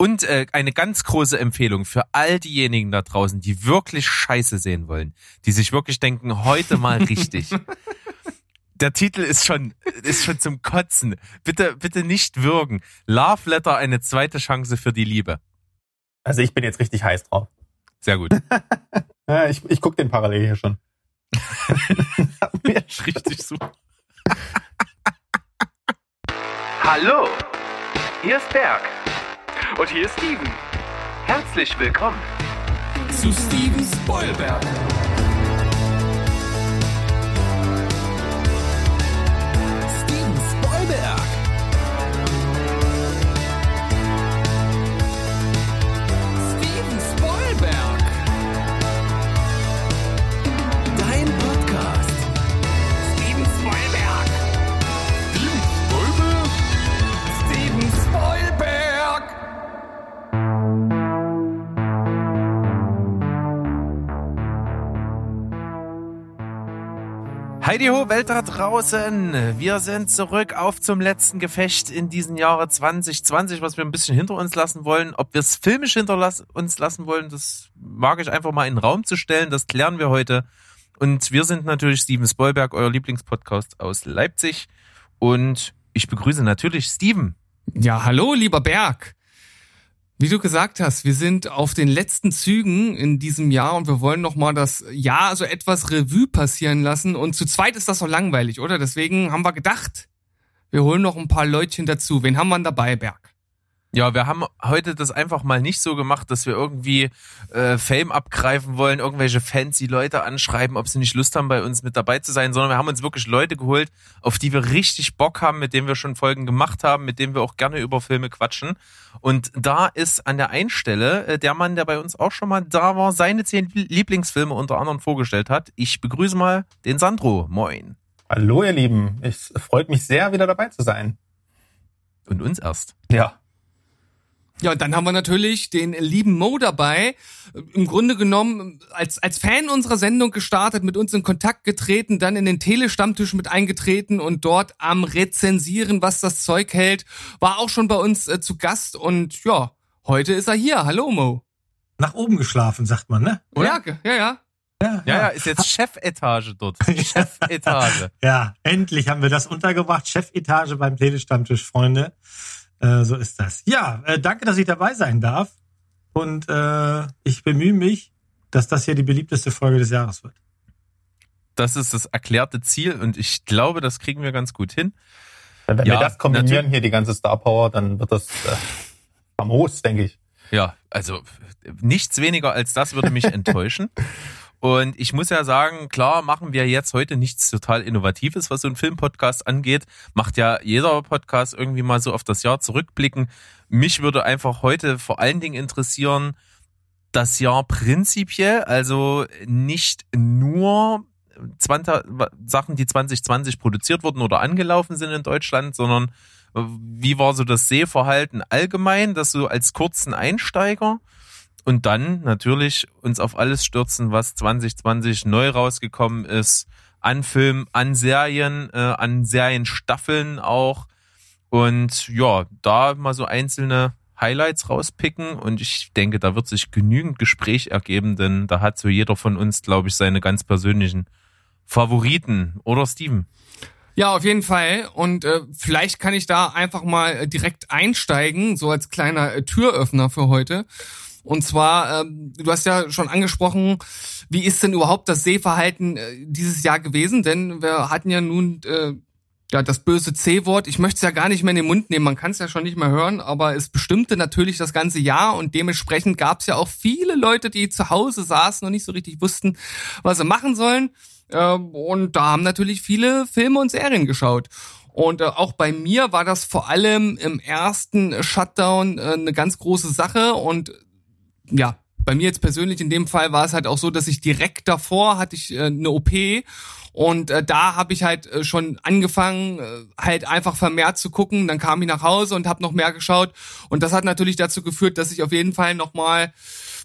Und äh, eine ganz große Empfehlung für all diejenigen da draußen, die wirklich Scheiße sehen wollen, die sich wirklich denken, heute mal richtig. Der Titel ist schon, ist schon zum Kotzen. Bitte, bitte nicht würgen. Love Letter, eine zweite Chance für die Liebe. Also ich bin jetzt richtig heiß drauf. Sehr gut. ja, ich ich gucke den parallel hier schon. ja, richtig super. Hallo, hier ist Berg. Und hier ist Steven. Herzlich willkommen zu Steven Spoilberg. Heidi ho, Welt da draußen. Wir sind zurück auf zum letzten Gefecht in diesem Jahre 2020, was wir ein bisschen hinter uns lassen wollen. Ob wir es filmisch hinter uns lassen wollen, das mag ich einfach mal in den Raum zu stellen. Das klären wir heute. Und wir sind natürlich Steven Spoilberg, euer Lieblingspodcast aus Leipzig. Und ich begrüße natürlich Steven. Ja, hallo, lieber Berg. Wie du gesagt hast, wir sind auf den letzten Zügen in diesem Jahr und wir wollen noch mal das Jahr so etwas Revue passieren lassen. Und zu zweit ist das doch langweilig, oder? Deswegen haben wir gedacht, wir holen noch ein paar Leutchen dazu. Wen haben wir denn dabei, Berg? Ja, wir haben heute das einfach mal nicht so gemacht, dass wir irgendwie äh, Fame abgreifen wollen, irgendwelche fancy Leute anschreiben, ob sie nicht Lust haben, bei uns mit dabei zu sein, sondern wir haben uns wirklich Leute geholt, auf die wir richtig Bock haben, mit denen wir schon Folgen gemacht haben, mit denen wir auch gerne über Filme quatschen. Und da ist an der einen Stelle äh, der Mann, der bei uns auch schon mal da war, seine zehn Lieblingsfilme unter anderem vorgestellt hat. Ich begrüße mal den Sandro. Moin. Hallo, ihr Lieben. Es freut mich sehr, wieder dabei zu sein. Und uns erst. Ja. Ja, und dann haben wir natürlich den lieben Mo dabei. Im Grunde genommen als, als Fan unserer Sendung gestartet, mit uns in Kontakt getreten, dann in den Telestammtisch mit eingetreten und dort am Rezensieren, was das Zeug hält. War auch schon bei uns äh, zu Gast und ja, heute ist er hier. Hallo Mo. Nach oben geschlafen, sagt man, ne? Oder? Ja, ja, ja. Ja, ja, ja, ist jetzt Chefetage dort. Chefetage. ja, endlich haben wir das untergebracht. Chefetage beim Telestammtisch, Freunde. Äh, so ist das. Ja, äh, danke, dass ich dabei sein darf. Und äh, ich bemühe mich, dass das hier die beliebteste Folge des Jahres wird. Das ist das erklärte Ziel und ich glaube, das kriegen wir ganz gut hin. Wenn ja, wir das kombinieren hier, die ganze Star Power, dann wird das äh, famos, denke ich. Ja, also nichts weniger als das würde mich enttäuschen. Und ich muss ja sagen, klar machen wir jetzt heute nichts total Innovatives, was so ein Filmpodcast angeht. Macht ja jeder Podcast irgendwie mal so auf das Jahr zurückblicken. Mich würde einfach heute vor allen Dingen interessieren, das Jahr prinzipiell, also nicht nur 20, Sachen, die 2020 produziert wurden oder angelaufen sind in Deutschland, sondern wie war so das Sehverhalten allgemein, das so als kurzen Einsteiger und dann natürlich uns auf alles stürzen, was 2020 neu rausgekommen ist. An Filmen, an Serien, äh, an Serienstaffeln auch. Und ja, da mal so einzelne Highlights rauspicken. Und ich denke, da wird sich genügend Gespräch ergeben, denn da hat so jeder von uns, glaube ich, seine ganz persönlichen Favoriten. Oder Steven? Ja, auf jeden Fall. Und äh, vielleicht kann ich da einfach mal direkt einsteigen, so als kleiner äh, Türöffner für heute. Und zwar, ähm, du hast ja schon angesprochen, wie ist denn überhaupt das Sehverhalten äh, dieses Jahr gewesen? Denn wir hatten ja nun äh, ja das böse C-Wort. Ich möchte es ja gar nicht mehr in den Mund nehmen, man kann es ja schon nicht mehr hören, aber es bestimmte natürlich das ganze Jahr und dementsprechend gab es ja auch viele Leute, die zu Hause saßen und nicht so richtig wussten, was sie machen sollen. Ähm, und da haben natürlich viele Filme und Serien geschaut. Und äh, auch bei mir war das vor allem im ersten Shutdown äh, eine ganz große Sache und ja, bei mir jetzt persönlich in dem Fall war es halt auch so, dass ich direkt davor hatte ich äh, eine OP und äh, da habe ich halt äh, schon angefangen, äh, halt einfach vermehrt zu gucken. Dann kam ich nach Hause und habe noch mehr geschaut. Und das hat natürlich dazu geführt, dass ich auf jeden Fall nochmal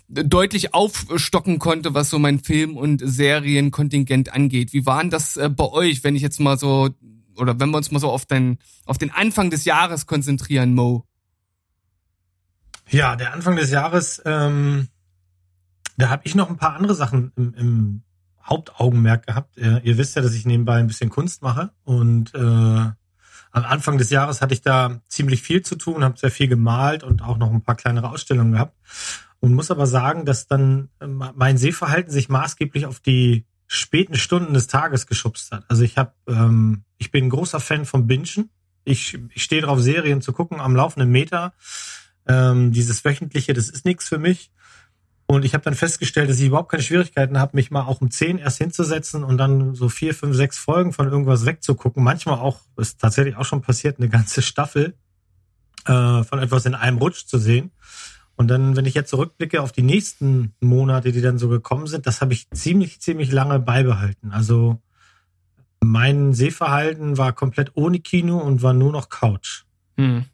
deutlich aufstocken konnte, was so mein Film- und Serienkontingent angeht. Wie waren das äh, bei euch, wenn ich jetzt mal so, oder wenn wir uns mal so auf den, auf den Anfang des Jahres konzentrieren, Mo? Ja, der Anfang des Jahres, ähm, da habe ich noch ein paar andere Sachen im, im Hauptaugenmerk gehabt. Ihr, ihr, wisst ja, dass ich nebenbei ein bisschen Kunst mache und äh, am Anfang des Jahres hatte ich da ziemlich viel zu tun, habe sehr viel gemalt und auch noch ein paar kleinere Ausstellungen gehabt und muss aber sagen, dass dann äh, mein Sehverhalten sich maßgeblich auf die späten Stunden des Tages geschubst hat. Also ich habe, ähm, ich bin ein großer Fan vom Bingen. Ich, ich stehe drauf, Serien zu gucken am laufenden Meter. Ähm, dieses wöchentliche, das ist nichts für mich. Und ich habe dann festgestellt, dass ich überhaupt keine Schwierigkeiten habe, mich mal auch um zehn erst hinzusetzen und dann so vier, fünf, sechs Folgen von irgendwas wegzugucken. Manchmal auch, ist tatsächlich auch schon passiert, eine ganze Staffel äh, von etwas in einem Rutsch zu sehen. Und dann, wenn ich jetzt zurückblicke auf die nächsten Monate, die dann so gekommen sind, das habe ich ziemlich, ziemlich lange beibehalten. Also mein Sehverhalten war komplett ohne Kino und war nur noch Couch. Hm.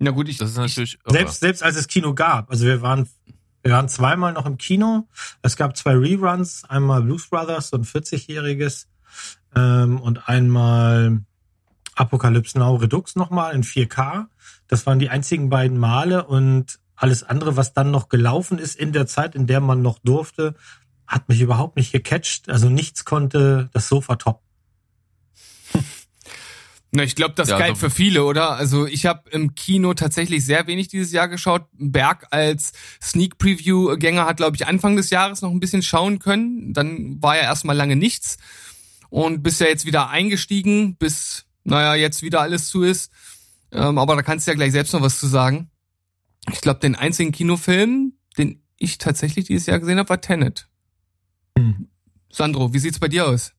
Na gut, ich, das ist natürlich ich, selbst selbst als es Kino gab. Also wir waren wir waren zweimal noch im Kino. Es gab zwei Reruns, einmal Blues Brothers, so ein 40-jähriges, ähm, und einmal Apocalypse Now Redux nochmal in 4K. Das waren die einzigen beiden Male und alles andere, was dann noch gelaufen ist in der Zeit, in der man noch durfte, hat mich überhaupt nicht gecatcht. Also nichts konnte das Sofa toppen. Na, ich glaube, das ja, galt für viele, oder? Also ich habe im Kino tatsächlich sehr wenig dieses Jahr geschaut. Berg als Sneak Preview Gänger hat, glaube ich, Anfang des Jahres noch ein bisschen schauen können. Dann war ja erstmal lange nichts und bist ja jetzt wieder eingestiegen, bis naja jetzt wieder alles zu ist. Ähm, aber da kannst du ja gleich selbst noch was zu sagen. Ich glaube, den einzigen Kinofilm, den ich tatsächlich dieses Jahr gesehen habe, war Tenet. Hm. Sandro, wie sieht's bei dir aus?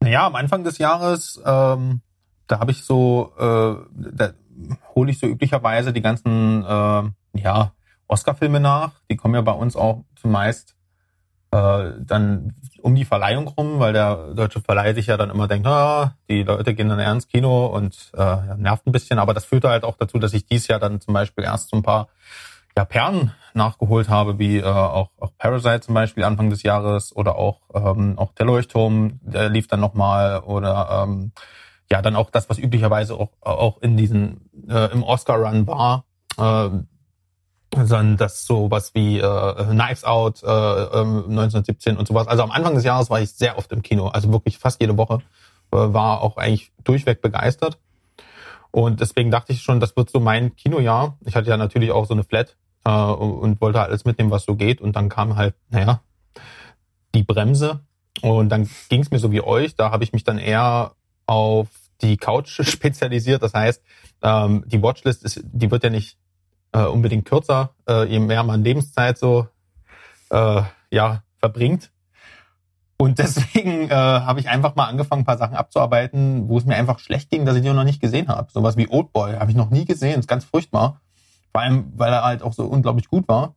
Naja, am Anfang des Jahres, ähm, da habe ich so, äh, da hole ich so üblicherweise die ganzen äh, ja, Oscar-Filme nach. Die kommen ja bei uns auch zumeist äh, dann um die Verleihung rum, weil der deutsche Verleih sich ja dann immer denkt, ah, die Leute gehen dann eher ins Kino und äh, nervt ein bisschen. Aber das führte halt auch dazu, dass ich dies Jahr dann zum Beispiel erst so ein paar ja, Perlen nachgeholt habe, wie äh, auch, auch Parasite zum Beispiel Anfang des Jahres oder auch, ähm, auch der Leuchtturm, der lief dann nochmal oder ähm, ja, dann auch das, was üblicherweise auch, auch in diesen äh, im Oscar-Run war, äh, sondern das so was wie äh, Knives Out äh, 1917 ähm, und sowas. Also am Anfang des Jahres war ich sehr oft im Kino, also wirklich fast jede Woche, äh, war auch eigentlich durchweg begeistert. Und deswegen dachte ich schon, das wird so mein Kinojahr. Ich hatte ja natürlich auch so eine Flat äh, und wollte alles mitnehmen, was so geht. Und dann kam halt, naja, die Bremse. Und dann ging es mir so wie euch. Da habe ich mich dann eher auf die Couch spezialisiert. Das heißt, ähm, die Watchlist ist, die wird ja nicht äh, unbedingt kürzer, äh, je mehr man Lebenszeit so äh, ja verbringt. Und deswegen äh, habe ich einfach mal angefangen, ein paar Sachen abzuarbeiten, wo es mir einfach schlecht ging, dass ich die noch nicht gesehen habe. Sowas wie Oldboy habe ich noch nie gesehen, ist ganz furchtbar. Vor allem, weil er halt auch so unglaublich gut war.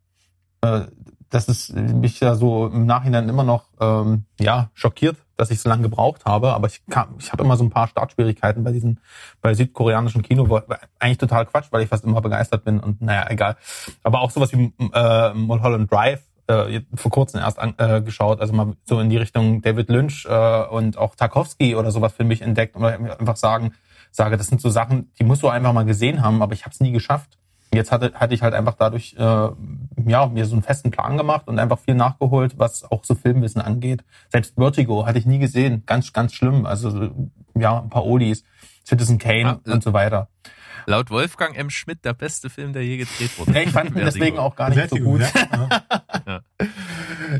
Äh, das ist mich ja so im Nachhinein immer noch ähm, ja schockiert, dass ich so lange gebraucht habe. Aber ich, kam, ich habe immer so ein paar Startschwierigkeiten bei diesen bei südkoreanischen Kino, eigentlich total Quatsch, weil ich fast immer begeistert bin und naja egal. Aber auch sowas wie äh, Mulholland Drive äh, vor kurzem erst an, äh, geschaut, also mal so in die Richtung David Lynch äh, und auch Tarkovsky oder sowas für mich entdeckt und einfach sagen sage, das sind so Sachen, die musst du einfach mal gesehen haben, aber ich habe es nie geschafft jetzt hatte, hatte ich halt einfach dadurch äh, ja mir so einen festen Plan gemacht und einfach viel nachgeholt, was auch so Filmwissen angeht. Selbst Vertigo hatte ich nie gesehen, ganz ganz schlimm. Also ja, ein paar Olis, Citizen Kane ah, und so weiter. Laut Wolfgang M. Schmidt der beste Film, der je gedreht wurde. Ich fand ihn deswegen auch gar nicht Vertigo, so gut. Ja. ja.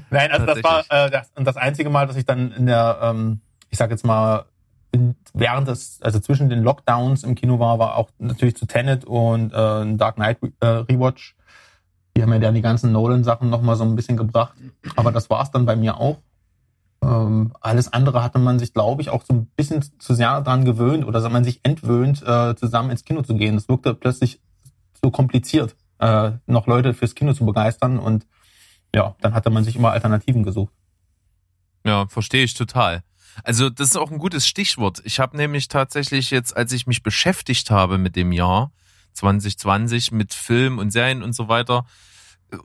Nein, also das war äh, das, und das einzige Mal, dass ich dann in der, ähm, ich sag jetzt mal während des, also zwischen den Lockdowns im Kino war, war auch natürlich zu Tenet und äh, Dark Knight äh, Rewatch. Die haben ja dann die ganzen Nolan-Sachen nochmal so ein bisschen gebracht. Aber das war es dann bei mir auch. Ähm, alles andere hatte man sich, glaube ich, auch so ein bisschen zu sehr daran gewöhnt oder hat man sich entwöhnt, äh, zusammen ins Kino zu gehen. Es wirkte plötzlich so kompliziert, äh, noch Leute fürs Kino zu begeistern und ja, dann hatte man sich immer Alternativen gesucht. Ja, verstehe ich total. Also das ist auch ein gutes Stichwort. Ich habe nämlich tatsächlich jetzt, als ich mich beschäftigt habe mit dem Jahr 2020 mit Film und Serien und so weiter,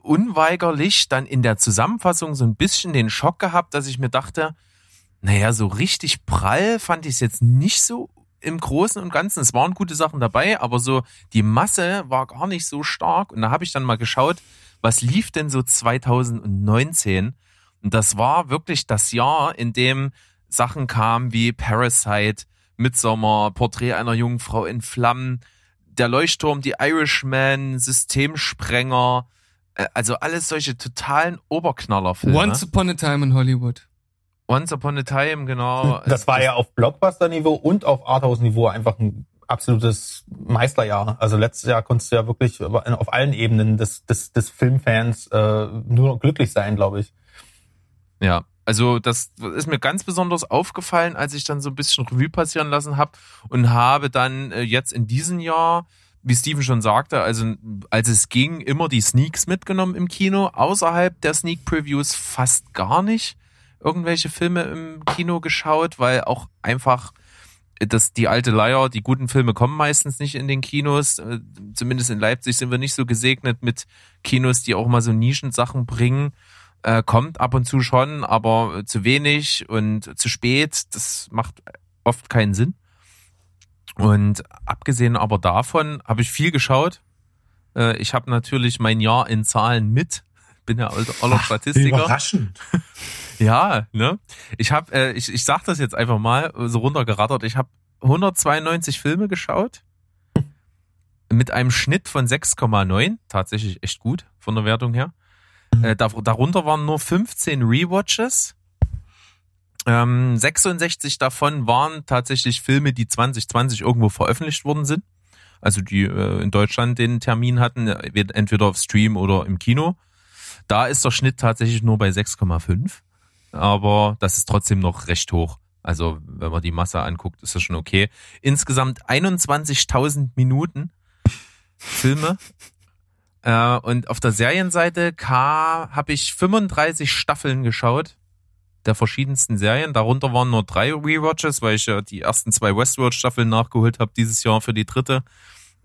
unweigerlich dann in der Zusammenfassung so ein bisschen den Schock gehabt, dass ich mir dachte, naja, so richtig prall fand ich es jetzt nicht so im Großen und Ganzen, es waren gute Sachen dabei, aber so die Masse war gar nicht so stark. Und da habe ich dann mal geschaut, was lief denn so 2019? Und das war wirklich das Jahr, in dem Sachen kamen wie Parasite, Midsommar, Porträt einer jungen Frau in Flammen, der Leuchtturm, die Irishman, Systemsprenger, äh, also alles solche totalen Oberknallerfilme. Once Upon a Time in Hollywood. Once Upon a Time, genau. Das war ja auf Blockbuster-Niveau und auf Arthouse-Niveau einfach ein absolutes Meisterjahr. Also letztes Jahr konntest du ja wirklich auf allen Ebenen des, des, des Filmfans äh, nur glücklich sein, glaube ich. Ja, also das ist mir ganz besonders aufgefallen, als ich dann so ein bisschen Revue passieren lassen habe und habe dann äh, jetzt in diesem Jahr, wie Steven schon sagte, also als es ging, immer die Sneaks mitgenommen im Kino, außerhalb der Sneak Previews fast gar nicht irgendwelche Filme im Kino geschaut, weil auch einfach das, die alte Leier, die guten Filme kommen meistens nicht in den Kinos. Äh, zumindest in Leipzig sind wir nicht so gesegnet mit Kinos, die auch mal so Nischensachen bringen. Äh, kommt ab und zu schon, aber zu wenig und zu spät. Das macht oft keinen Sinn. Und abgesehen aber davon habe ich viel geschaut. Äh, ich habe natürlich mein Jahr in Zahlen mit. Bin ja aller Statistiker. Überraschend. Ja, ne? Ich habe, äh, ich, ich sag das jetzt einfach mal so runtergerattert. Ich habe 192 Filme geschaut mit einem Schnitt von 6,9, tatsächlich echt gut von der Wertung her. Äh, dar darunter waren nur 15 Rewatches. Ähm, 66 davon waren tatsächlich Filme, die 2020 irgendwo veröffentlicht worden sind. Also die äh, in Deutschland den Termin hatten, entweder auf Stream oder im Kino. Da ist der Schnitt tatsächlich nur bei 6,5 aber das ist trotzdem noch recht hoch. Also wenn man die Masse anguckt, ist das schon okay. Insgesamt 21.000 Minuten Filme. Äh, und auf der Serienseite habe ich 35 Staffeln geschaut der verschiedensten Serien. Darunter waren nur drei Rewatches, weil ich ja die ersten zwei Westworld-Staffeln nachgeholt habe dieses Jahr für die dritte.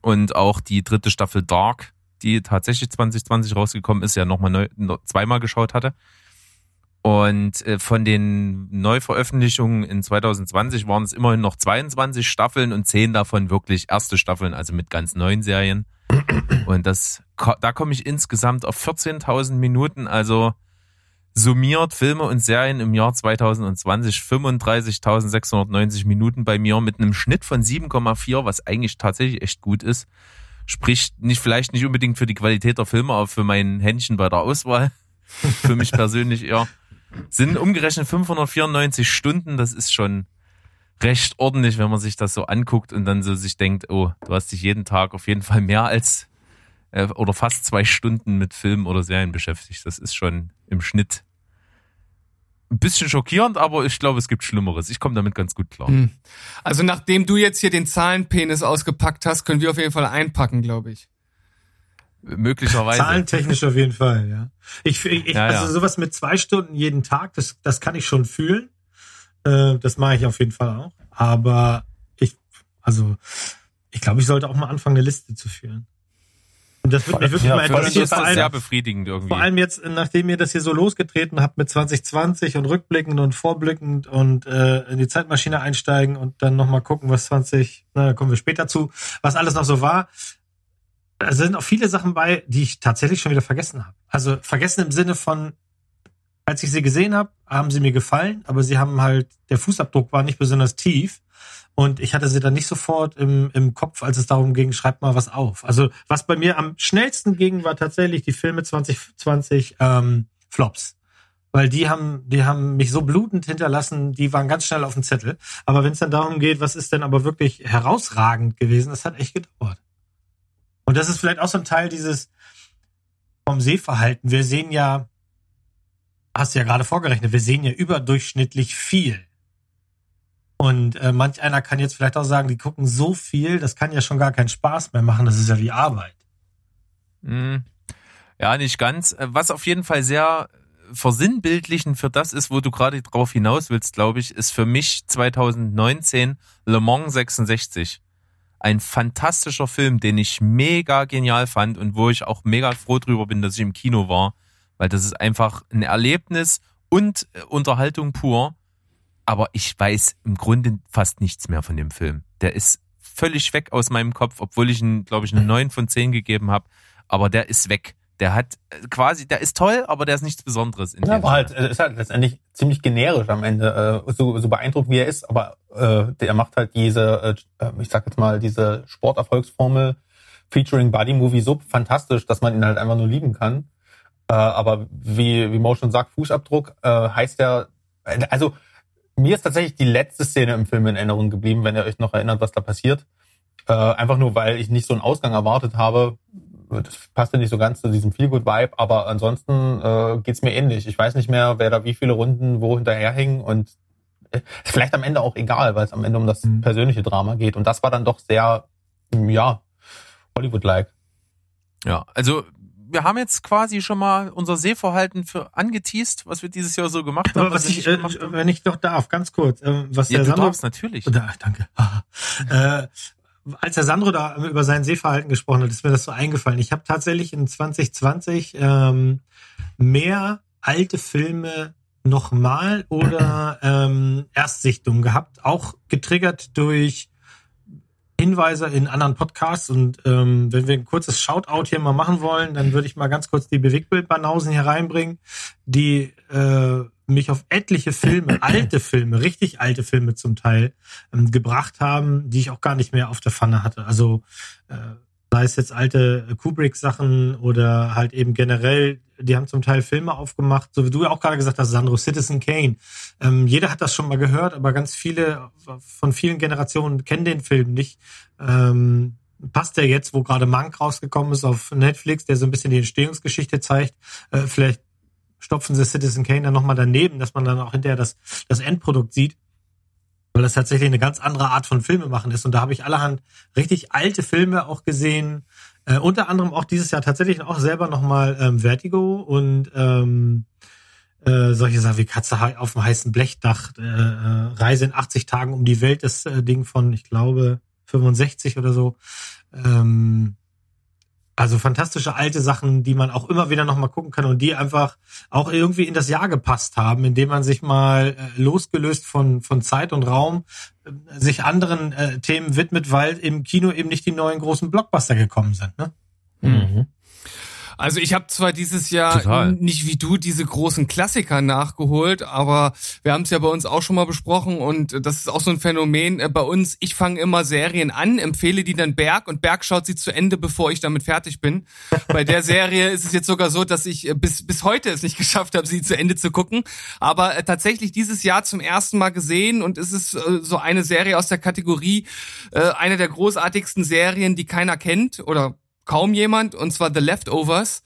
Und auch die dritte Staffel Dark, die tatsächlich 2020 rausgekommen ist, ja nochmal neu, noch zweimal geschaut hatte. Und äh, von den Neuveröffentlichungen in 2020 waren es immerhin noch 22 Staffeln und 10 davon wirklich erste Staffeln, also mit ganz neuen Serien. Und das, da komme ich insgesamt auf 14.000 Minuten, also summiert Filme und Serien im Jahr 2020 35.690 Minuten bei mir mit einem Schnitt von 7,4, was eigentlich tatsächlich echt gut ist. Spricht nicht, vielleicht nicht unbedingt für die Qualität der Filme, aber für mein Händchen bei der Auswahl. für mich persönlich eher. Sind umgerechnet 594 Stunden, das ist schon recht ordentlich, wenn man sich das so anguckt und dann so sich denkt, oh, du hast dich jeden Tag auf jeden Fall mehr als äh, oder fast zwei Stunden mit Filmen oder Serien beschäftigt. Das ist schon im Schnitt ein bisschen schockierend, aber ich glaube, es gibt Schlimmeres. Ich komme damit ganz gut klar. Hm. Also nachdem du jetzt hier den Zahlenpenis ausgepackt hast, können wir auf jeden Fall einpacken, glaube ich. Möglicherweise. Zahlentechnisch auf jeden Fall, ja. Ich, ich Ja, ja. also sowas mit zwei Stunden jeden Tag, das, das kann ich schon fühlen. Äh, das mache ich auf jeden Fall auch. Aber ich, also, ich glaube, ich sollte auch mal anfangen, eine Liste zu führen. Und das wird mich wirklich Ja, mal interessieren. ist Vor das sehr allem, befriedigend irgendwie. vor allem jetzt, nachdem ihr das hier so losgetreten habt mit 2020 und rückblickend und vorblickend und äh, in die Zeitmaschine einsteigen und dann nochmal gucken, was 20, na, da kommen wir später zu, was alles noch so war. Da sind auch viele Sachen bei, die ich tatsächlich schon wieder vergessen habe. Also vergessen im Sinne von, als ich sie gesehen habe, haben sie mir gefallen, aber sie haben halt, der Fußabdruck war nicht besonders tief. Und ich hatte sie dann nicht sofort im, im Kopf, als es darum ging, schreibt mal was auf. Also was bei mir am schnellsten ging, war tatsächlich die Filme 2020 ähm, Flops. Weil die haben, die haben mich so blutend hinterlassen, die waren ganz schnell auf dem Zettel. Aber wenn es dann darum geht, was ist denn aber wirklich herausragend gewesen, das hat echt gedauert. Und das ist vielleicht auch so ein Teil dieses vom Sehverhalten. Wir sehen ja, hast du ja gerade vorgerechnet, wir sehen ja überdurchschnittlich viel. Und äh, manch einer kann jetzt vielleicht auch sagen, die gucken so viel, das kann ja schon gar keinen Spaß mehr machen, das ist ja wie Arbeit. Hm. Ja, nicht ganz. Was auf jeden Fall sehr versinnbildlichen für das ist, wo du gerade drauf hinaus willst, glaube ich, ist für mich 2019 Le Mans 66. Ein fantastischer Film, den ich mega genial fand und wo ich auch mega froh drüber bin, dass ich im Kino war, weil das ist einfach ein Erlebnis und äh, Unterhaltung pur. Aber ich weiß im Grunde fast nichts mehr von dem Film. der ist völlig weg aus meinem Kopf, obwohl ich ihn, glaube ich, eine 9 von 10 gegeben habe. Aber der ist weg. Der hat äh, quasi, der ist toll, aber der ist nichts Besonderes. In Ja, aber halt, äh, ist halt letztendlich ziemlich generisch am Ende, so, so beeindruckend wie er ist, aber äh, der macht halt diese, äh, ich sag jetzt mal, diese Sporterfolgsformel featuring Buddy Movie so fantastisch, dass man ihn halt einfach nur lieben kann. Äh, aber wie, wie Mo schon sagt, Fußabdruck äh, heißt ja, also mir ist tatsächlich die letzte Szene im Film in Erinnerung geblieben, wenn ihr euch noch erinnert, was da passiert. Äh, einfach nur, weil ich nicht so einen Ausgang erwartet habe. Das passte nicht so ganz zu diesem Feelgood-Vibe, aber ansonsten äh, geht's mir ähnlich. Ich weiß nicht mehr, wer da wie viele Runden wo hinterherhing und äh, ist vielleicht am Ende auch egal, weil es am Ende um das Mhm. persönliche Drama geht. Und das war dann doch sehr, ja, Hollywood-like. Ja, also wir haben jetzt quasi schon mal unser Sehverhalten für angeteased, was wir dieses Jahr so gemacht haben. Aber was wir ich, äh, haben. wenn ich noch darf, ganz kurz, äh, was ja, der du Sandro, darfst natürlich. Da, danke. äh, als der Sandro da über sein Sehverhalten gesprochen hat, ist mir das so eingefallen. Ich habe tatsächlich in 2020 ähm, mehr alte Filme nochmal oder ähm, Erstsichtungen gehabt, auch getriggert durch Hinweise in anderen Podcasts. Und ähm, wenn wir ein kurzes Shoutout hier mal machen wollen, dann würde ich mal ganz kurz die Bewegtbildbanausen hier reinbringen, die äh, mich auf etliche Filme, alte Filme, richtig alte Filme zum Teil, ähm, gebracht haben, die ich auch gar nicht mehr auf der Pfanne hatte. Also äh, sei es jetzt alte Kubrick-Sachen oder halt eben generell, die haben zum Teil Filme aufgemacht, so wie du ja auch gerade gesagt hast, Sandro, Citizen Kane. Ähm, jeder hat das schon mal gehört, aber ganz viele von vielen Generationen kennen den Film nicht. Ähm, passt der jetzt, wo gerade Mank rausgekommen ist auf Netflix, der so ein bisschen die Entstehungsgeschichte zeigt, äh, vielleicht stopfen sie Citizen Kane dann nochmal daneben, dass man dann auch hinterher das, das Endprodukt sieht. Weil das tatsächlich eine ganz andere Art von Filme machen ist. Und da habe ich allerhand richtig alte Filme auch gesehen. Äh, unter anderem auch dieses Jahr tatsächlich auch selber nochmal ähm, Vertigo und ähm, äh, solche Sachen wie Katze auf dem heißen Blechdach, äh, äh, Reise in 80 Tagen um die Welt, das äh, Ding von, ich glaube, 65 oder so. Ähm, also fantastische alte Sachen, die man auch immer wieder nochmal gucken kann und die einfach auch irgendwie in das Jahr gepasst haben, indem man sich mal äh, losgelöst von, von Zeit und Raum äh, sich anderen äh, Themen widmet, weil im Kino eben nicht die neuen großen Blockbuster gekommen sind. Ne? Mhm. Also ich habe zwar dieses Jahr Total. nicht wie du diese großen Klassiker nachgeholt, aber wir haben es ja bei uns auch schon mal besprochen und das ist auch so ein Phänomen äh, bei uns. Ich fange immer Serien an, empfehle die dann Berg und Berg schaut sie zu Ende, bevor ich damit fertig bin. Bei der Serie ist es jetzt sogar so, dass ich äh, bis bis heute es nicht geschafft habe, sie zu Ende zu gucken, aber äh, tatsächlich dieses Jahr zum ersten Mal gesehen und es ist so eine Serie aus der Kategorie äh, eine der großartigsten Serien, die keiner kennt oder kaum jemand, und zwar The Leftovers.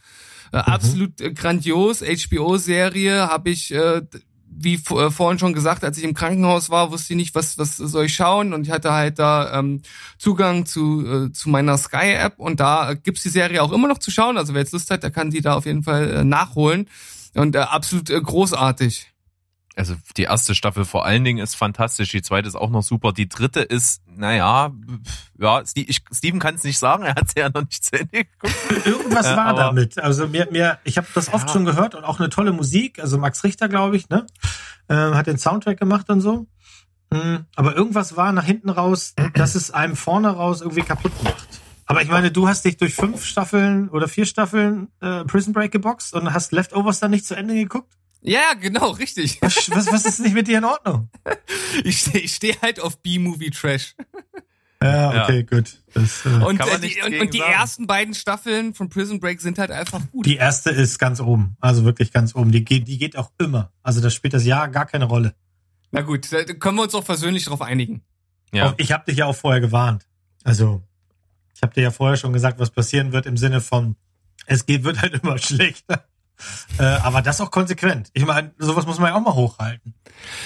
Äh, Absolut äh, grandios. HBO-Serie habe ich, äh, wie äh, vorhin schon gesagt, als ich im Krankenhaus war, wusste ich nicht, was, was soll ich schauen. Und ich hatte halt da ähm, Zugang zu, äh, zu meiner Sky-App und da äh, gibt's die Serie auch immer noch zu schauen. Also wer jetzt Lust hat, der kann die da auf jeden Fall äh, nachholen. Und äh, absolut äh, großartig. Also die erste Staffel vor allen Dingen ist fantastisch, die zweite ist auch noch super. Die dritte ist, naja, ja, Steven kann es nicht sagen, er hat sie ja noch nicht zu Ende geguckt. Irgendwas Ja, war aber- damit. Also mir, mir, ich habe das oft Ja. schon gehört und auch eine tolle Musik. Also Max Richter, glaube ich, ne, äh, hat den Soundtrack gemacht und so. Mm, Aber irgendwas war nach hinten raus, dass es einem vorne raus irgendwie kaputt macht. Aber ich meine, du hast dich durch fünf Staffeln oder vier Staffeln äh, Prison Break geboxt und hast Leftovers dann nicht zu Ende geguckt? Ja, genau, richtig. Was, was, was ist nicht mit dir in Ordnung? Ich stehe ich steh halt auf B-Movie-Trash. Ja, okay, gut. Das, äh, Und, Kann man äh, die, und, und die sagen. ersten beiden Staffeln von Prison Break sind halt einfach gut. die erste ist ganz oben. Also wirklich ganz oben. Die geht, die geht auch immer. Also das spielt das Jahr gar keine Rolle. Na gut, da können wir uns auch versöhnlich drauf einigen. Ja. Auch Ich habe dich ja auch vorher gewarnt. Also, ich habe dir ja vorher schon gesagt, was passieren wird im Sinne von, es geht, wird halt immer schlechter. Äh, aber das auch konsequent. Ich meine, sowas muss man ja auch mal hochhalten.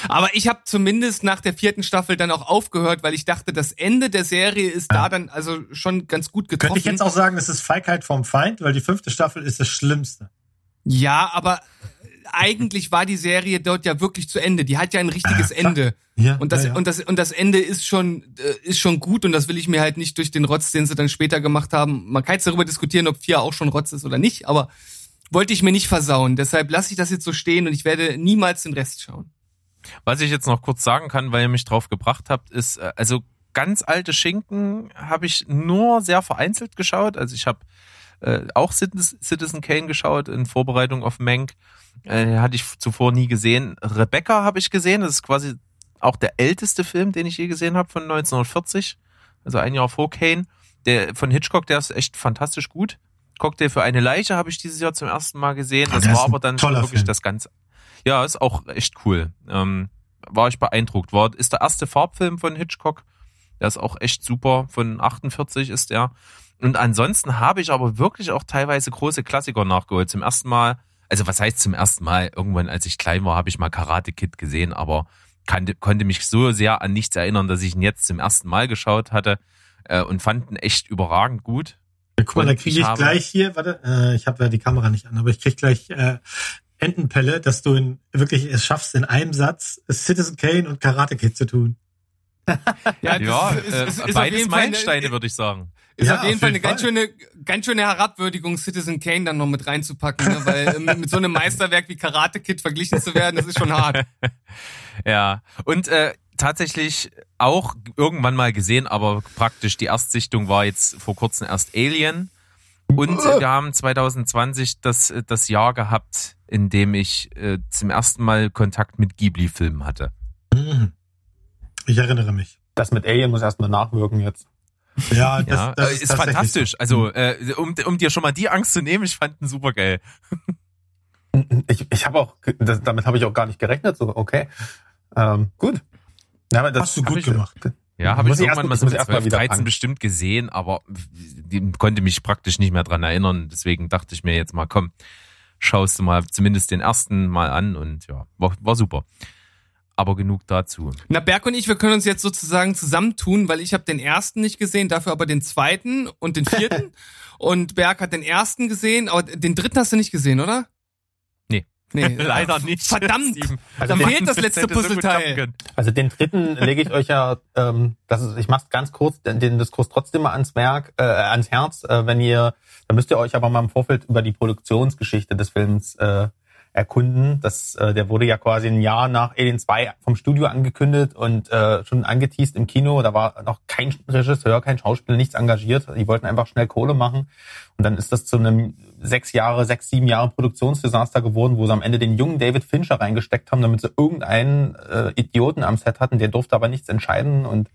Aber ich habe zumindest nach der vierten Staffel dann auch aufgehört, weil ich dachte, das Ende der Serie ist da dann also schon ganz gut getroffen. Könnte ich jetzt auch sagen, es ist Feigheit vom Feind, weil die fünfte Staffel ist das Schlimmste. ja, aber eigentlich war die Serie dort ja wirklich zu Ende. Die hat ja ein richtiges Ja. Ende. Ja, Und das, ja, ja. und das, und das Ende ist schon, äh, ist schon gut und das will ich mir halt nicht durch den Rotz, den sie dann später gemacht haben. Man kann jetzt darüber diskutieren, ob vier auch schon Rotz ist oder nicht, aber wollte ich mir nicht versauen. Deshalb lasse ich das jetzt so stehen und ich werde niemals den Rest schauen. Was ich jetzt noch kurz sagen kann, weil ihr mich drauf gebracht habt, ist, äh, also ganz alte Schinken habe ich nur sehr vereinzelt geschaut. Also ich habe äh, auch Citizen Kane geschaut in Vorbereitung auf Mank. Äh, hatte ich zuvor nie gesehen. Rebecca habe ich gesehen. Das ist quasi auch der älteste Film, den ich je gesehen habe von 1940. Also ein Jahr vor Kane. Der von Hitchcock, der ist echt fantastisch gut. Cocktail für eine Leiche habe ich dieses Jahr zum ersten Mal gesehen. Ah, Das ist war aber dann wirklich Film. das Ganze. Ja, ist auch echt cool. Ähm, war ich beeindruckt. War, ist der erste Farbfilm von Hitchcock. Der ist auch echt super. Von 48 ist der. Und ansonsten habe ich aber wirklich auch teilweise große Klassiker nachgeholt. Zum ersten Mal, also was heißt zum ersten Mal? Irgendwann, als ich klein war, habe ich mal Karate Kid gesehen, aber kannte, konnte mich so sehr an nichts erinnern, dass ich ihn jetzt zum ersten Mal geschaut hatte äh, und fand ihn echt überragend gut. Guck mal, da kriege ich ich, habe- gleich hier, warte, äh, ich habe ja die Kamera nicht an, aber ich krieg gleich äh, Entenpelle, dass du in, wirklich es schaffst, in einem Satz Citizen Kane und Karate Kid zu tun. Ja, das Ja, ist, ist, äh, ist, ist auf beides Fall Meilensteine, würde ich sagen. ist Ja, auf jeden Fall eine jeden ganz Fall. schöne, ganz schöne Herabwürdigung, Citizen Kane dann noch mit reinzupacken, ne? weil ähm, mit so einem Meisterwerk wie Karate Kid verglichen zu werden, das ist schon hart. Ja, und äh, tatsächlich auch irgendwann mal gesehen, aber praktisch die Erstsichtung war jetzt vor kurzem erst Alien. Und wir haben 2020 das, das Jahr gehabt, in dem ich äh, zum ersten Mal Kontakt mit Ghibli-Filmen hatte. Mhm. Ich erinnere mich. Das mit Alien muss erstmal nachwirken jetzt. Ja, das, Ja, das ist, ist, fantastisch. so. Also, äh, um, um dir schon mal die Angst zu nehmen, ich fand ihn super geil. Ich, ich habe auch, das, damit habe ich auch gar nicht gerechnet. So, okay, ähm, gut. Ja, aber das Hast du gut ich, gemacht. Ja, habe ich irgendwann erst- mal so mit ich erst mal 12, wieder 13 fangen. bestimmt gesehen, aber die konnte mich praktisch nicht mehr dran erinnern. Deswegen dachte ich mir jetzt mal, komm, schaust du mal zumindest den ersten mal an und ja, war, war super. Aber genug dazu. Na, Berg und ich, wir können uns jetzt sozusagen zusammentun, weil ich habe den ersten nicht gesehen, dafür aber den zweiten und den vierten. und Berg hat den ersten gesehen, aber den dritten hast du nicht gesehen, oder? Nee. Nee. Leider nicht. Verdammt! Steven. Da den- fehlt das letzte so Puzzleteil. können. Also den dritten lege ich euch ja, ähm, das ist, ich mach's ganz kurz, den, den Diskurs trotzdem mal ans Werk, äh, ans Herz, äh, wenn ihr, da müsst ihr euch aber mal im Vorfeld über die Produktionsgeschichte des Films äh, erkunden. Das, äh, der wurde ja quasi ein Jahr nach Alien 2 vom Studio angekündigt und äh, schon angeteased im Kino. Da war noch kein Regisseur, kein Schauspieler, nichts engagiert. Die wollten einfach schnell Kohle machen. Und dann ist das zu einem sechs Jahre, sechs, sieben Jahre Produktionsdesaster geworden, wo sie am Ende den jungen David Fincher reingesteckt haben, damit sie irgendeinen äh, Idioten am Set hatten, der durfte aber nichts entscheiden. Und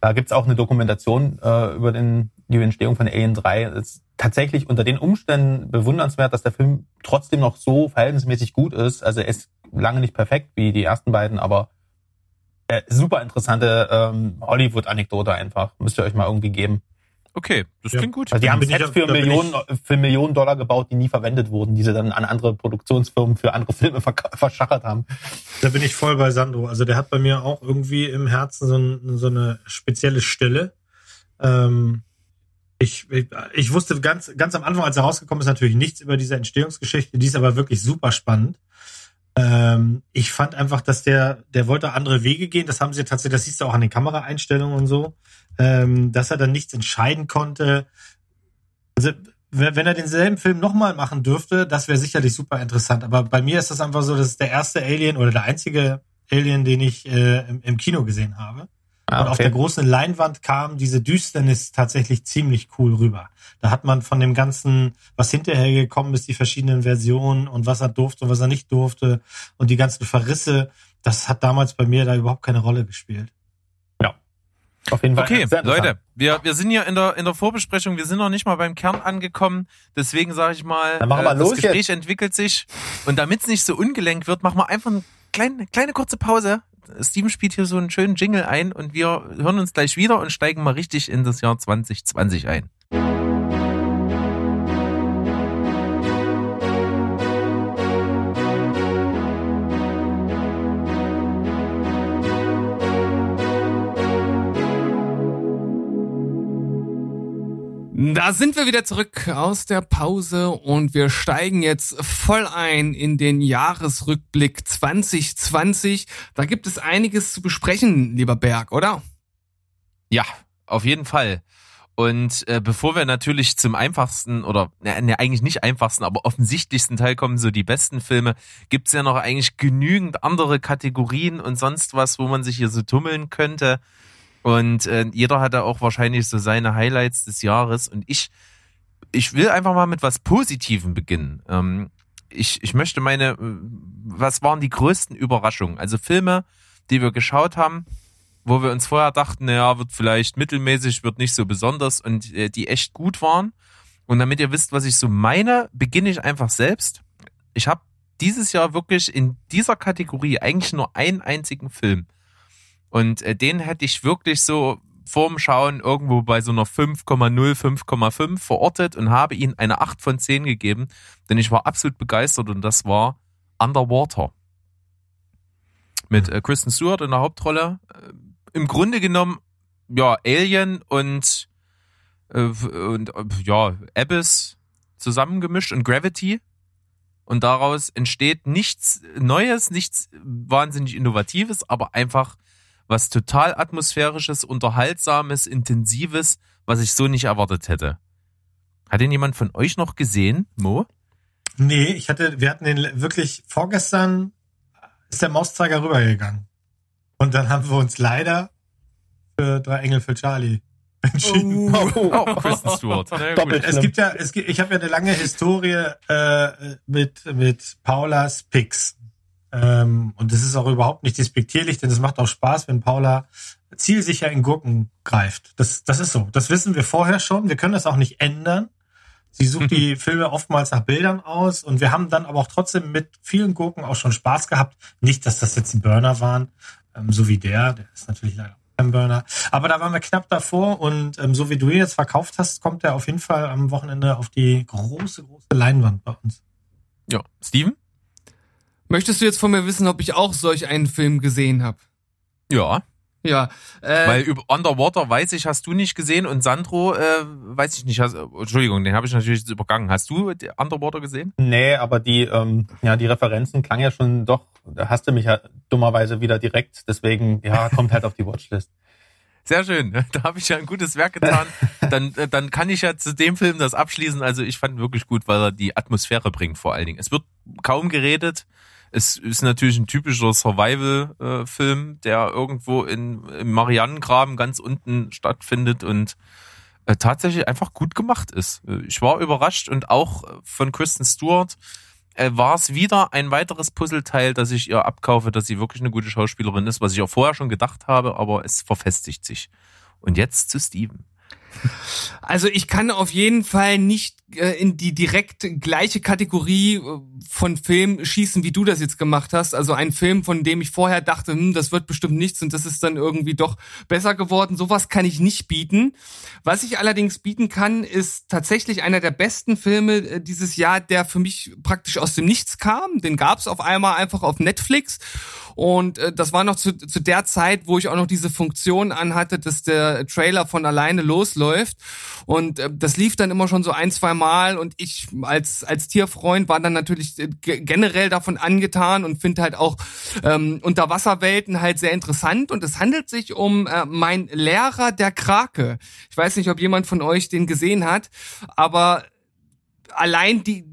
da gibt's auch eine Dokumentation äh, über den, die Entstehung von Alien 3. Es ist tatsächlich unter den Umständen bewundernswert, dass der Film trotzdem noch so verhältnismäßig gut ist. Also er ist lange nicht perfekt wie die ersten beiden, aber äh, super interessante ähm, Hollywood-Anekdote einfach. Müsst ihr euch mal irgendwie geben. Okay, das Ja. klingt gut. Also die haben Sets für Millionen, für Millionen Dollar gebaut, die nie verwendet wurden, die sie dann an andere Produktionsfirmen für andere Filme verschachert haben. Da bin ich voll bei Sandro. Also der hat bei mir auch irgendwie im Herzen so, ein, so eine spezielle Stelle. Ähm, ich, ich, ich wusste ganz, ganz am Anfang, als er rausgekommen ist, natürlich nichts über diese Entstehungsgeschichte. Die ist aber wirklich super spannend. Ähm, ich fand einfach, dass der, der wollte andere Wege gehen. Das haben sie tatsächlich, das siehst du auch an den Kameraeinstellungen und so, ähm, dass er dann nichts entscheiden konnte. Also, wenn er denselben Film nochmal machen dürfte, das wäre sicherlich super interessant. Aber bei mir ist das einfach so, das ist der erste Alien oder der einzige Alien, den ich äh, im, im Kino gesehen habe. Ah, Und auf der großen Leinwand kam diese Düsternis tatsächlich ziemlich cool rüber. Da hat man von dem ganzen, was hinterher gekommen ist, die verschiedenen Versionen und was er durfte und was er nicht durfte und die ganzen Verrisse, das hat damals bei mir da überhaupt keine Rolle gespielt. Auf jeden Fall. Okay. Leute, wir, wir sind hier in der, in der Vorbesprechung, wir sind noch nicht mal beim Kern angekommen. Deswegen sage ich mal, äh, Dann machen wir das los Gespräch entwickelt sich. Und damit es nicht so ungelenk wird, machen wir einfach eine kleine, kleine kurze Pause. Steven spielt hier so einen schönen Jingle ein und wir hören uns gleich wieder und steigen mal richtig in das Jahr 2020 ein. Da sind wir wieder zurück aus der Pause und wir steigen jetzt voll ein in den Jahresrückblick 2020. Da gibt es einiges zu besprechen, lieber Berg, oder? Ja, auf jeden Fall. Und äh, bevor wir natürlich zum einfachsten oder ne, eigentlich nicht einfachsten, aber offensichtlichsten Teil kommen, so die besten Filme, gibt's ja noch eigentlich genügend andere Kategorien und sonst was, wo man sich hier so tummeln könnte. Und äh, jeder hat da auch wahrscheinlich so seine Highlights des Jahres. Und ich, ich will einfach mal mit was Positivem beginnen. Ähm, ich, ich möchte meine, was waren die größten Überraschungen? Also Filme, die wir geschaut haben, wo wir uns vorher dachten, naja, wird vielleicht mittelmäßig, wird nicht so besonders und äh, die echt gut waren. Und damit ihr wisst, was ich so meine, beginne ich einfach selbst. Ich habe dieses Jahr wirklich in dieser Kategorie eigentlich nur einen einzigen Film. Und äh, den hätte ich wirklich so vorm Schauen irgendwo bei so einer 5,0, 5,5 verortet und habe ihm eine 8 von 10 gegeben, denn ich war absolut begeistert und das war Underwater. Mit äh, Kristen Stewart in der Hauptrolle. Äh, Im Grunde genommen, ja, Alien und, äh, und äh, ja, Abyss zusammengemischt und Gravity. Und daraus entsteht nichts Neues, nichts wahnsinnig Innovatives, aber einfach was total atmosphärisches, unterhaltsames, intensives, was ich so nicht erwartet hätte. Hat den jemand von euch noch gesehen, Mo? Nee, ich hatte, wir hatten den wirklich vorgestern ist der Mauszeiger rübergegangen. Und dann haben wir uns leider für drei Engel für Charlie entschieden. Oh, Kristen Stewart. Doppelt. Es gibt ja, es gibt, ich habe ja eine lange Historie äh, mit mit Paulas Picks. Ähm, und das ist auch überhaupt nicht despektierlich, denn es macht auch Spaß, wenn Paula zielsicher in Gurken greift. Das, das ist so. Das wissen wir vorher schon. Wir können das auch nicht ändern. Sie sucht die Filme oftmals nach Bildern aus und wir haben dann aber auch trotzdem mit vielen Gurken auch schon Spaß gehabt. Nicht, dass das jetzt die Burner waren, ähm, so wie der. Der ist natürlich leider kein Burner. Aber da waren wir knapp davor und ähm, so wie du ihn jetzt verkauft hast, kommt er auf jeden Fall am Wochenende auf die große, große Leinwand bei uns. Ja, Steven? Möchtest du jetzt von mir wissen, ob ich auch solch einen Film gesehen habe? Ja. Ja, äh, Weil über Underwater weiß ich, hast du nicht gesehen und Sandro äh, weiß ich nicht. Hast, Entschuldigung, den habe ich natürlich jetzt übergangen. Hast du Underwater gesehen? Nee, aber die, ähm, ja, die Referenzen klang ja schon doch, da hast du mich ja dummerweise wieder direkt, deswegen, ja, kommt halt auf die Watchlist. Sehr schön. Da habe ich ja ein gutes Werk getan. Dann, äh, dann kann ich ja zu dem Film das abschließen. Also ich fand ihn wirklich gut, weil er die Atmosphäre bringt vor allen Dingen. Es wird kaum geredet. Es ist natürlich ein typischer Survival-Film, der irgendwo in, im Marianengraben ganz unten stattfindet und äh, tatsächlich einfach gut gemacht ist. Äh, Ich war überrascht und auch äh, von Kristen Stewart war es wieder ein weiteres Puzzleteil, das ich ihr abkaufe, dass sie wirklich eine gute Schauspielerin ist, was ich auch vorher schon gedacht habe, aber es verfestigt sich. Und jetzt zu Steven. Also ich kann auf jeden Fall nicht äh, in die direkt gleiche Kategorie äh, von Film schießen, wie du das jetzt gemacht hast. Also ein Film, von dem ich vorher dachte, hm, das wird bestimmt nichts und das ist dann irgendwie doch besser geworden. Sowas kann ich nicht bieten. Was ich allerdings bieten kann, ist tatsächlich einer der besten Filme äh, dieses Jahr, der für mich praktisch aus dem Nichts kam. Den gab es auf einmal einfach auf Netflix. Und äh, das war noch zu, zu der Zeit, wo ich auch noch diese Funktion anhatte, dass der Trailer von alleine losläuft. Und äh, das lief dann immer schon so ein, zwei Mal. Und ich als, als Tierfreund war dann natürlich äh, ge- generell davon angetan und finde halt auch ähm, Unterwasserwelten halt sehr interessant. Und es handelt sich um äh, mein Lehrer der Krake. Ich weiß nicht, ob jemand von euch den gesehen hat, aber allein die,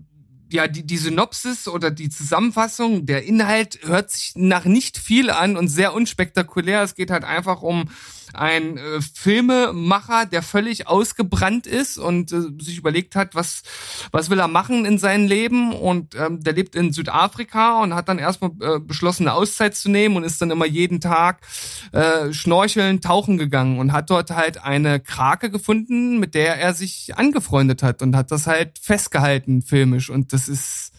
ja, die, die Synopsis oder die Zusammenfassung, der Inhalt hört sich nach nicht viel an und sehr unspektakulär. Es geht halt einfach um einen äh, Filmemacher, der völlig ausgebrannt ist und äh, sich überlegt hat, was, was will er machen in seinem Leben. Und ähm, der lebt in Südafrika und hat dann erstmal äh, beschlossen, eine Auszeit zu nehmen und ist dann immer jeden Tag äh, schnorcheln, tauchen gegangen und hat dort halt eine Krake gefunden, mit der er sich angefreundet hat und hat das halt festgehalten filmisch. Und das ist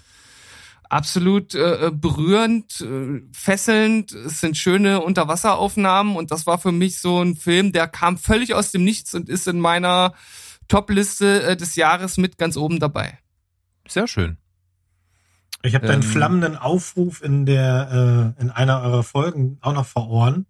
absolut äh, berührend, äh, fesselnd. Es sind schöne Unterwasseraufnahmen und das war für mich so ein Film, der kam völlig aus dem Nichts und ist in meiner Top-Liste äh, des Jahres mit ganz oben dabei. Sehr schön. Ich habe deinen Ähm. flammenden Aufruf in der äh, in einer eurer Folgen auch noch vor Ohren.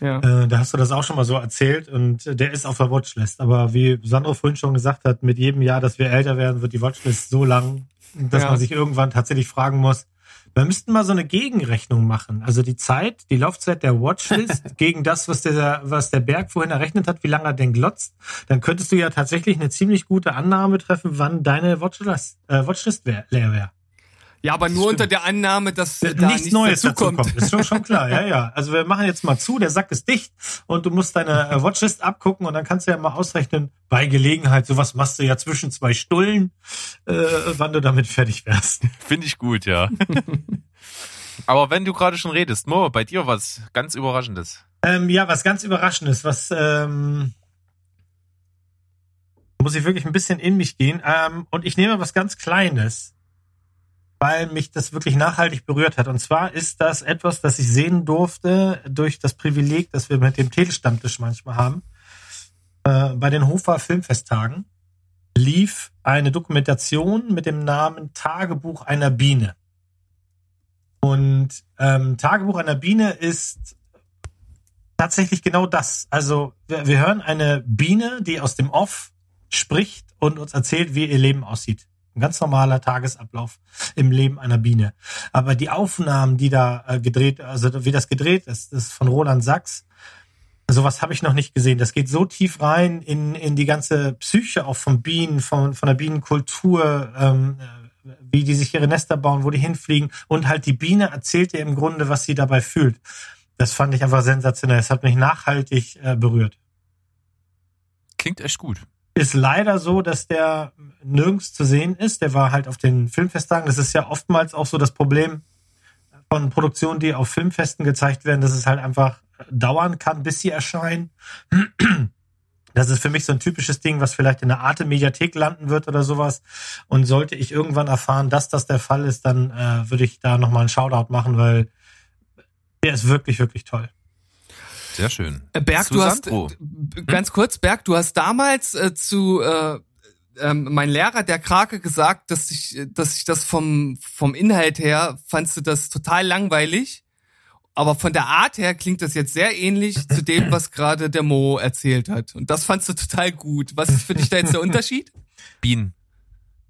Ja. Äh, da hast du das auch schon mal so erzählt und äh, der ist auf der Watchlist. Aber wie Sandro vorhin schon gesagt hat, mit jedem Jahr, dass wir älter werden, wird die Watchlist so lang, dass Ja. man sich irgendwann tatsächlich fragen muss, wir müssten mal so eine Gegenrechnung machen. Also die Zeit, die Laufzeit der Watchlist gegen das, was der, was der Berg vorhin errechnet hat, wie lange er denn glotzt. Dann könntest du ja tatsächlich eine ziemlich gute Annahme treffen, wann deine Watchlist, äh, Watchlist leer wäre. Ja, aber nur unter der Annahme, dass äh, da nichts, nichts Neues dazukommt. dazukommt. Ist schon, schon klar, ja, ja. Also wir machen jetzt mal zu, der Sack ist dicht und du musst deine äh, Watchlist abgucken und dann kannst du ja mal ausrechnen, bei Gelegenheit, sowas machst du ja zwischen zwei Stullen, äh, wann du damit fertig wärst. Finde ich gut, ja. Aber wenn du gerade schon redest, Mo, bei dir was ganz Überraschendes. Ähm, ja, was ganz Überraschendes, was ähm, muss ich wirklich ein bisschen in mich gehen. Ähm, und ich nehme was ganz Kleines, weil mich das wirklich nachhaltig berührt hat. Und zwar ist das etwas, das ich sehen durfte durch das Privileg, das wir mit dem Telestammtisch manchmal haben. Äh, bei den Hofer Filmfesttagen lief eine Dokumentation mit dem Namen Tagebuch einer Biene. Und ähm, Tagebuch einer Biene ist tatsächlich genau das. Also wir, wir hören eine Biene, die aus dem Off spricht und uns erzählt, wie ihr Leben aussieht. Ein ganz normaler Tagesablauf im Leben einer Biene. Aber die Aufnahmen, die da äh, gedreht, also wie das gedreht ist, ist von Roland Sachs. Sowas habe ich noch nicht gesehen. Das geht so tief rein in, in die ganze Psyche auch von Bienen, von, von der Bienenkultur, ähm, äh, wie die sich ihre Nester bauen, wo die hinfliegen. Und halt die Biene erzählt ihr im Grunde, was sie dabei fühlt. Das fand ich einfach sensationell. Es hat mich nachhaltig äh, berührt. Klingt echt gut. Ist leider so, dass der nirgends zu sehen ist. Der war halt auf den Filmfesttagen. Das ist ja oftmals auch so das Problem von Produktionen, die auf Filmfesten gezeigt werden, dass es halt einfach dauern kann, bis sie erscheinen. Das ist für mich so ein typisches Ding, was vielleicht in der Arte Mediathek landen wird oder sowas. Und sollte ich irgendwann erfahren, dass das der Fall ist, dann äh, würde ich da nochmal einen Shoutout machen, weil der ist wirklich, wirklich toll. Sehr schön. Äh, Berg, Zu du hast Sandro. äh, b- ganz kurz, Berg, du hast damals äh, zu äh, ähm, mein Lehrer, der Krake, gesagt, dass ich, äh, dass ich das vom vom Inhalt her fandst du das total langweilig, aber von der Art her klingt das jetzt sehr ähnlich zu dem, was gerade der Mo erzählt hat. Und das fandst du total gut. Was ist für dich da jetzt der Unterschied? Bienen.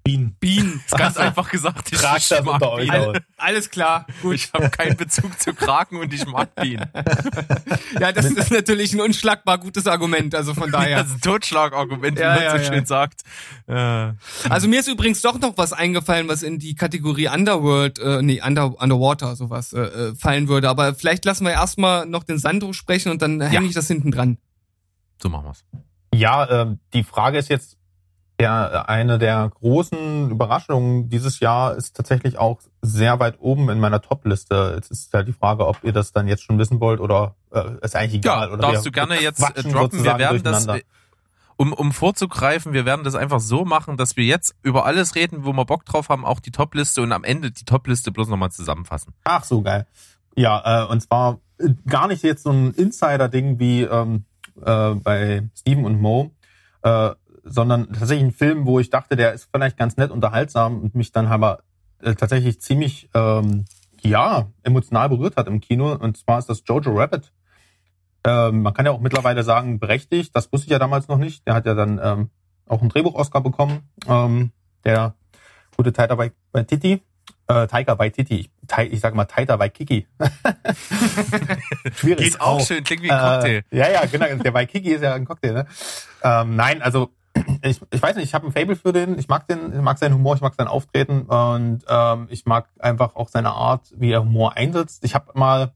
Bienen. Bienen. Ist ganz einfach gesagt. Ich, Tragt das mag unter euch aus. Alles klar, gut. Ich habe keinen Bezug zu Kraken und ich mag Bienen. Ja, das ist natürlich ein unschlagbar gutes Argument. Also von daher. Das ist ein Totschlagargument, wie Ja, man ja, so ja. schön sagt. Äh, Also mir ist übrigens doch noch was eingefallen, was in die Kategorie Underworld, äh, nee, Under, Underwater sowas äh, äh, fallen würde. Aber vielleicht lassen wir erstmal noch den Sandro sprechen und dann hänge ich das hinten dran. so machen wir's. Ja, ähm, die Frage ist jetzt, der, eine der großen Überraschungen dieses Jahr ist tatsächlich auch sehr weit oben in meiner Top-Liste. Jetzt ist halt die Frage, ob ihr das dann jetzt schon wissen wollt oder äh, ist eigentlich Ja, egal. oder darfst du gerne jetzt äh, droppen. Wir werden das, äh, um, um vorzugreifen, wir werden das einfach so machen, dass wir jetzt über alles reden, wo wir Bock drauf haben, auch die Top-Liste und am Ende die Top-Liste bloß nochmal zusammenfassen. Ach so, geil. Ja, äh, und zwar äh, gar nicht jetzt so ein Insider-Ding wie ähm, äh, bei Steven und Mo, äh, sondern tatsächlich ein Film, wo ich dachte, der ist vielleicht ganz nett unterhaltsam und mich dann aber äh, tatsächlich ziemlich ähm, ja emotional berührt hat im Kino. Und zwar ist das Jojo Rabbit. Ähm, man kann ja auch mittlerweile sagen, berechtigt. Das wusste ich ja damals noch nicht. Der hat ja dann ähm, auch einen Drehbuch-Oscar bekommen. Ähm, der gute Taika Waititi. Äh, Taika Waititi. Ich, ich sag mal Taika Waikiki. Schwierig. Ist auch schön, klingt wie ein Cocktail. Äh, ja, ja, genau. Der Waikiki ist ja ein Cocktail, ne? Ähm, nein, also ich, ich weiß nicht, ich habe ein Fable für den. Ich mag den, ich mag seinen Humor, ich mag sein Auftreten und ähm, ich mag einfach auch seine Art, wie er Humor einsetzt. Ich habe mal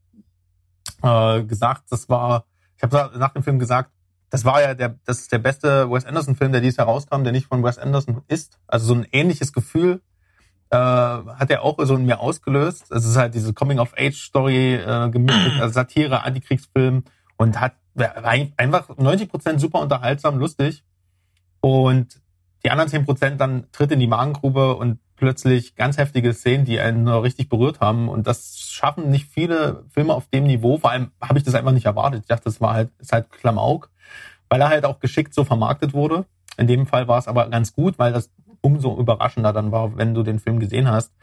äh, gesagt, das war, ich habe nach dem Film gesagt, das war ja der, das ist der beste Wes Anderson-Film, der dieses Jahr rauskam, der nicht von Wes Anderson ist. Also so ein ähnliches Gefühl äh, hat er auch so in mir ausgelöst. Es ist halt diese Coming-of-Age-Story äh, gemischt also Satire, Antikriegsfilm und hat einfach 90 Prozent super unterhaltsam, lustig. Und die anderen 10 Prozent dann tritt in die Magengrube und plötzlich ganz heftige Szenen, die einen richtig berührt haben. Und das schaffen nicht viele Filme auf dem Niveau. Vor allem habe ich das einfach nicht erwartet. Ich dachte, das war halt, ist halt Klamauk, weil er halt auch geschickt so vermarktet wurde. In dem Fall war es aber ganz gut, weil das umso überraschender dann war, wenn du den Film gesehen hast.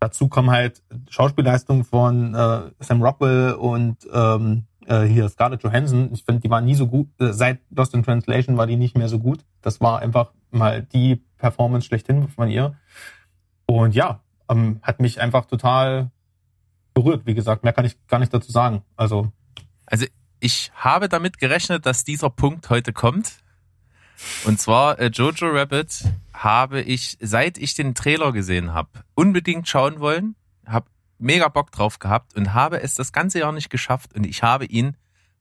Dazu kommen halt Schauspielleistungen von äh, Sam Rockwell und ähm, äh, hier Scarlett Johansson. Ich finde, die waren nie so gut. Äh, seit Lost in Translation war die nicht mehr so gut. Das war einfach mal die Performance schlechthin von ihr. Und ja, ähm, hat mich einfach total berührt. Wie gesagt, mehr kann ich gar nicht dazu sagen. Also Also ich habe damit gerechnet, dass dieser Punkt heute kommt. Und zwar äh, Jojo Rabbit habe ich, seit ich den Trailer gesehen habe, unbedingt schauen wollen, habe mega Bock drauf gehabt und habe es das ganze Jahr nicht geschafft und ich habe ihn,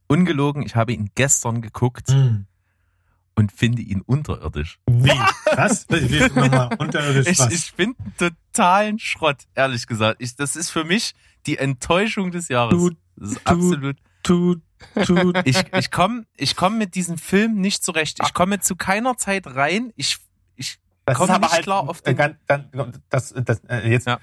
ungelogen, ich habe ihn gestern geguckt Hm. und finde ihn unterirdisch. Wie? Was? Nochmal unterirdisch Ich, was? ich finde totalen Schrott, ehrlich gesagt. Ich, das ist für mich die Enttäuschung des Jahres. Du- das ist du- absolut. tut, tut. Ich, ich komme ich komm mit diesem Film nicht zurecht. Ich komme zu keiner Zeit rein. Ich, ich komme nicht halt klar auf den. ganz, dann, das, das, äh, jetzt, Ja.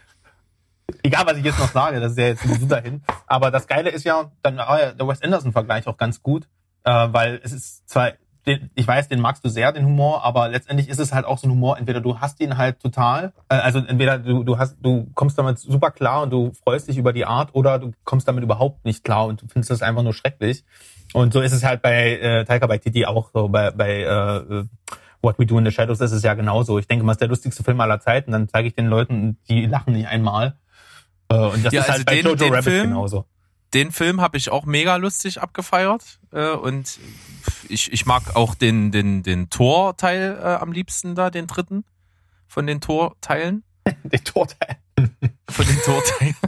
Egal was ich jetzt noch sage, das ist ja jetzt sowieso dahin. Aber das Geile ist ja, dann war ja der Wes Anderson-Vergleich auch ganz gut, äh, weil es ist zwar, den, ich weiß, den magst du sehr, den Humor, aber letztendlich ist es halt auch so ein Humor, entweder du hast ihn halt total, äh, also entweder du, du hast, du kommst damit super klar und du freust dich über die Art, oder du kommst damit überhaupt nicht klar und du findest das einfach nur schrecklich. Und so ist es halt bei äh, Taika Waititi auch so, bei, bei äh, What We Do in the Shadows ist es ja genauso. Ich denke mal, es ist der lustigste Film aller Zeiten. Dann zeige ich den Leuten, die lachen nicht einmal. Äh, Und das Ja, ist also halt bei den- Jojo den Rabbit Film- genauso. Den Film habe ich auch mega lustig abgefeiert. Äh, und ich, ich mag auch den, den, den Tor-Teil äh, am liebsten da, den dritten von den Tor-Teilen. Den Torteil. Von den Torteilen.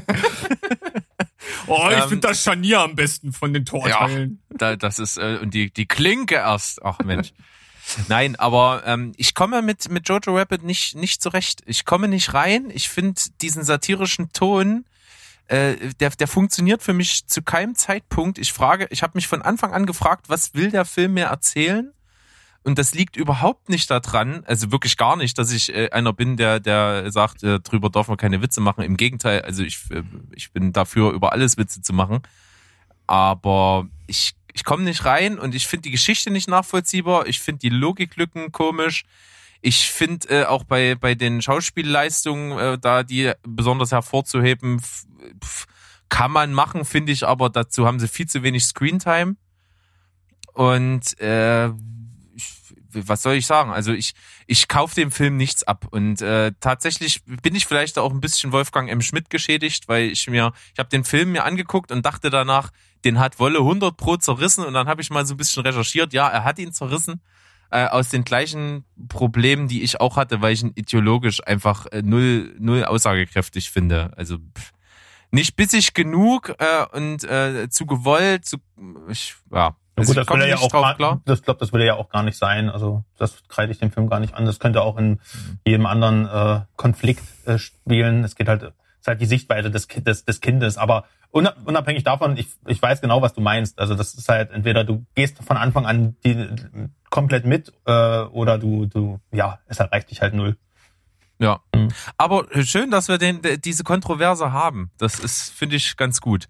Oh, ich Ähm, finde das Scharnier am besten von den Torteilen. Da, das ist, äh, und die, die Klinke erst. Ach Mensch. Nein, aber ähm, ich komme mit, mit Jojo Rabbit nicht, nicht zurecht. Ich komme nicht rein. Ich finde diesen satirischen Ton, äh, der, der funktioniert für mich zu keinem Zeitpunkt. Ich frage, ich habe mich von Anfang an gefragt, was will der Film mir erzählen? Und das liegt überhaupt nicht daran, also wirklich gar nicht, dass ich äh, einer bin, der, der sagt, äh, drüber darf man keine Witze machen. Im Gegenteil, also ich, äh, ich bin dafür, über alles Witze zu machen. Aber ich, ich komme nicht rein und ich finde die Geschichte nicht nachvollziehbar. Ich finde die Logiklücken komisch. Ich finde äh, auch bei, bei den Schauspielleistungen, äh, da die besonders hervorzuheben, kann man machen, finde ich, aber dazu haben sie viel zu wenig Screentime. Und äh, was soll ich sagen? Also ich, ich kaufe dem Film nichts ab. Und äh, tatsächlich bin ich vielleicht auch ein bisschen Wolfgang M. Schmidt geschädigt, weil ich mir, ich habe den Film mir angeguckt und dachte danach, den hat Wolle 100 pro zerrissen. Und dann habe ich mal so ein bisschen recherchiert. Ja, er hat ihn zerrissen. Äh, aus den gleichen Problemen, die ich auch hatte, weil ich ihn ideologisch einfach äh, null, null aussagekräftig finde. Also pff, nicht bissig genug äh, und äh, zu gewollt, zu, ich, ja. Also gut, das will er ja auch drauf gar, das glaube, das will er ja auch gar nicht sein. Also das kreide ich dem Film gar nicht an. Das könnte auch in jedem anderen äh, Konflikt äh, spielen. Es geht halt, es ist halt die Sichtweise des, des, des Kindes. Aber una- unabhängig davon, ich, ich weiß genau, was du meinst. Also das ist halt entweder du gehst von Anfang an die, komplett mit äh, oder du, du, ja, es erreicht dich halt null. Ja. Mhm. Aber schön, dass wir den, diese Kontroverse haben. Das ist, finde ich, ganz gut.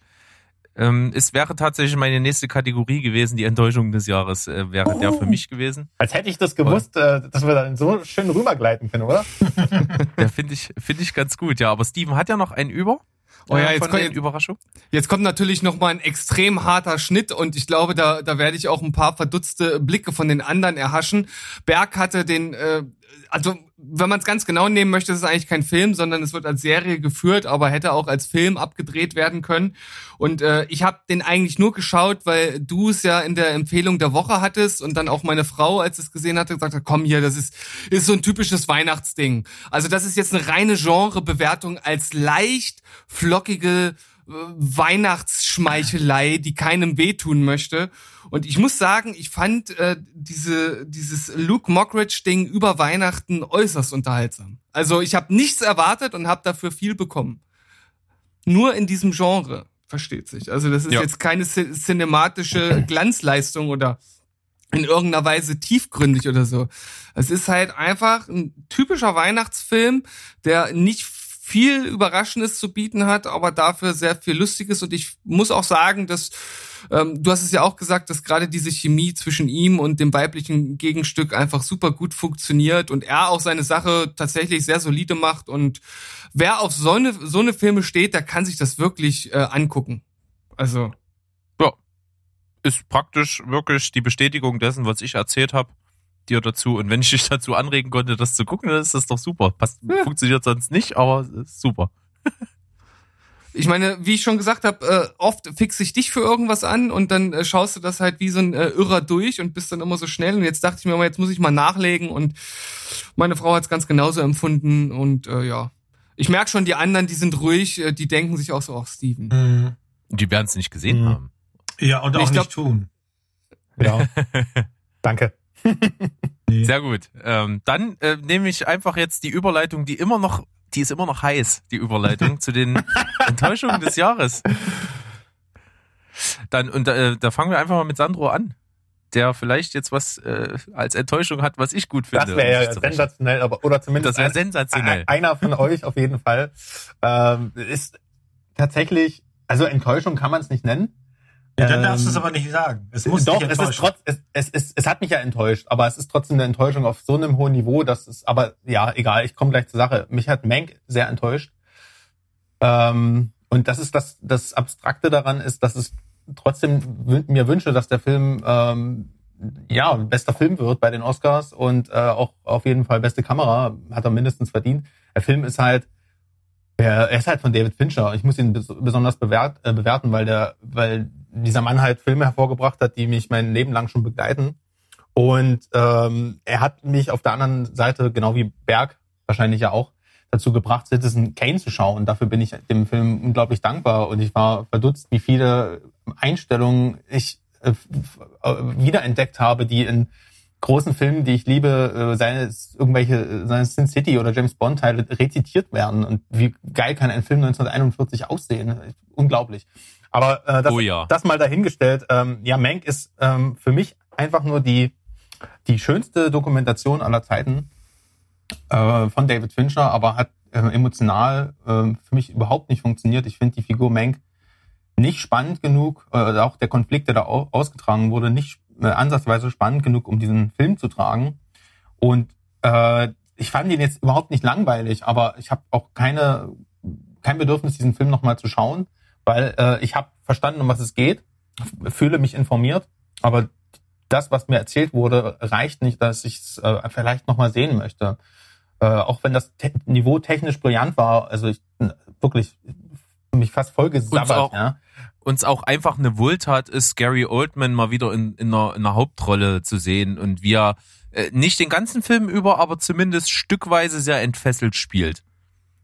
Ähm, es wäre tatsächlich meine nächste Kategorie gewesen, die Enttäuschung des Jahres äh, wäre der für mich gewesen. Als hätte ich das gewusst, äh, dass wir dann so schön rübergleiten können, oder? Der finde ich, finde ich ganz gut, ja. Aber Steven hat ja noch einen über. Oh ja, äh, jetzt kommt- den Überraschung. Jetzt kommt natürlich noch mal ein extrem harter Schnitt und ich glaube, da, da werde ich auch ein paar verdutzte Blicke von den anderen erhaschen. Berg hatte den, äh, also wenn man es ganz genau nehmen möchte, ist es eigentlich kein Film, sondern es wird als Serie geführt, aber hätte auch als Film abgedreht werden können. Und äh, ich habe den eigentlich nur geschaut, weil du es ja in der Empfehlung der Woche hattest und dann auch meine Frau, als es gesehen hatte, gesagt hat, komm hier, das ist, ist so ein typisches Weihnachtsding. Also das ist jetzt eine reine Genrebewertung als leicht flockige Weihnachtsschmeichelei, die keinem wehtun möchte. Und ich muss sagen, ich fand äh, diese dieses Luke Mockridge Ding über Weihnachten äußerst unterhaltsam. Also ich habe nichts erwartet und habe dafür viel bekommen. Nur in diesem Genre, versteht sich. Also das ist Ja. jetzt keine ci- cinematische Glanzleistung oder in irgendeiner Weise tiefgründig oder so. Es ist halt einfach ein typischer Weihnachtsfilm, der nicht viel Überraschendes zu bieten hat, aber dafür sehr viel Lustiges. Und ich muss auch sagen, dass ähm, du hast es ja auch gesagt, dass gerade diese Chemie zwischen ihm und dem weiblichen Gegenstück einfach super gut funktioniert und er auch seine Sache tatsächlich sehr solide macht. Und wer auf so eine, so eine Filme steht, der kann sich das wirklich äh, angucken. Also. Ist praktisch wirklich die Bestätigung dessen, was ich erzählt habe, dir dazu. Und wenn ich dich dazu anregen konnte, das zu gucken, dann ist das doch super. Passt, Ja. Funktioniert sonst nicht, aber es ist super. ich meine, wie ich schon gesagt habe, äh, oft fixe ich dich für irgendwas an und dann äh, schaust du das halt wie so ein äh, Irrer durch und bist dann immer so schnell. Und jetzt dachte ich mir mal, jetzt muss ich mal nachlegen und meine Frau hat es ganz genauso empfunden und äh, ja. Ich merke schon, die anderen, die sind ruhig, äh, die denken sich auch so, ach Steven. Mhm. Die werden es nicht gesehen Mhm. haben. Ja, und auch Ich glaub- nicht tun. Ja. Danke. Sehr gut. Ähm, dann äh, nehme ich einfach jetzt die Überleitung, die immer noch, die ist immer noch heiß, die Überleitung zu den Enttäuschungen des Jahres. Dann, und äh, da fangen wir einfach mal mit Sandro an, der vielleicht jetzt was äh, als Enttäuschung hat, was ich gut finde. Das wäre ja sensationell, aber oder zumindest Das ein- sensationell. ein- einer von euch auf jeden Fall. Ähm, ist tatsächlich, also Enttäuschung kann man es nicht nennen. Ja, dann darfst du es Ähm, aber nicht sagen. Es muss Doch, es ist trotz, es, es, es, es hat mich ja enttäuscht, aber es ist trotzdem eine Enttäuschung auf so einem hohen Niveau, dass es, aber ja, egal, ich komme gleich zur Sache. Mich hat Mank sehr enttäuscht. Ähm, und das ist das, das Abstrakte daran ist, dass es trotzdem mir wünsche, dass der Film ähm, ja bester Film wird bei den Oscars und äh, auch auf jeden Fall beste Kamera hat er mindestens verdient. Der Film ist halt er, ist halt von David Fincher. Ich muss ihn bes besonders bewert, äh, bewerten, weil der, weil dieser Mann halt Filme hervorgebracht hat, die mich mein Leben lang schon begleiten. Und ähm, er hat mich auf der anderen Seite, genau wie Berg wahrscheinlich ja auch, dazu gebracht, Citizen Kane zu schauen. Dafür bin ich dem Film unglaublich dankbar und ich war verdutzt, wie viele Einstellungen ich äh, äh, wiederentdeckt habe, die in großen Filmen, die ich liebe, äh, seien es irgendwelche, äh, seien es Sin City oder James Bond Teile rezitiert werden. Und wie geil kann ein Film 1941 aussehen? Unglaublich. Aber äh, das, Oh ja. das mal dahingestellt. Ähm, ja, Mank ist ähm, für mich einfach nur die die schönste Dokumentation aller Zeiten äh, von David Fincher, aber hat äh, emotional äh, für mich überhaupt nicht funktioniert. Ich finde die Figur Mank nicht spannend genug, äh, auch der Konflikt, der da au ausgetragen wurde, nicht äh, ansatzweise spannend genug, um diesen Film zu tragen. Und äh, ich fand ihn jetzt überhaupt nicht langweilig, aber ich habe auch keine kein Bedürfnis, diesen Film nochmal zu schauen, weil äh, ich habe verstanden, um was es geht, fühle mich informiert, aber das, was mir erzählt wurde, reicht nicht, dass ich es äh, vielleicht nochmal sehen möchte. Äh, auch wenn das te Niveau technisch brillant war, also ich wirklich mich fast voll Uns auch. ja. uns auch einfach eine Wohltat ist, Gary Oldman mal wieder in, in, einer, in einer Hauptrolle zu sehen und wie er äh, nicht den ganzen Film über, aber zumindest stückweise sehr entfesselt spielt.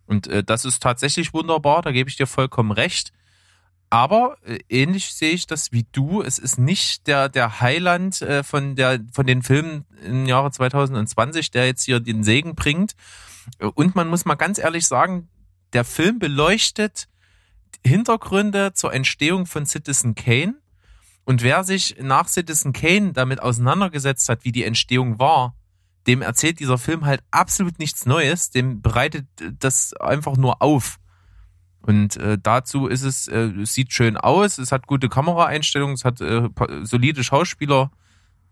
Und äh, das ist tatsächlich wunderbar, da gebe ich dir vollkommen recht. Aber äh, ähnlich sehe ich das wie du. Es ist nicht der, der Heiland äh, von, der, von den Filmen im Jahre 2020, der jetzt hier den Segen bringt. Und man muss mal ganz ehrlich sagen, der Film beleuchtet Hintergründe zur Entstehung von Citizen Kane. Und wer sich nach Citizen Kane damit auseinandergesetzt hat, wie die Entstehung war, dem erzählt dieser Film halt absolut nichts Neues, dem bereitet das einfach nur auf. Und äh, dazu ist es, äh, es sieht schön aus, es hat gute Kameraeinstellungen, es hat äh, solide Schauspieler,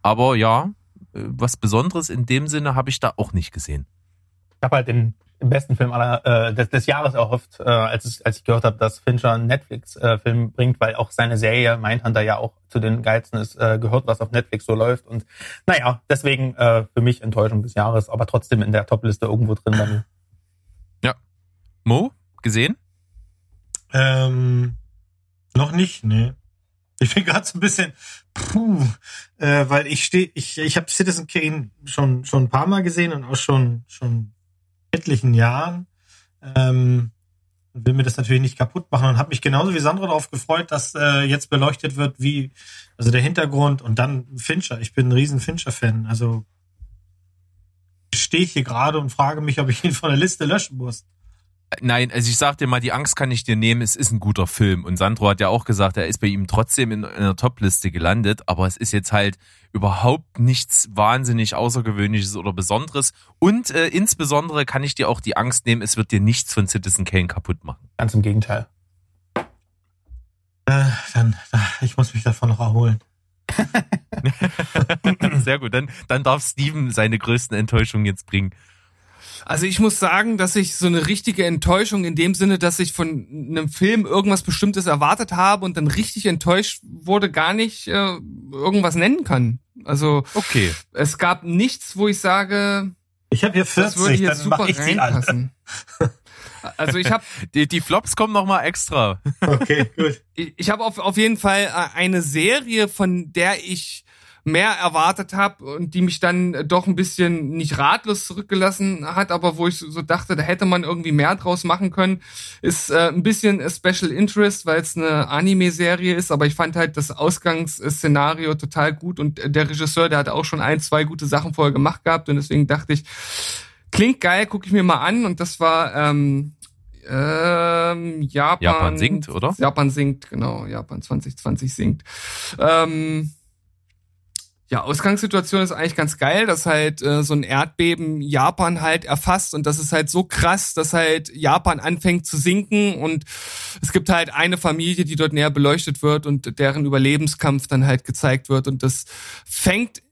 aber ja, äh, was Besonderes in dem Sinne habe ich da auch nicht gesehen. Ich habe halt den besten Film aller äh, des, des Jahres erhofft, äh, als, ich, als ich gehört habe, dass Fincher einen Netflix-Film bringt, weil auch seine Serie Mindhunter ja auch zu den geilsten ist, äh, gehört, was auf Netflix so läuft. Und naja, deswegen äh, für mich Enttäuschung des Jahres, aber trotzdem in der Topliste irgendwo drin bei mir. Mo, gesehen? Ähm, noch nicht, nee. Ich bin gerade so ein bisschen, puh, äh, weil ich stehe, ich, ich habe Citizen Kane schon schon ein paar Mal gesehen und auch schon schon etlichen Jahren. Ähm, will mir das natürlich nicht kaputt machen und habe mich genauso wie Sandra darauf gefreut, dass äh, jetzt beleuchtet wird, wie also der Hintergrund und dann Fincher. Ich bin ein riesen Fincher-Fan. Also stehe ich hier gerade und frage mich, ob ich ihn von der Liste löschen muss. Nein, also ich sag dir mal, die Angst kann ich dir nehmen, es ist ein guter Film. Und Sandro hat ja auch gesagt, er ist bei ihm trotzdem in einer Top-Liste gelandet, aber es ist jetzt halt überhaupt nichts wahnsinnig Außergewöhnliches oder Besonderes. Und äh, insbesondere kann ich dir auch die Angst nehmen, es wird dir nichts von Citizen Kane kaputt machen. Ganz im Gegenteil. Äh, dann, ich muss mich davon noch erholen. Sehr gut, dann, dann darf Steven seine größten Enttäuschungen jetzt bringen. Also ich muss sagen, dass ich so eine richtige Enttäuschung in dem Sinne, dass ich von einem Film irgendwas Bestimmtes erwartet habe und dann richtig enttäuscht wurde, gar nicht äh, irgendwas nennen kann. Also Okay. es gab nichts, wo ich sage, Ich habe hier das würde 40, jetzt dann super ich reinpassen. also ich habe Die, die Flops kommen noch mal extra. Okay, gut. ich, ich habe auf, auf jeden Fall äh, eine Serie, von der ich mehr erwartet habe und die mich dann doch ein bisschen nicht ratlos zurückgelassen hat, aber wo ich so dachte, da hätte man irgendwie mehr draus machen können, ist äh, ein bisschen a Special Interest, weil es eine Anime-Serie ist, aber ich fand halt das Ausgangsszenario total gut und der Regisseur, der hat auch schon ein, zwei gute Sachen vorher gemacht gehabt und deswegen dachte ich, klingt geil, gucke ich mir mal an und das war ähm, ähm, Japan. Japan singt, oder? Japan singt, genau. Japan 2020 singt. Ähm, ja, Ausgangssituation ist eigentlich ganz geil, dass halt äh, so ein Erdbeben Japan halt erfasst und das ist halt so krass, dass halt Japan anfängt zu sinken und es gibt halt eine Familie, die dort näher beleuchtet wird und deren Überlebenskampf dann halt gezeigt wird und das fängt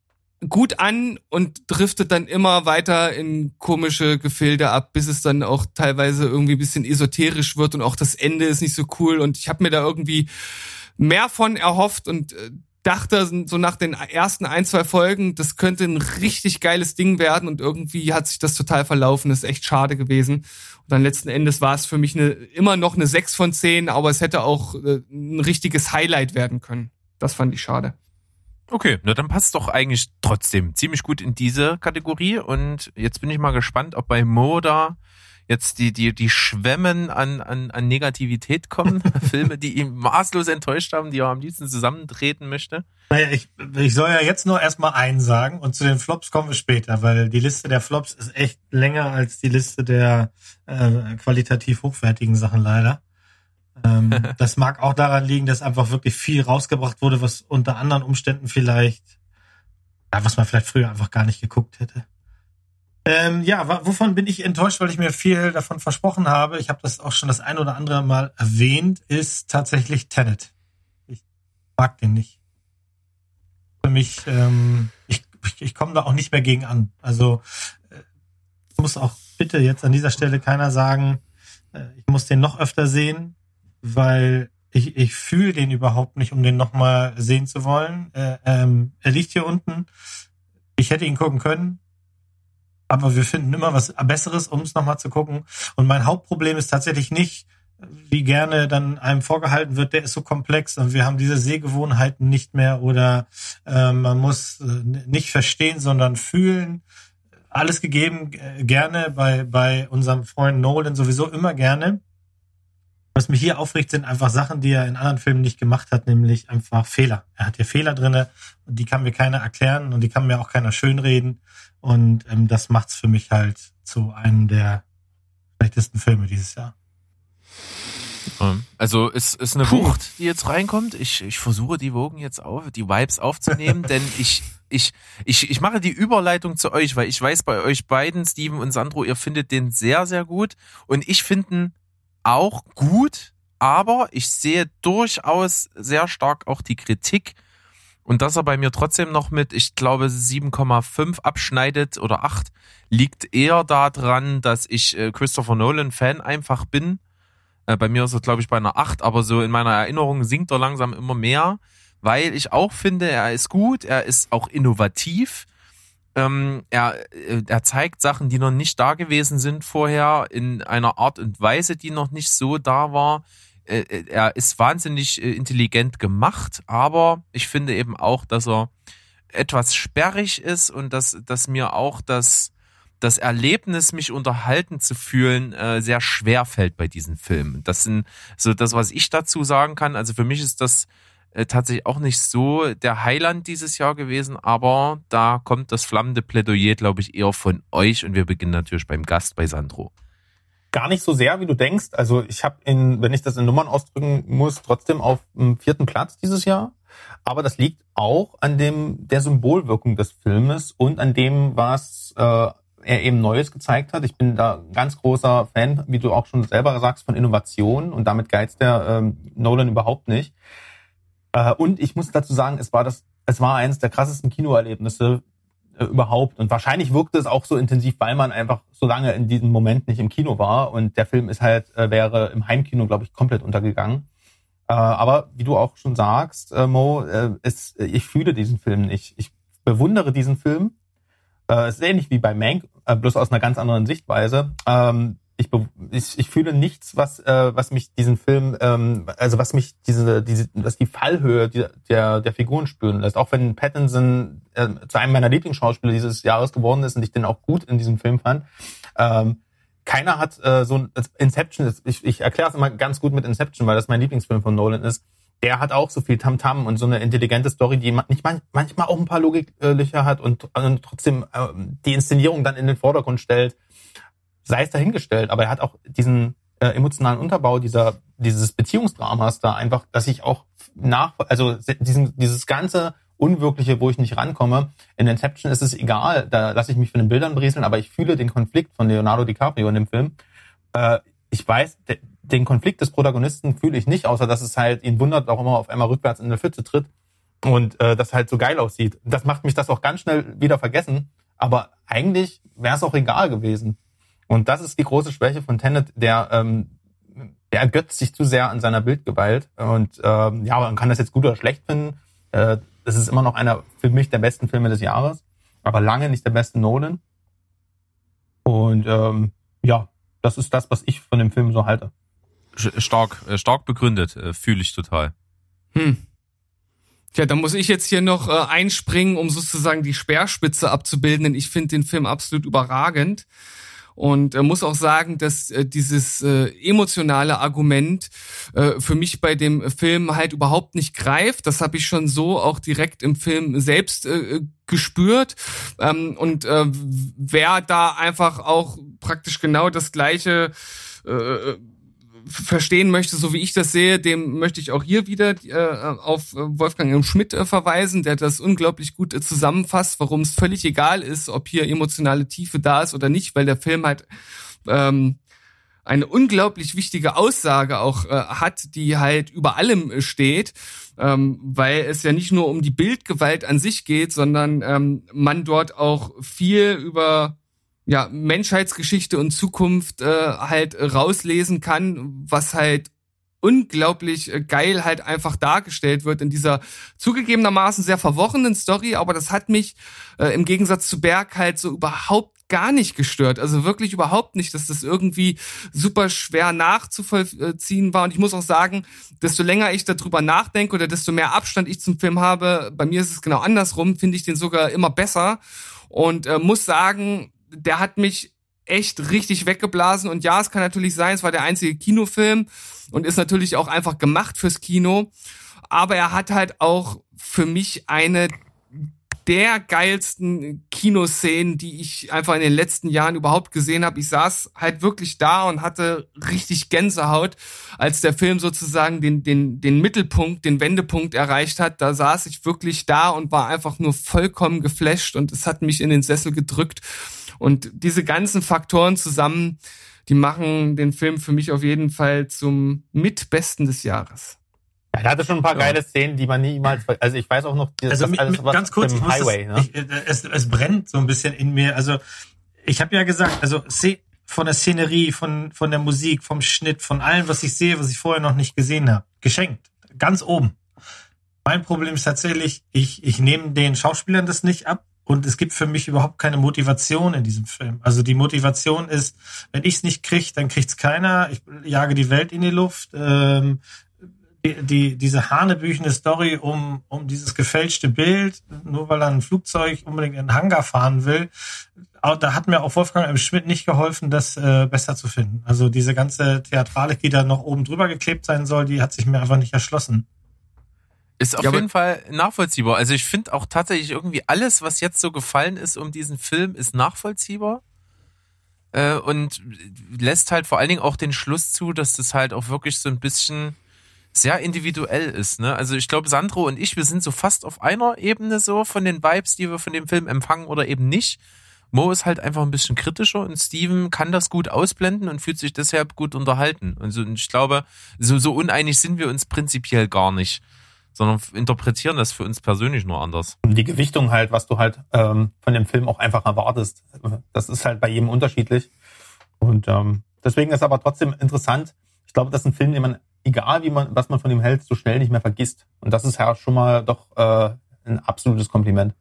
gut an und driftet dann immer weiter in komische Gefilde ab, bis es dann auch teilweise irgendwie bisschen esoterisch wird und auch das Ende ist nicht so cool und ich habe mir da irgendwie mehr von erhofft und äh, dachte so nach den ersten ein, zwei Folgen, das könnte ein richtig geiles Ding werden und irgendwie hat sich das total verlaufen, das ist echt schade gewesen. Und dann letzten Endes war es für mich eine, immer noch eine 6 von 10, aber es hätte auch äh, ein richtiges Highlight werden können. Das fand ich schade. Okay, na dann passt doch eigentlich trotzdem ziemlich gut in diese Kategorie. Und jetzt bin ich mal gespannt, ob bei Mo da jetzt die, die, die Schwemmen an, an, an Negativität kommen. Filme, die ihn maßlos enttäuscht haben, die er am liebsten zusammentreten möchte. Naja, ich, ich soll ja jetzt nur erstmal einen sagen und zu den Flops kommen wir später, weil die Liste der Flops ist echt länger als die Liste der äh, qualitativ hochwertigen Sachen leider. Ähm, das mag auch daran liegen, dass einfach wirklich viel rausgebracht wurde, was unter anderen Umständen vielleicht, ja, was man vielleicht früher einfach gar nicht geguckt hätte. Ähm, ja, wovon bin ich enttäuscht, weil ich mir viel davon versprochen habe. Ich habe das auch schon das ein oder andere Mal erwähnt, ist tatsächlich Tenet. Ich mag den nicht. Für mich, ähm, ich, ich, ich komme da auch nicht mehr gegen an. Also äh, muss auch bitte jetzt an dieser Stelle keiner sagen, äh, ich muss den noch öfter sehen, weil ich, ich fühle den überhaupt nicht, um den nochmal sehen zu wollen. Äh, ähm, er liegt hier unten. Ich hätte ihn gucken können, aber wir finden immer was Besseres, um es nochmal zu gucken. Und mein Hauptproblem ist tatsächlich nicht, wie gerne dann einem vorgehalten wird, der ist so komplex und wir haben diese Sehgewohnheiten nicht mehr oder äh, man muss äh, nicht verstehen, sondern fühlen. Alles gegeben, äh, gerne bei, bei unserem Freund Nolan sowieso immer gerne. Was mich hier aufregt, sind einfach Sachen, die er in anderen Filmen nicht gemacht hat, nämlich einfach Fehler. Er hat hier Fehler drinne und die kann mir keiner erklären und die kann mir auch keiner schönreden. Und ähm, das macht's für mich halt zu einem der schlechtesten Filme dieses Jahr. Ähm, Also es ist eine Wucht, die jetzt reinkommt. Ich, ich versuche die Wogen jetzt auf, die Vibes aufzunehmen, denn ich, ich, ich, ich mache die Überleitung zu euch, weil ich weiß bei euch beiden, Steven und Sandro, ihr findet den sehr, sehr gut. Und ich finde ihn auch gut, aber ich sehe durchaus sehr stark auch die Kritik. Und dass er bei mir trotzdem noch mit, ich glaube, 7,5 abschneidet oder 8, liegt eher daran, dass ich äh, Christopher Nolan Fan einfach bin. Äh, bei mir ist er, glaube ich, bei einer 8, aber so in meiner Erinnerung sinkt er langsam immer mehr, weil ich auch finde, er ist gut, er ist auch innovativ. Ähm, er, äh, er zeigt Sachen, die noch nicht da gewesen sind vorher, in einer Art und Weise, die noch nicht so da war. Äh, äh, er ist wahnsinnig äh, intelligent gemacht, aber ich finde eben auch, dass er etwas sperrig ist und dass, dass mir auch das, das Erlebnis, mich unterhalten zu fühlen, äh, sehr schwer fällt bei diesen Filmen. Das sind so das, was ich dazu sagen kann. Also für mich ist das äh, tatsächlich auch nicht so der Heiland dieses Jahr gewesen, aber da kommt das flammende Plädoyer, glaube ich, eher von euch und wir beginnen natürlich beim Gast bei Sandro. Gar nicht so sehr, wie du denkst. Also ich habe in, wenn ich das in Nummern ausdrücken muss, trotzdem auf dem vierten Platz dieses Jahr. Aber das liegt auch an dem der Symbolwirkung des Filmes und an dem, was äh, er eben Neues gezeigt hat. Ich bin da ganz großer Fan, wie du auch schon selber sagst, von Innovation und damit geizt der ähm, Nolan überhaupt nicht. Äh, und ich muss dazu sagen, es war das, es war eines der krassesten Kinoerlebnisse äh, überhaupt. Und wahrscheinlich wirkte es auch so intensiv, weil man einfach so lange in diesem Moment nicht im Kino war. Und der Film ist halt, äh, wäre im Heimkino, glaube ich, komplett untergegangen. Aber wie du auch schon sagst, Mo, es, ich fühle diesen Film nicht. Ich bewundere diesen Film. Es ist ähnlich wie bei Mank, bloß aus einer ganz anderen Sichtweise. Ähm, ich, ich, ich fühle nichts, was, äh, was mich diesen Film, ähm, also was mich diese, diese, was die Fallhöhe der, der, der Figuren spüren lässt. Auch wenn Pattinson äh, zu einem meiner Lieblingsschauspieler dieses Jahres geworden ist und ich den auch gut in diesem Film fand. Ähm, keiner hat äh, so ein Inception, ich, ich erkläre es immer ganz gut mit Inception, weil das mein Lieblingsfilm von Nolan ist. Der hat auch so viel Tamtam und so eine intelligente Story, die nicht man, manchmal auch ein paar Logiklöcher hat und, und trotzdem äh, die Inszenierung dann in den Vordergrund stellt. Sei es dahingestellt, aber er hat auch diesen äh, emotionalen Unterbau dieser dieses Beziehungsdramas da einfach, dass ich auch nach, also se- diesen, dieses ganze Unwirkliche, wo ich nicht rankomme. In Inception ist es egal, da lasse ich mich von den Bildern berieseln, aber ich fühle den Konflikt von Leonardo DiCaprio in dem Film. Äh, ich weiß, de, den Konflikt des Protagonisten fühle ich nicht, außer dass es halt ihn wundert, warum er auf einmal rückwärts in eine Pfütze tritt und äh, das halt so geil aussieht. Das macht mich das auch ganz schnell wieder vergessen, aber eigentlich wäre es auch egal gewesen. Und das ist die große Schwäche von Tenet, der ähm, der ergötzt sich zu sehr an seiner Bildgewalt. Und ähm, ja, man kann das jetzt gut oder schlecht finden. Äh, das ist immer noch einer für mich der besten Filme des Jahres, aber lange nicht der beste Nolan. Und ähm, ja, das ist das, was ich von dem Film so halte. Stark, äh, stark begründet, äh, fühle ich total. Hm. Tja, da muss ich jetzt hier noch äh, einspringen, um sozusagen die Speerspitze abzubilden, denn ich finde den Film absolut überragend. Und äh, muss auch sagen, dass äh, dieses äh, emotionale Argument äh, für mich bei dem Film halt überhaupt nicht greift. Das habe ich schon so auch direkt im Film selbst gespürt. Ähm, und wer da einfach auch praktisch genau das gleiche verstehen möchte, so wie ich das sehe, dem möchte ich auch hier wieder äh, auf Wolfgang M. Schmidt äh, verweisen, der das unglaublich gut äh, zusammenfasst, warum es völlig egal ist, ob hier emotionale Tiefe da ist oder nicht, weil der Film halt ähm, eine unglaublich wichtige Aussage auch äh, hat, die halt über allem äh, steht, ähm, weil es ja nicht nur um die Bildgewalt an sich geht, sondern ähm, man dort auch viel über ja, Menschheitsgeschichte und Zukunft äh, halt rauslesen kann, was halt unglaublich äh, geil halt einfach dargestellt wird in dieser zugegebenermaßen sehr verworrenen Story, aber das hat mich äh, im Gegensatz zu Berg halt so überhaupt gar nicht gestört. Also wirklich überhaupt nicht, dass das irgendwie super schwer nachzuvollziehen war. Und ich muss auch sagen, desto länger ich darüber nachdenke oder desto mehr Abstand ich zum Film habe, bei mir ist es genau andersrum, finde ich den sogar immer besser und äh, muss sagen, der hat mich echt richtig weggeblasen. Und ja, es kann natürlich sein, es war der einzige Kinofilm und ist natürlich auch einfach gemacht fürs Kino. Aber er hat halt auch für mich eine der geilsten Kinoszenen, die ich einfach in den letzten Jahren überhaupt gesehen habe. Ich saß halt wirklich da und hatte richtig Gänsehaut, als der Film sozusagen den, den, den Mittelpunkt, den Wendepunkt erreicht hat. Da saß ich wirklich da und war einfach nur vollkommen geflasht und es hat mich in den Sessel gedrückt. Und diese ganzen Faktoren zusammen, die machen den Film für mich auf jeden Fall zum Mitbesten des Jahres. Ja, er hatte schon ein paar Ja. geile Szenen, die man niemals, also ich weiß auch noch, das, Also das mit, alles mit, was ganz kurz, ich Highway, das, ne? ich, äh, es, es brennt so ein bisschen in mir. Also ich habe ja gesagt, also von der Szenerie, von von der Musik, vom Schnitt, von allem, was ich sehe, was ich vorher noch nicht gesehen habe, geschenkt, ganz oben. Mein Problem ist tatsächlich, ich ich nehme den Schauspielern das nicht ab. Und es gibt für mich überhaupt keine Motivation in diesem Film. Also die Motivation ist, wenn ich es nicht kriege, dann kriegt's keiner. Ich jage die Welt in die Luft. Ähm, die, die, diese hanebüchene Story um, um dieses gefälschte Bild, nur weil er ein Flugzeug unbedingt in den Hangar fahren will, da hat mir auch Wolfgang M. Schmidt nicht geholfen, das äh, besser zu finden. Also diese ganze Theatralik, die da noch oben drüber geklebt sein soll, die hat sich mir einfach nicht erschlossen. Ist auf Ja, jeden Fall nachvollziehbar. Also ich finde auch tatsächlich irgendwie alles, was jetzt so gefallen ist um diesen Film, ist nachvollziehbar. Äh, und lässt halt vor allen Dingen auch den Schluss zu, dass das halt auch wirklich so ein bisschen sehr individuell ist. Ne? Also ich glaube, Sandro und ich, wir sind so fast auf einer Ebene so von den Vibes, die wir von dem Film empfangen oder eben nicht. Mo ist halt einfach ein bisschen kritischer und Steven kann das gut ausblenden und fühlt sich deshalb gut unterhalten. Also ich glaube, so, so uneinig sind wir uns prinzipiell gar nicht sondern interpretieren das für uns persönlich nur anders. die Gewichtung halt, was du halt ähm, von dem Film auch einfach erwartest. Das ist halt bei jedem unterschiedlich. Und ähm, deswegen ist aber trotzdem interessant. Ich glaube, das ist ein Film, den man, egal wie man, was man von ihm hält, so schnell nicht mehr vergisst. Und das ist ja schon mal doch äh, ein absolutes Kompliment.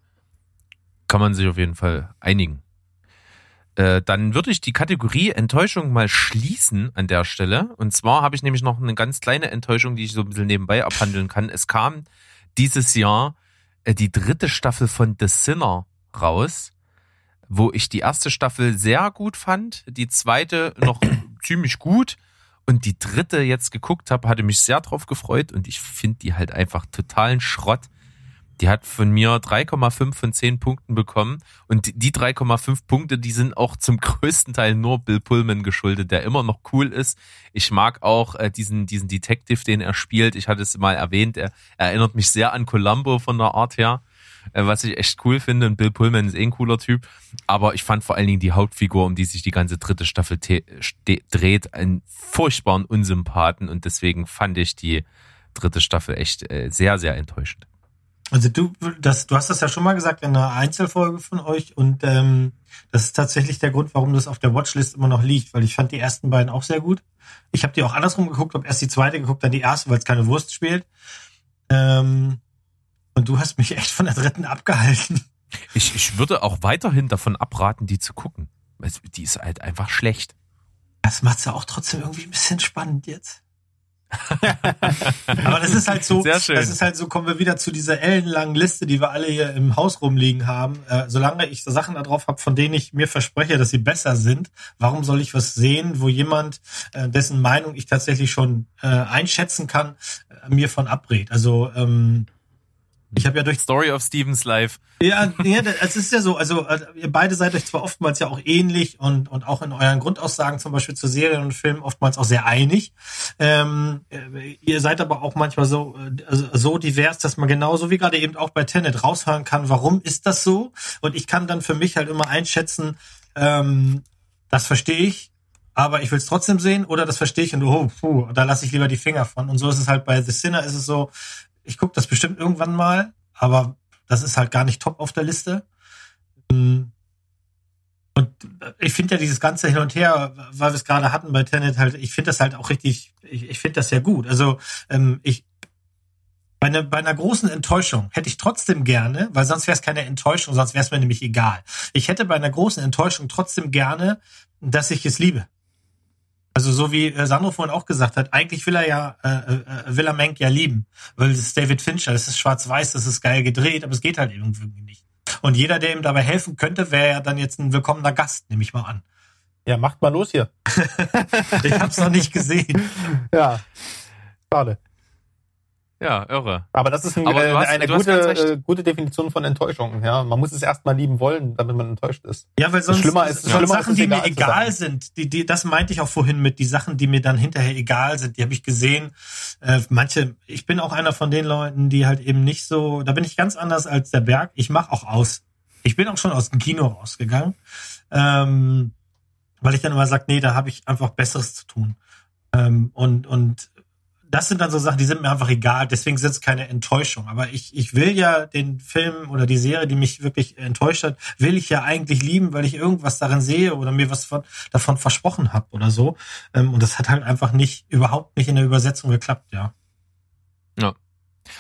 Kann man sich auf jeden Fall einigen. Äh, dann würde ich die Kategorie Enttäuschung mal schließen an der Stelle. Und zwar habe ich nämlich noch eine ganz kleine Enttäuschung, die ich so ein bisschen nebenbei abhandeln kann. Es kam dieses Jahr äh, die dritte Staffel von The Sinner raus, wo ich die erste Staffel sehr gut fand, die zweite noch ziemlich gut und die dritte jetzt geguckt habe, hatte mich sehr drauf gefreut und ich finde die halt einfach totalen Schrott. Die hat von mir 3,5 von 10 Punkten bekommen und die 3,5 Punkte, die sind auch zum größten Teil nur Bill Pullman geschuldet, der immer noch cool ist. Ich mag auch äh, diesen, diesen Detective, den er spielt. Ich hatte es mal erwähnt, er, er erinnert mich sehr an Columbo von der Art her, äh, was ich echt cool finde. Und Bill Pullman ist eh ein cooler Typ. Aber ich fand vor allen Dingen die Hauptfigur, um die sich die ganze dritte Staffel dreht, einen furchtbaren Unsympathen und deswegen fand ich die dritte Staffel echt äh, sehr, sehr enttäuschend. Also du, das, du hast das ja schon mal gesagt in einer Einzelfolge von euch und ähm, das ist tatsächlich der Grund, warum das auf der Watchlist immer noch liegt, weil ich fand die ersten beiden auch sehr gut. Ich habe die auch andersrum geguckt, habe erst die zweite geguckt, dann die erste, weil es keine Wurst spielt. Ähm, und du hast mich echt von der dritten abgehalten. Ich, ich würde auch weiterhin davon abraten, die zu gucken. Die ist halt einfach schlecht. Das macht's ja auch trotzdem irgendwie ein bisschen spannend jetzt. Aber das ist halt so, Sehr schön. das ist halt so, kommen wir wieder zu dieser ellenlangen Liste, die wir alle hier im Haus rumliegen haben. Äh, solange ich Sachen da drauf habe, von denen ich mir verspreche, dass sie besser sind, warum soll ich was sehen, wo jemand, äh, dessen Meinung ich tatsächlich schon äh, einschätzen kann, äh, mir von abrät? Also ähm, ich habe ja durch Story of Stevens Life. ja, ja, es ist ja so. Also äh, ihr beide seid euch zwar oftmals ja auch ähnlich und und auch in euren Grundaussagen zum Beispiel zu Serien und Filmen oftmals auch sehr einig. Ähm, äh, ihr seid aber auch manchmal so äh, also so divers, dass man genauso wie gerade eben auch bei Tenet raushören kann, warum ist das so? Und ich kann dann für mich halt immer einschätzen, ähm, das verstehe ich. Aber ich will es trotzdem sehen oder das verstehe ich und oh, puh, da lasse ich lieber die Finger von. Und so ist es halt bei The Sinner ist es so, ich gucke das bestimmt irgendwann mal, aber das ist halt gar nicht top auf der Liste. Mm. Und ich finde ja dieses ganze Hin und Her, weil wir es gerade hatten bei Tenet, halt, ich finde das halt auch richtig, ich, ich finde das ja gut. Also ähm, ich bei einer, bei einer großen Enttäuschung hätte ich trotzdem gerne, weil sonst wäre es keine Enttäuschung, sonst wäre es mir nämlich egal. Ich hätte bei einer großen Enttäuschung trotzdem gerne, dass ich es liebe. Also so wie äh, Sandro vorhin auch gesagt hat, eigentlich will er ja, äh, äh, will er Mank ja lieben, weil das ist David Fincher, das ist schwarz-weiß, das ist geil gedreht, aber es geht halt irgendwie nicht. Und jeder, der ihm dabei helfen könnte, wäre ja dann jetzt ein willkommener Gast, nehme ich mal an. Ja, macht mal los hier. Ich habe es noch nicht gesehen. Ja. Schade. Ja, irre. Aber das ist ein, Aber äh, hast- eine gute, recht. äh, gute Definition von Enttäuschung. Ja, man muss es erstmal lieben wollen, damit man enttäuscht ist. Ja, weil sonst, Schlimmer ist- sonst schlimmer ist Sachen, es die mir egal sind, die, die, das meinte ich auch vorhin mit, die Sachen, die mir dann hinterher egal sind, die habe ich gesehen. Äh, manche, ich bin auch einer von den Leuten, die halt eben nicht so, da bin ich ganz anders als der Berg. Ich mache auch aus. Ich bin auch schon aus dem Kino rausgegangen, ähm, weil ich dann immer sage, nee, da habe ich einfach Besseres zu tun. Ähm, und, und das sind dann so Sachen, die sind mir einfach egal, deswegen sind es keine Enttäuschung. Aber ich, ich will ja den Film oder die Serie, die mich wirklich enttäuscht hat, will ich ja eigentlich lieben, weil ich irgendwas darin sehe oder mir was von, davon versprochen habe oder so. Ähm, Und das hat halt einfach nicht, überhaupt nicht in der Übersetzung geklappt, ja.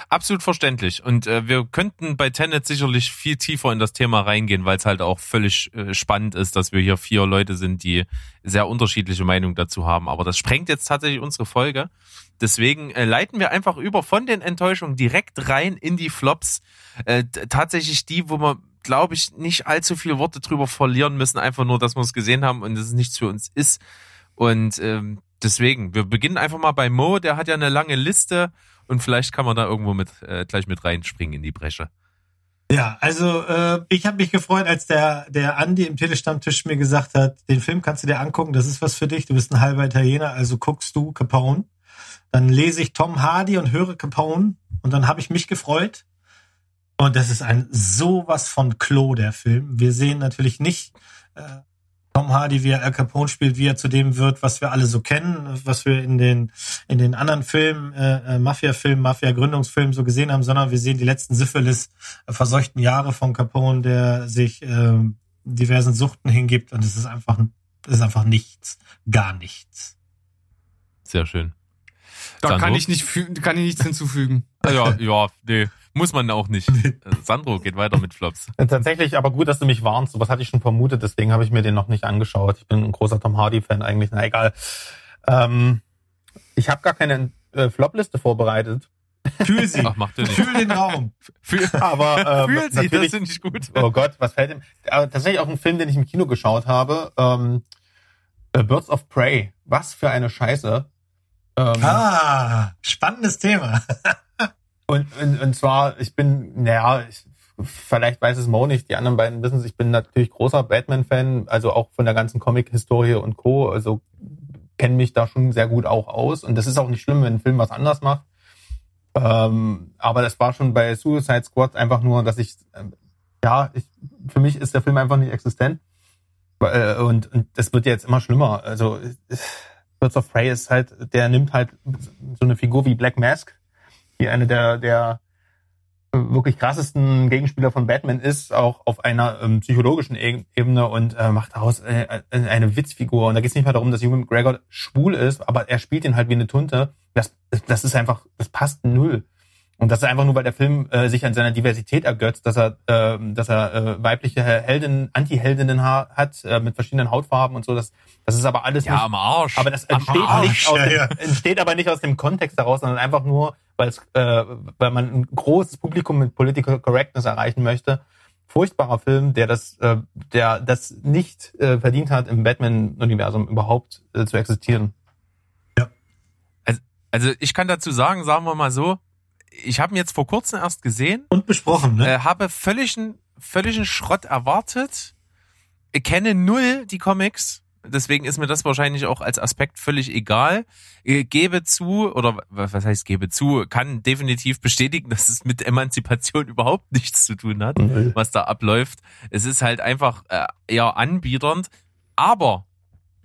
Absolut verständlich. Und äh, wir könnten bei Tenet sicherlich viel tiefer in das Thema reingehen, weil es halt auch völlig äh, spannend ist, dass wir hier vier Leute sind, die sehr unterschiedliche Meinungen dazu haben. Aber das sprengt jetzt tatsächlich unsere Folge. Deswegen äh, leiten wir einfach über von den Enttäuschungen direkt rein in die Flops. Äh, tatsächlich die, wo wir, glaube ich, nicht allzu viele Worte drüber verlieren müssen, einfach nur, dass wir es gesehen haben und es nichts für uns ist. Und ähm, deswegen, wir beginnen einfach mal bei Mo, der hat ja eine lange Liste und vielleicht kann man da irgendwo mit äh, gleich mit reinspringen in die Bresche. Ja, also äh, ich habe mich gefreut, als der der Andi im Telestammtisch mir gesagt hat, den Film kannst du dir angucken, das ist was für dich, du bist ein halber Italiener, also guckst du Capone. Dann lese ich Tom Hardy und höre Capone und dann habe ich mich gefreut. Und das ist ein sowas von Klo, der Film. Wir sehen natürlich nicht äh, Tom Hardy, wie er Al Capone spielt, wie er zu dem wird, was wir alle so kennen, was wir in den in den anderen Filmen, äh, äh, Mafia-Filmen, Mafia-Gründungsfilmen so gesehen haben, sondern wir sehen die letzten Syphilis äh, Jahre von Capone, der sich äh, diversen Suchten hingibt und es ist einfach es ist einfach nichts, gar nichts. Sehr schön. Da Sandro? kann ich nicht, kann ich nichts hinzufügen. Ah, Ja, ja, nee. Muss man auch nicht. Äh, Sandro geht weiter mit Flops. Tatsächlich, aber gut, dass du mich warnst. Sowas hatte ich schon vermutet, deswegen habe ich mir den noch nicht angeschaut. Ich bin ein großer Tom Hardy-Fan eigentlich. Na egal. Ähm, ich habe gar keine äh, Flop-Liste vorbereitet. Fühl sie. Ach, macht nicht. Fühl den Raum. Fühl, Aber ähm, fühl sie, das finde ich gut. oh Gott, was fällt ihm? Aber tatsächlich auch ein Film, den ich im Kino geschaut habe. Ähm, äh, Birds of Prey. Was für eine Scheiße. Ähm, Ah, spannendes Thema. Und, und, und zwar, ich bin, naja, ich, vielleicht weiß es Mo nicht, die anderen beiden wissen es, ich bin natürlich großer Batman-Fan, also auch von der ganzen Comic-Historie und Co., also kenne mich da schon sehr gut auch aus. Und das ist auch nicht schlimm, wenn ein Film was anders macht. Ähm, aber das war schon bei Suicide Squad einfach nur, dass ich, ähm, ja, ich, für mich ist der Film einfach nicht existent. Äh, Und, und das wird jetzt immer schlimmer. Also äh, Birds of Prey ist halt, der nimmt halt so eine Figur wie Black Mask, die eine der, der wirklich krassesten Gegenspieler von Batman ist, auch auf einer ähm, psychologischen E- Ebene und äh, macht daraus äh, äh, eine Witzfigur. Und da geht es nicht mehr darum, dass Ewan McGregor schwul ist, aber er spielt ihn halt wie eine Tunte. Das, das ist einfach, das passt null. Und das ist einfach nur, weil der Film äh, sich an seiner Diversität ergötzt, dass er, äh, dass er äh, weibliche Heldinnen, Anti-Heldinnen ha hat äh, mit verschiedenen Hautfarben und so. Das, das ist aber alles Ja, nicht, am Arsch. aber das Am entsteht Arsch. nicht aus ja, dem, ja. entsteht aber nicht aus dem Kontext heraus, sondern einfach nur, weil es, äh, weil man ein großes Publikum mit Political Correctness erreichen möchte. Furchtbarer Film, der das, äh, der das nicht äh, verdient hat, im Batman-Universum überhaupt äh, zu existieren. Also ich kann dazu sagen, sagen wir mal so, ich habe ihn jetzt vor kurzem erst gesehen, Und besprochen, ne? äh, habe völligen, völligen Schrott erwartet, Ich kenne null die Comics, deswegen ist mir das wahrscheinlich auch als Aspekt völlig egal. Ich gebe zu, oder was heißt gebe zu, kann definitiv bestätigen, dass es mit Emanzipation überhaupt nichts zu tun hat, was da abläuft. Es ist halt einfach äh, eher anbiedernd, aber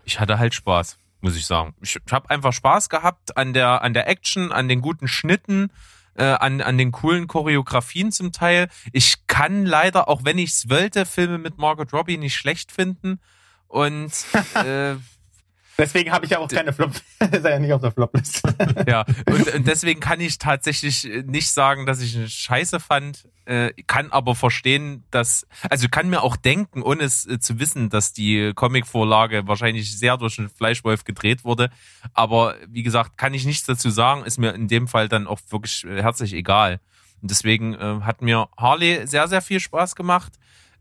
ich hatte halt Spaß, muss ich sagen. Ich habe einfach Spaß gehabt an der an der Action, an den guten Schnitten, äh, an an den coolen Choreografien zum Teil. Ich kann leider, auch wenn ich es wollte, Filme mit Margot Robbie nicht schlecht finden und äh, Deswegen habe ich ja auch keine Flop, ist ja nicht auf der Flopliste. ja, und, und deswegen kann ich tatsächlich nicht sagen, dass ich eine Scheiße fand, äh, kann aber verstehen, dass, also kann mir auch denken, ohne es äh, zu wissen, dass die Comicvorlage wahrscheinlich sehr durch den Fleischwolf gedreht wurde. Aber wie gesagt, kann ich nichts dazu sagen, ist mir in dem Fall dann auch wirklich äh, herzlich egal. Und deswegen äh, hat mir Harley sehr, sehr viel Spaß gemacht.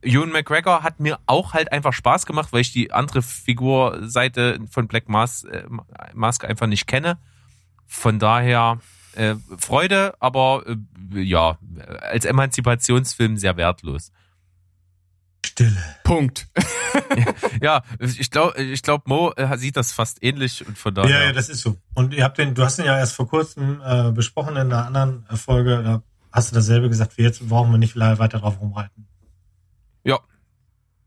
Ewan McGregor hat mir auch halt einfach Spaß gemacht, weil ich die andere Figurseite von Black Mas äh, Mask einfach nicht kenne. Von daher äh, Freude, aber äh, ja, als Emanzipationsfilm sehr wertlos. Stille. Punkt. Ja, ich glaube, ich glaub, Mo äh, sieht das fast ähnlich und von Ja, daher. ja, das ist so. Und ihr habt den, du hast den ja erst vor kurzem äh, besprochen in einer anderen Folge. Da hast du dasselbe gesagt wie jetzt. Brauchen wir nicht weiter drauf rumreiten.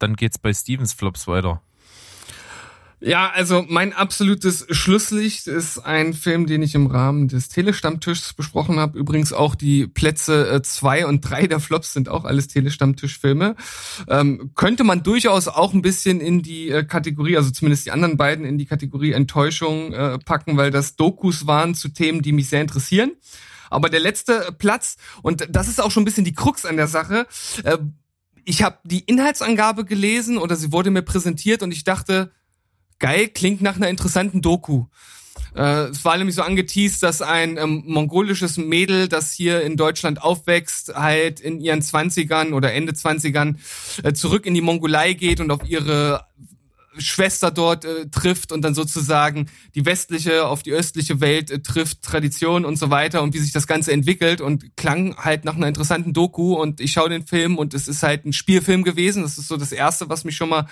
Dann geht's bei Stevens Flops weiter. Ja, also mein absolutes Schlusslicht ist ein Film, den ich im Rahmen des Telestammtischs besprochen habe. Übrigens auch die Plätze äh, zwei und drei der Flops sind auch alles Telestammtischfilme. Ähm, könnte man durchaus auch ein bisschen in die äh, Kategorie, also zumindest die anderen beiden in die Kategorie Enttäuschung äh, packen, weil das Dokus waren zu Themen, die mich sehr interessieren. Aber der letzte Platz, und das ist auch schon ein bisschen die Krux an der Sache, äh, ich habe die Inhaltsangabe gelesen oder sie wurde mir präsentiert und ich dachte, geil, klingt nach einer interessanten Doku. Äh, es war nämlich so angeteased, dass ein ähm, mongolisches Mädel, das hier in Deutschland aufwächst, halt in ihren Zwanzigern oder Ende Zwanzigern äh, zurück in die Mongolei geht und auf ihre Schwester dort äh, trifft und dann sozusagen die westliche auf die östliche Welt äh, trifft, Tradition und so weiter und wie sich das Ganze entwickelt und klang halt nach einer interessanten Doku und ich schaue den Film und es ist halt ein Spielfilm gewesen. Das ist so das Erste, was mich schon mal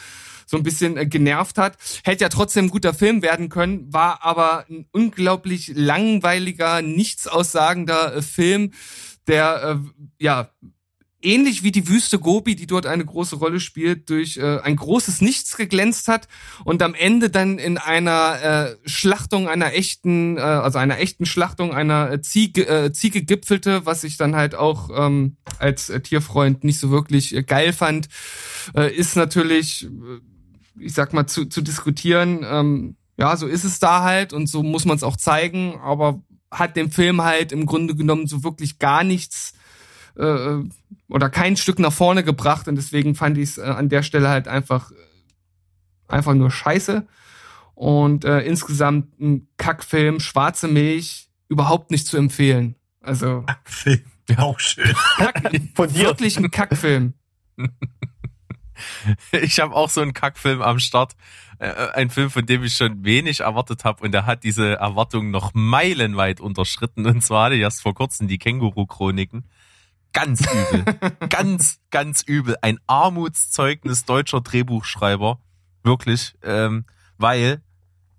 so ein bisschen äh, genervt hat. Hätte ja trotzdem ein guter Film werden können, war aber ein unglaublich langweiliger, nichtssaussagender äh, Film, der äh, ja ähnlich wie die Wüste Gobi, die dort eine große Rolle spielt, durch äh, ein großes Nichts geglänzt hat und am Ende dann in einer äh, Schlachtung einer echten, äh, also einer echten Schlachtung einer äh, Ziege, äh, Ziege gipfelte, was ich dann halt auch ähm, als äh, Tierfreund nicht so wirklich äh, geil fand, äh, ist natürlich, äh, ich sag mal, zu, zu diskutieren. Ähm, ja, so ist es da halt und so muss man es auch zeigen, aber hat dem Film halt im Grunde genommen so wirklich gar nichts äh, oder kein Stück nach vorne gebracht und deswegen fand ich es äh, an der Stelle halt einfach einfach nur scheiße und äh, insgesamt ein Kackfilm, schwarze Milch, überhaupt nicht zu empfehlen. Also Film. Auch schön. Kack, Von dir. wirklich ein Kackfilm. Ich habe auch so einen Kackfilm am Start. Äh, Ein Film, von dem ich schon wenig erwartet habe und der hat diese Erwartungen noch meilenweit unterschritten. Und zwar hatte ich erst vor kurzem die Känguru-Chroniken. Ganz übel. ganz, ganz übel. Ein Armutszeugnis deutscher Drehbuchschreiber. Wirklich. Ähm, weil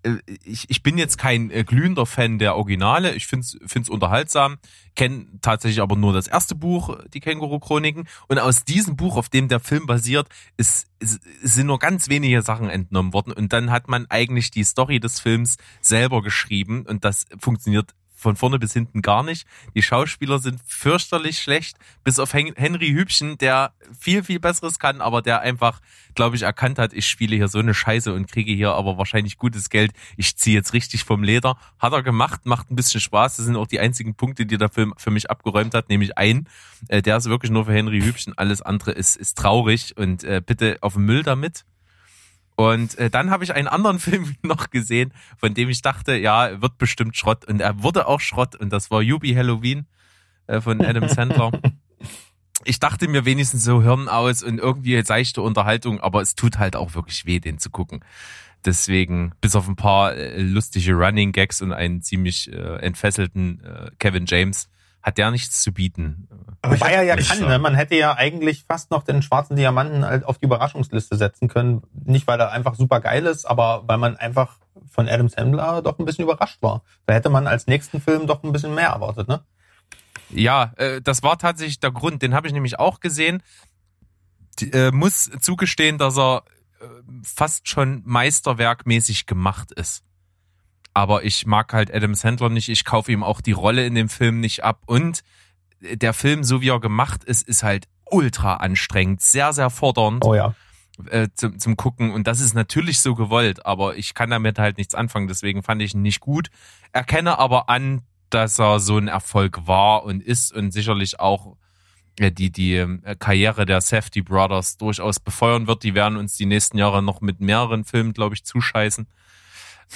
äh, ich, ich bin jetzt kein äh, glühender Fan der Originale. Ich find's find's unterhaltsam. Kenne tatsächlich aber nur das erste Buch, die Känguru-Chroniken. Und aus diesem Buch, auf dem der Film basiert, ist, ist, sind nur ganz wenige Sachen entnommen worden. Und dann hat man eigentlich die Story des Films selber geschrieben. Und das funktioniert von vorne bis hinten gar nicht. Die Schauspieler sind fürchterlich schlecht, bis auf Hen Henry Hübchen, der viel, viel Besseres kann, aber der einfach, glaube ich, erkannt hat, ich spiele hier so eine Scheiße und kriege hier aber wahrscheinlich gutes Geld. Ich ziehe jetzt richtig vom Leder. Hat er gemacht, macht ein bisschen Spaß. Das sind auch die einzigen Punkte, die der Film für mich abgeräumt hat, nämlich ein. Äh, der ist wirklich nur für Henry Hübchen. Alles andere ist, ist traurig und äh, bitte auf den Müll damit. Und äh, dann habe ich einen anderen Film noch gesehen, von dem ich dachte, ja, wird bestimmt Schrott. Und er wurde auch Schrott. Und das war Yubi Halloween äh, von Adam Sandler. Ich dachte mir wenigstens so Hirn aus und irgendwie seichte Unterhaltung, aber es tut halt auch wirklich weh, den zu gucken. Deswegen, bis auf ein paar äh, lustige Running Gags und einen ziemlich äh, entfesselten äh, Kevin James, hat der nichts zu bieten. Aber ich Wobei er ja kann, ne? Man hätte ja eigentlich fast noch den schwarzen Diamanten halt auf die Überraschungsliste setzen können. Nicht, weil er einfach super geil ist, aber weil man einfach von Adam Sandler doch ein bisschen überrascht war. Da hätte man als nächsten Film doch ein bisschen mehr erwartet, ne? Ja, äh, das war tatsächlich der Grund. Den habe ich nämlich auch gesehen. Die, äh, muss zugestehen, dass er äh, fast schon meisterwerkmäßig gemacht ist. Aber ich mag halt Adam Sandler nicht. Ich kaufe ihm auch die Rolle in dem Film nicht ab. Und der Film, so wie er gemacht ist, ist halt ultra anstrengend, sehr, sehr fordernd Oh ja. äh, zum, zum Gucken. Und das ist natürlich so gewollt, aber ich kann damit halt nichts anfangen. Deswegen fand ich ihn nicht gut. Erkenne aber an, dass er so ein Erfolg war und ist und sicherlich auch äh, die, die äh, Karriere der Safety Brothers durchaus befeuern wird. Die werden uns die nächsten Jahre noch mit mehreren Filmen, glaube ich, zuscheißen.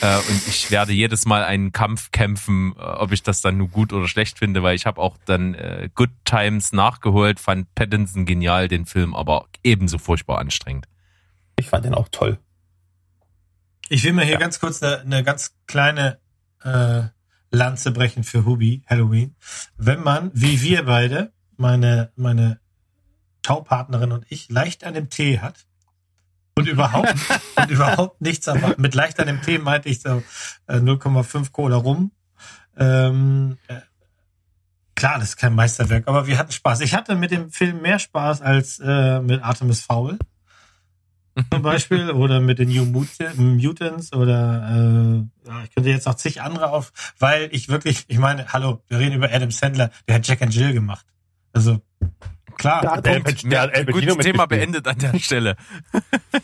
Äh, und ich werde jedes Mal einen Kampf kämpfen, äh, ob ich das dann nur gut oder schlecht finde, weil ich habe auch dann äh, Good Times nachgeholt, fand Pattinson genial, den Film, aber ebenso furchtbar anstrengend. Ich fand den auch toll. Ich will mir hier ganz kurz eine, eine ganz kleine äh, Lanze brechen für Hubi Halloween. Wenn man, wie wir beide, meine, meine Taupartnerin und ich, leicht an dem Tee hat und überhaupt, und überhaupt nichts aber mit leicht an dem Tee meinte ich so äh, 0,5 Cola rum. Ähm, äh, klar, das ist kein Meisterwerk, aber wir hatten Spaß. Ich hatte mit dem Film mehr Spaß als äh, mit Artemis Fowl zum Beispiel oder mit den New Mut- Mutants oder äh, ja, ich könnte jetzt noch zig andere auf, weil ich wirklich, ich meine, hallo, wir reden über Adam Sandler, der hat Jack and Jill gemacht. Also klar, Der hat Punkt. Der hat Al Pacino Gutes Thema beendet an der Stelle.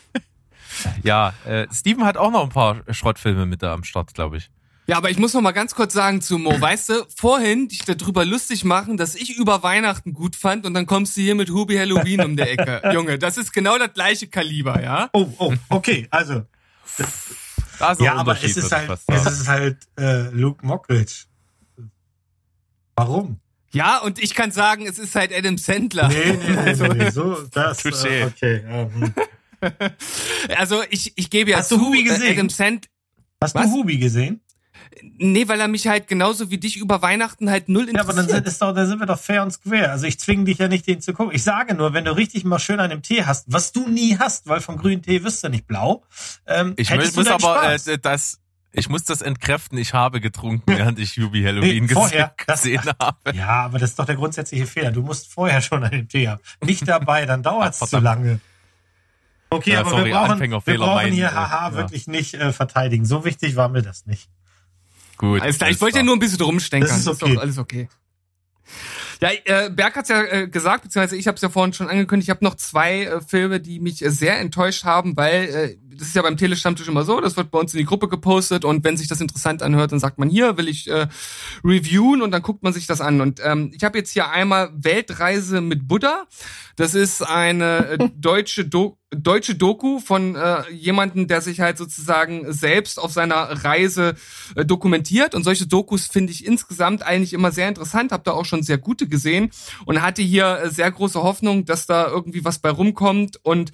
ja, äh, Steven hat auch noch ein paar Schrottfilme mit da am Start, glaube ich. Ja, aber ich muss noch mal ganz kurz sagen zu Mo, weißt du, vorhin dich darüber lustig machen, dass ich über Weihnachten gut fand und dann kommst du hier mit Hubi Halloween um der Ecke. Junge, das ist genau das gleiche Kaliber, ja? Oh, oh, okay, also Da ja, aber es ist halt, es ist halt äh, Luke Mockridge. Warum? Ja, und ich kann sagen, es ist halt Adam Sandler. Nee, nee, nee, nee, nee. so das. Touché. Äh, okay. hm. Also ich, ich gebe ja Hast du zu, Hubi äh, gesehen? Adam Sand, Hast Was? du Hubi gesehen? nee, weil er mich halt genauso wie dich über Weihnachten halt null Ja, aber dann interessiert. sind, ist doch, dann sind wir doch fair und square. Also ich zwinge dich ja nicht, den zu gucken. Ich sage nur, wenn du richtig mal schön an dem Tee hast, was du nie hast, weil vom grünen Tee wirst du nicht blau. Ähm, Ich muss du aber Spaß. äh, das, ich muss das entkräften. Ich habe getrunken, während ich Yubi Halloween Nee, vorher. gesehen, Das- habe. Ja, aber das ist doch der grundsätzliche Fehler. Du musst vorher schon an dem Tee haben. Nicht dabei, dann dauert es zu lange. Okay, Ja, aber sorry, wir brauchen, wir brauchen hier äh, haha ja. wirklich nicht äh, verteidigen. So wichtig war mir das nicht. Gut. Alles klar, ich wollte ja nur ein bisschen rumstenkern. Das ist okay. doch alles okay. Ja, äh, Berg hat's ja äh, gesagt, beziehungsweise ich habe es ja vorhin schon angekündigt, ich habe noch zwei äh, Filme, die mich äh, sehr enttäuscht haben, weil äh, das ist ja beim Telestammtisch immer so, das wird bei uns in die Gruppe gepostet und wenn sich das interessant anhört, dann sagt man hier, will ich äh, reviewen und dann guckt man sich das an. Und ähm, ich habe jetzt hier einmal Weltreise mit Buddha. Das ist eine äh, deutsche Do deutsche Doku von äh, jemanden, der sich halt sozusagen selbst auf seiner Reise äh, dokumentiert. Und solche Dokus finde ich insgesamt eigentlich immer sehr interessant. Hab da auch schon sehr gute gesehen und hatte hier äh, sehr große Hoffnung, dass da irgendwie was bei rumkommt. Und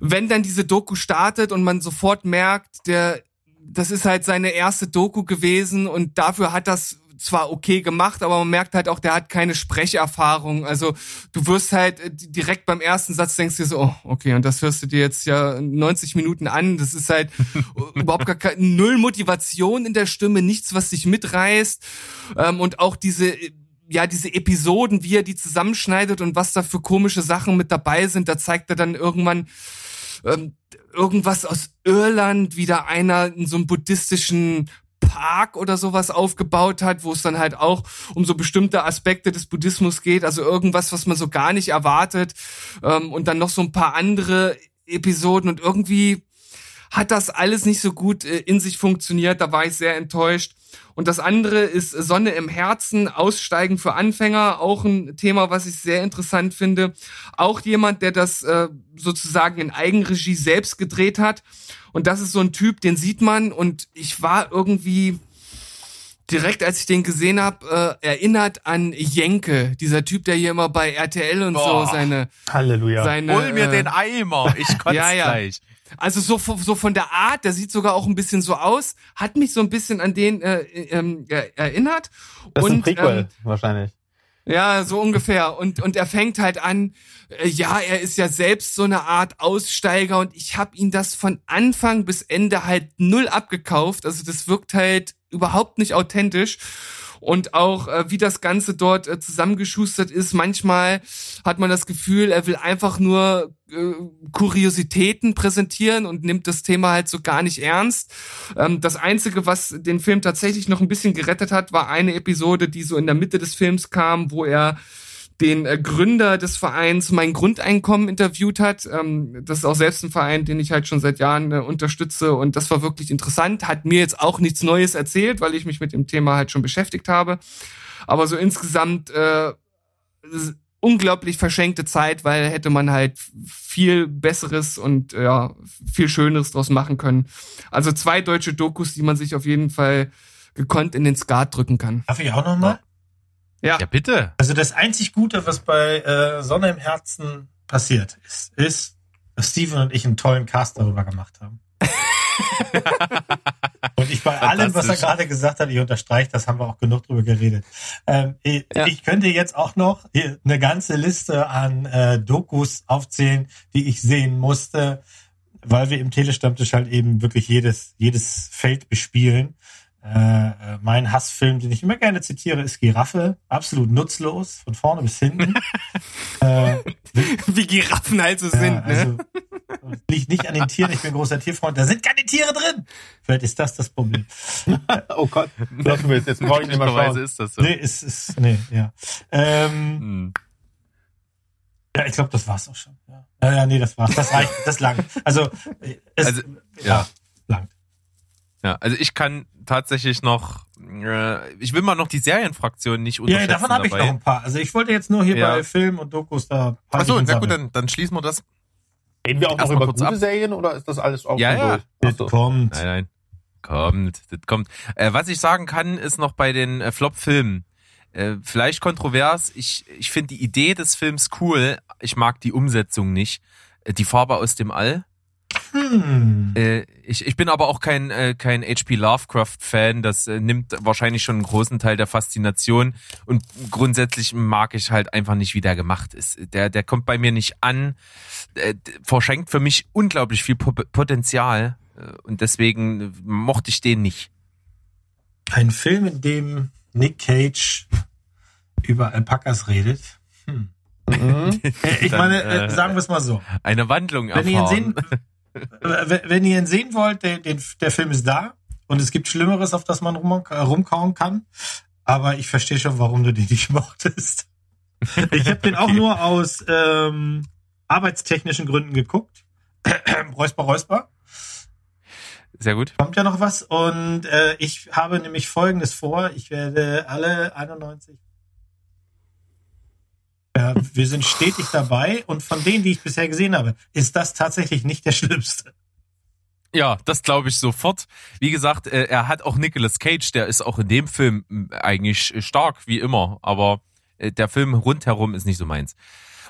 wenn dann diese Doku startet und man sofort merkt, der das ist halt seine erste Doku gewesen und dafür hat das zwar okay gemacht, aber man merkt halt auch, der hat keine Sprecherfahrung. Also du wirst halt äh, direkt beim ersten Satz denkst dir so, oh, okay, und das hörst du dir jetzt ja 90 Minuten an. Das ist halt überhaupt gar keine null Motivation in der Stimme, nichts, was dich mitreißt. Ähm, und auch diese ja, diese Episoden, wie er die zusammenschneidet und was da für komische Sachen mit dabei sind, da zeigt er dann irgendwann ähm, irgendwas aus Irland, wie da einer in so einem buddhistischen Park oder sowas aufgebaut hat, wo es dann halt auch um so bestimmte Aspekte des Buddhismus geht, also irgendwas, was man so gar nicht erwartet ähm, und dann noch so ein paar andere Episoden und irgendwie hat das alles nicht so gut äh, in sich funktioniert, da war ich sehr enttäuscht. Und das andere ist Sonne im Herzen, Aussteigen für Anfänger, auch ein Thema, was ich sehr interessant finde. Auch jemand, der das äh, sozusagen in Eigenregie selbst gedreht hat. Und das ist so ein Typ, den sieht man und ich war irgendwie direkt, als ich den gesehen habe, äh, erinnert an Jenke, dieser Typ, der hier immer bei RTL und Boah. so seine, Halleluja. seine Hol mir äh, den Eimer, ich kotze Ja, ja. gleich. Also so, von- so von der Art, der sieht sogar auch ein bisschen so aus, hat mich so ein bisschen an den äh, äh, erinnert. das ist ein Prequel, ähm, wahrscheinlich. ja, so ungefähr. Und, und er fängt halt an, äh, ja, er ist ja selbst so eine Art Aussteiger und ich habe ihn das von Anfang bis Ende halt null abgekauft. Also das wirkt halt überhaupt nicht authentisch. Und auch äh, wie das Ganze dort äh, zusammengeschustert ist, manchmal hat man das Gefühl, er will einfach nur äh, Kuriositäten präsentieren und nimmt das Thema halt so gar nicht ernst. Ähm, das Einzige, was den Film tatsächlich noch ein bisschen gerettet hat, war eine Episode, die so in der Mitte des Films kam, wo er den äh, Gründer des Vereins Mein Grundeinkommen interviewt hat. Ähm, das ist auch selbst ein Verein, den ich halt schon seit Jahren äh, unterstütze und das war wirklich interessant. Hat mir jetzt auch nichts Neues erzählt, weil ich mich mit dem Thema halt schon beschäftigt habe. Aber so insgesamt äh, unglaublich verschenkte Zeit, weil hätte man halt viel Besseres und ja, viel Schöneres draus machen können. Also zwei deutsche Dokus, die man sich auf jeden Fall gekonnt in den Skat drücken kann. Darf ich auch noch mal? Ja. Ja, bitte. Also das einzig Gute, was bei äh, Sonne im Herzen passiert ist, ist, dass Steven und ich einen tollen Cast darüber gemacht haben. und ich bei allem, was er gerade gesagt hat, ich unterstreiche, das haben wir auch genug drüber geredet. Ähm, ich, Ja. ich könnte jetzt auch noch hier eine ganze Liste an äh, Dokus aufzählen, die ich sehen musste, weil wir im Telestammtisch halt eben wirklich jedes, jedes Feld bespielen. Äh, äh, mein Hassfilm, den ich immer gerne zitiere, ist Giraffe. Absolut nutzlos, von vorne bis hinten. äh, Wie Giraffen halt so ja, sind, ne? also, liegt nicht an den Tieren, ich bin großer Tierfreund. Da sind keine Tiere drin. Vielleicht ist das das Problem. Oh Gott, lassen wir es jetzt. Mehr Möglicherweise schauen. ist das so. Nee, ist, ist, nee, ja. Ähm, Hm. ja, ich glaube, das war's auch schon. Ja. ja, nee, das war's. Das reicht, das langt. Also, es, Also, ja, ja. langt. Ja, also ich kann tatsächlich noch, äh, ich will mal noch die Serienfraktion nicht Ja, unterschätzen davon habe ich noch ein paar. Also ich wollte jetzt nur hier Ja. bei Film und Dokus da. Achso, na gut, dann, dann schließen wir das. Reden wir auch noch über kurz gute ab. Serien oder ist das alles auch Ja, ja. Das so. kommt. Nein, nein. Kommt, das kommt. Äh, was ich sagen kann, ist noch bei den äh, Flop-Filmen. Äh, vielleicht kontrovers. Ich, ich finde die Idee des Films cool. Ich mag die Umsetzung nicht. Äh, die Farbe aus dem All. Hm. Äh, ich, ich bin aber auch kein, äh, kein H.P. Lovecraft-Fan. Das äh, nimmt wahrscheinlich schon einen großen Teil der Faszination. Und grundsätzlich mag ich halt einfach nicht, wie der gemacht ist. Der, der kommt bei mir nicht an. Äh, verschenkt für mich unglaublich viel Po- Potenzial. Äh, Und deswegen äh, mochte ich den nicht. Ein Film, in dem Nick Cage über Alpakas redet. Hm. Mhm. Äh, Ich meine, sagen wir es mal so. Eine Wandlung Wenn ihr ihn erfahren. sehen, wenn ihr ihn sehen wollt, der, der Film ist da und es gibt Schlimmeres, auf das man rum, äh, rumkauen kann. Aber ich verstehe schon, warum du den nicht mochtest. Ich habe den auch nur aus ähm, arbeitstechnischen Gründen geguckt. Räusper, Räusper. sehr gut. Kommt ja noch was und äh, ich habe nämlich Folgendes vor. Ich werde alle 91. Ja, wir sind stetig dabei und von denen, die ich bisher gesehen habe, ist das tatsächlich nicht der schlimmste. Ja, das glaube ich sofort. Wie gesagt, äh, er hat auch Nicolas Cage, der ist auch in dem Film eigentlich stark, wie immer, aber äh, der Film rundherum ist nicht so meins.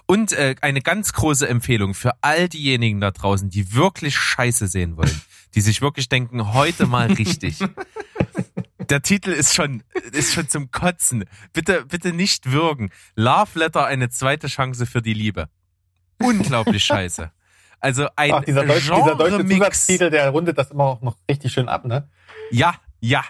Und äh, eine ganz große Empfehlung für all diejenigen da draußen, die wirklich Scheiße sehen wollen, die sich wirklich denken, heute mal richtig. Der Titel ist schon, ist schon zum Kotzen. Bitte, bitte nicht würgen. Love Letter, eine zweite Chance für die Liebe. Unglaublich scheiße. Also ein Ach, dieser, Deutsch, dieser deutsche Genre-Mix. Zusatztitel, der rundet das immer auch noch richtig schön ab, ne? Ja, ja.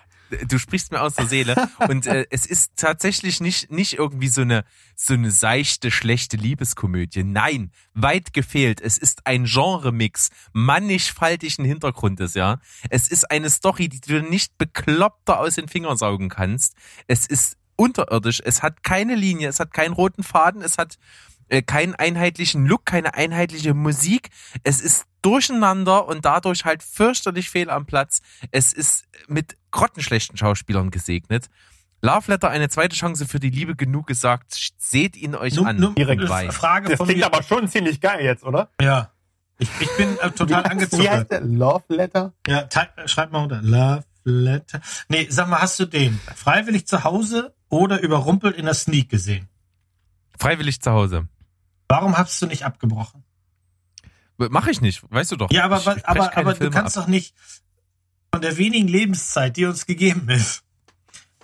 Du sprichst mir aus der Seele. Und äh, es ist tatsächlich nicht, nicht irgendwie so eine, so eine seichte, schlechte Liebeskomödie. Nein, weit gefehlt. Es ist ein Genremix, mannigfaltigen Hintergrundes, ja. Es ist eine Story, die du nicht bekloppter aus den Fingern saugen kannst. Es ist unterirdisch. Es hat keine Linie, es hat keinen roten Faden, es hat äh, keinen einheitlichen Look, keine einheitliche Musik. Es ist durcheinander und dadurch halt fürchterlich fehl am Platz. Es ist mit grottenschlechten Schauspielern gesegnet. Love Letter, eine zweite Chance für die Liebe, genug gesagt. Seht ihn euch Nur, an. nur Direkt bei. Frage Das von klingt mir. aber schon ziemlich geil jetzt, oder? Ja. Ich, ich bin äh, total Wie angezogen. heißt der? Love Letter? Ja, schreib mal unter. Love Letter. Nee, sag mal, hast du den freiwillig zu Hause oder überrumpelt in der Sneak gesehen? Freiwillig zu Hause. Warum hast du nicht abgebrochen? Mache ich nicht, weißt du doch. Ja, aber, ich, ich aber, aber du kannst ab. doch nicht von der wenigen Lebenszeit, die uns gegeben ist.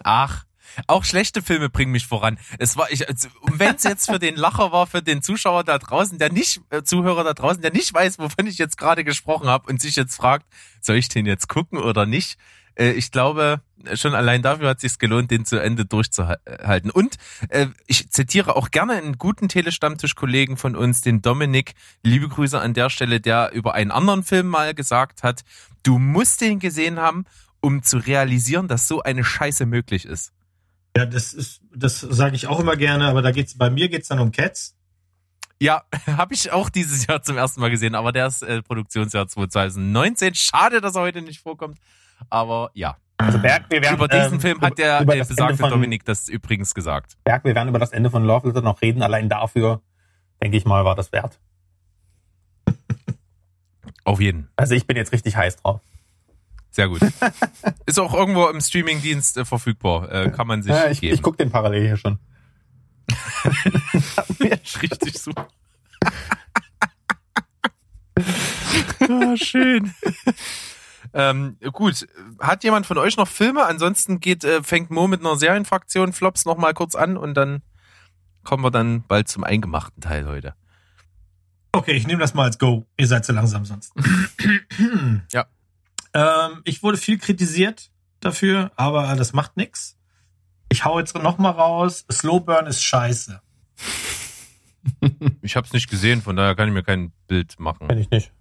Ach, auch schlechte Filme bringen mich voran. Es war ich, also, wenn es jetzt für den Lacher war, für den Zuschauer da draußen, der nicht, äh, Zuhörer da draußen, der nicht weiß, wovon ich jetzt gerade gesprochen habe und sich jetzt fragt, soll ich den jetzt gucken oder nicht? Äh, ich glaube, schon allein dafür hat es sich gelohnt, den zu Ende durchzuhalten. Und äh, ich zitiere auch gerne einen guten Telestammtisch-Kollegen von uns, den Dominik. Liebe Grüße an der Stelle, der über einen anderen Film mal gesagt hat, du musst den gesehen haben, um zu realisieren, dass so eine Scheiße möglich ist. Ja, das ist, das sage ich auch immer gerne, aber da geht's, bei mir geht's dann um Cats. Ja, habe ich auch dieses Jahr zum ersten Mal gesehen, aber der ist äh, Produktionsjahr 2019. Schade, dass er heute nicht vorkommt. Aber ja, Also Berg, wir werden, über diesen ähm, Film hat der, der besagte von, Dominik das übrigens gesagt. Berg, wir werden über das Ende von Love Letter noch reden. Allein dafür, denke ich mal, war das wert. Auf jeden. Also ich bin jetzt richtig heiß drauf. Sehr gut. ist auch irgendwo im Streamingdienst äh, verfügbar. Äh, kann man sich Ja, ich geben. ich gucke den parallel hier schon. Richtig so. ah, schön. Ähm, gut, hat jemand von euch noch Filme? Ansonsten geht, äh, fängt Mo mit einer Serienfraktion Flops noch mal kurz an und dann kommen wir dann bald zum eingemachten Teil heute. Okay, ich nehme das mal als Go. Ihr seid zu langsam sonst. Ja. Ähm, ich wurde viel kritisiert dafür, aber das macht nix. Ich hau jetzt noch mal raus. Slow Burn ist scheiße. Ich habe es nicht gesehen, von daher kann ich mir kein Bild machen. Kenn ich nicht.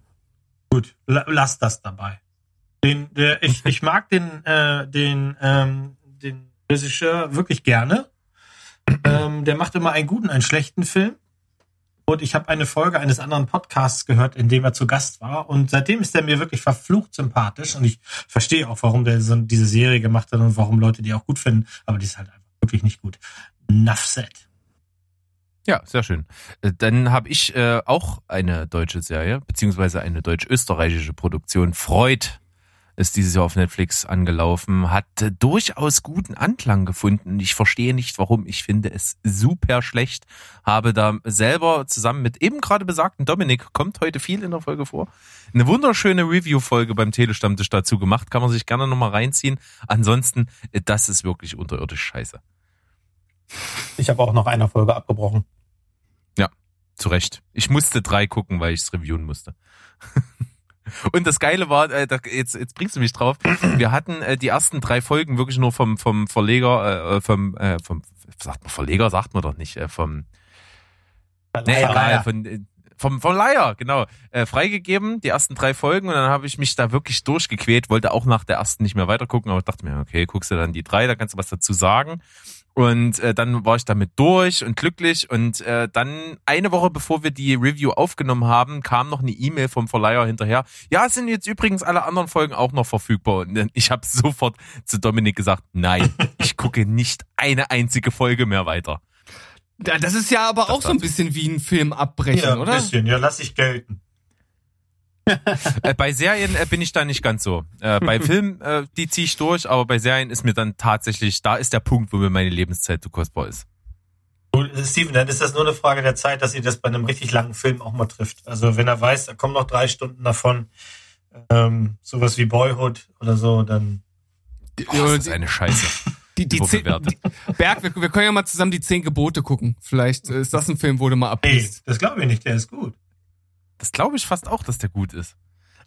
Gut, la lass das dabei. Den, der, ich, ich mag den, äh, den, ähm, den Regisseur wirklich gerne. Ähm, der macht immer einen guten, einen schlechten Film. Und ich habe eine Folge eines anderen Podcasts gehört, in dem er zu Gast war. Und seitdem ist er mir wirklich verflucht sympathisch. Und ich verstehe auch, warum der so diese Serie gemacht hat und warum Leute die auch gut finden. Aber die ist halt einfach wirklich nicht gut. Nuff said. Ja, sehr schön. Äh, Dann habe ich äh, auch eine deutsche Serie, beziehungsweise eine deutsch-österreichische Produktion. Freud ist dieses Jahr auf Netflix angelaufen, hat äh, durchaus guten Anklang gefunden. Ich verstehe nicht, warum. Ich finde es super schlecht. Habe da selber zusammen mit eben gerade besagten Dominik, kommt heute viel in der Folge vor, eine wunderschöne Review-Folge beim Telestammtisch dazu gemacht. Kann man sich gerne nochmal reinziehen. Ansonsten, äh, das ist wirklich unterirdisch scheiße. Ich habe auch noch eine Folge abgebrochen. Zu Recht. Ich musste drei gucken, weil ich es reviewen musste. Und das Geile war, äh, da, jetzt, jetzt bringst du mich drauf, wir hatten äh, die ersten drei Folgen wirklich nur vom, vom Verleger, äh, vom, äh, vom, sagt man Verleger, sagt man doch nicht, äh, vom, nee, Leier, egal, von, äh, vom, vom Leier, genau, äh, freigegeben, die ersten drei Folgen. Und dann habe ich mich da wirklich durchgequält, wollte auch nach der ersten nicht mehr weitergucken, aber dachte mir, okay, guckst du dann die drei, da kannst du was dazu sagen. Und äh, dann war ich damit durch und glücklich. Und äh, dann eine Woche bevor wir die Review aufgenommen haben, kam noch eine E-Mail vom Verleiher hinterher. Ja, sind jetzt übrigens alle anderen Folgen auch noch verfügbar. Und ich habe sofort zu Dominik gesagt, nein, ich gucke nicht eine einzige Folge mehr weiter. Das ist ja aber auch so ein bisschen wie ein Film abbrechen, Ja, ein oder? bisschen. Ja, lass ich gelten. Äh, bei Serien äh, bin ich da nicht ganz so. Äh, bei Filmen, äh, die ziehe ich durch, aber bei Serien ist mir dann tatsächlich, da ist der Punkt, wo mir meine Lebenszeit zu kostbar ist. Gut, Steven, dann ist das nur eine Frage der Zeit, dass ihr das bei einem richtig langen Film auch mal trifft. Also wenn er weiß, da kommen noch drei Stunden davon, ähm, sowas wie Boyhood oder so, dann Boah, das ist eine Scheiße. Die, die, zehn, Überbewertet. die, Berg, wir, wir können ja mal zusammen die zehn Gebote gucken. Vielleicht äh, ist das ein Film, wo du mal nee, abliest. das glaube ich nicht, der ist gut. Das glaube ich fast auch, dass der gut ist.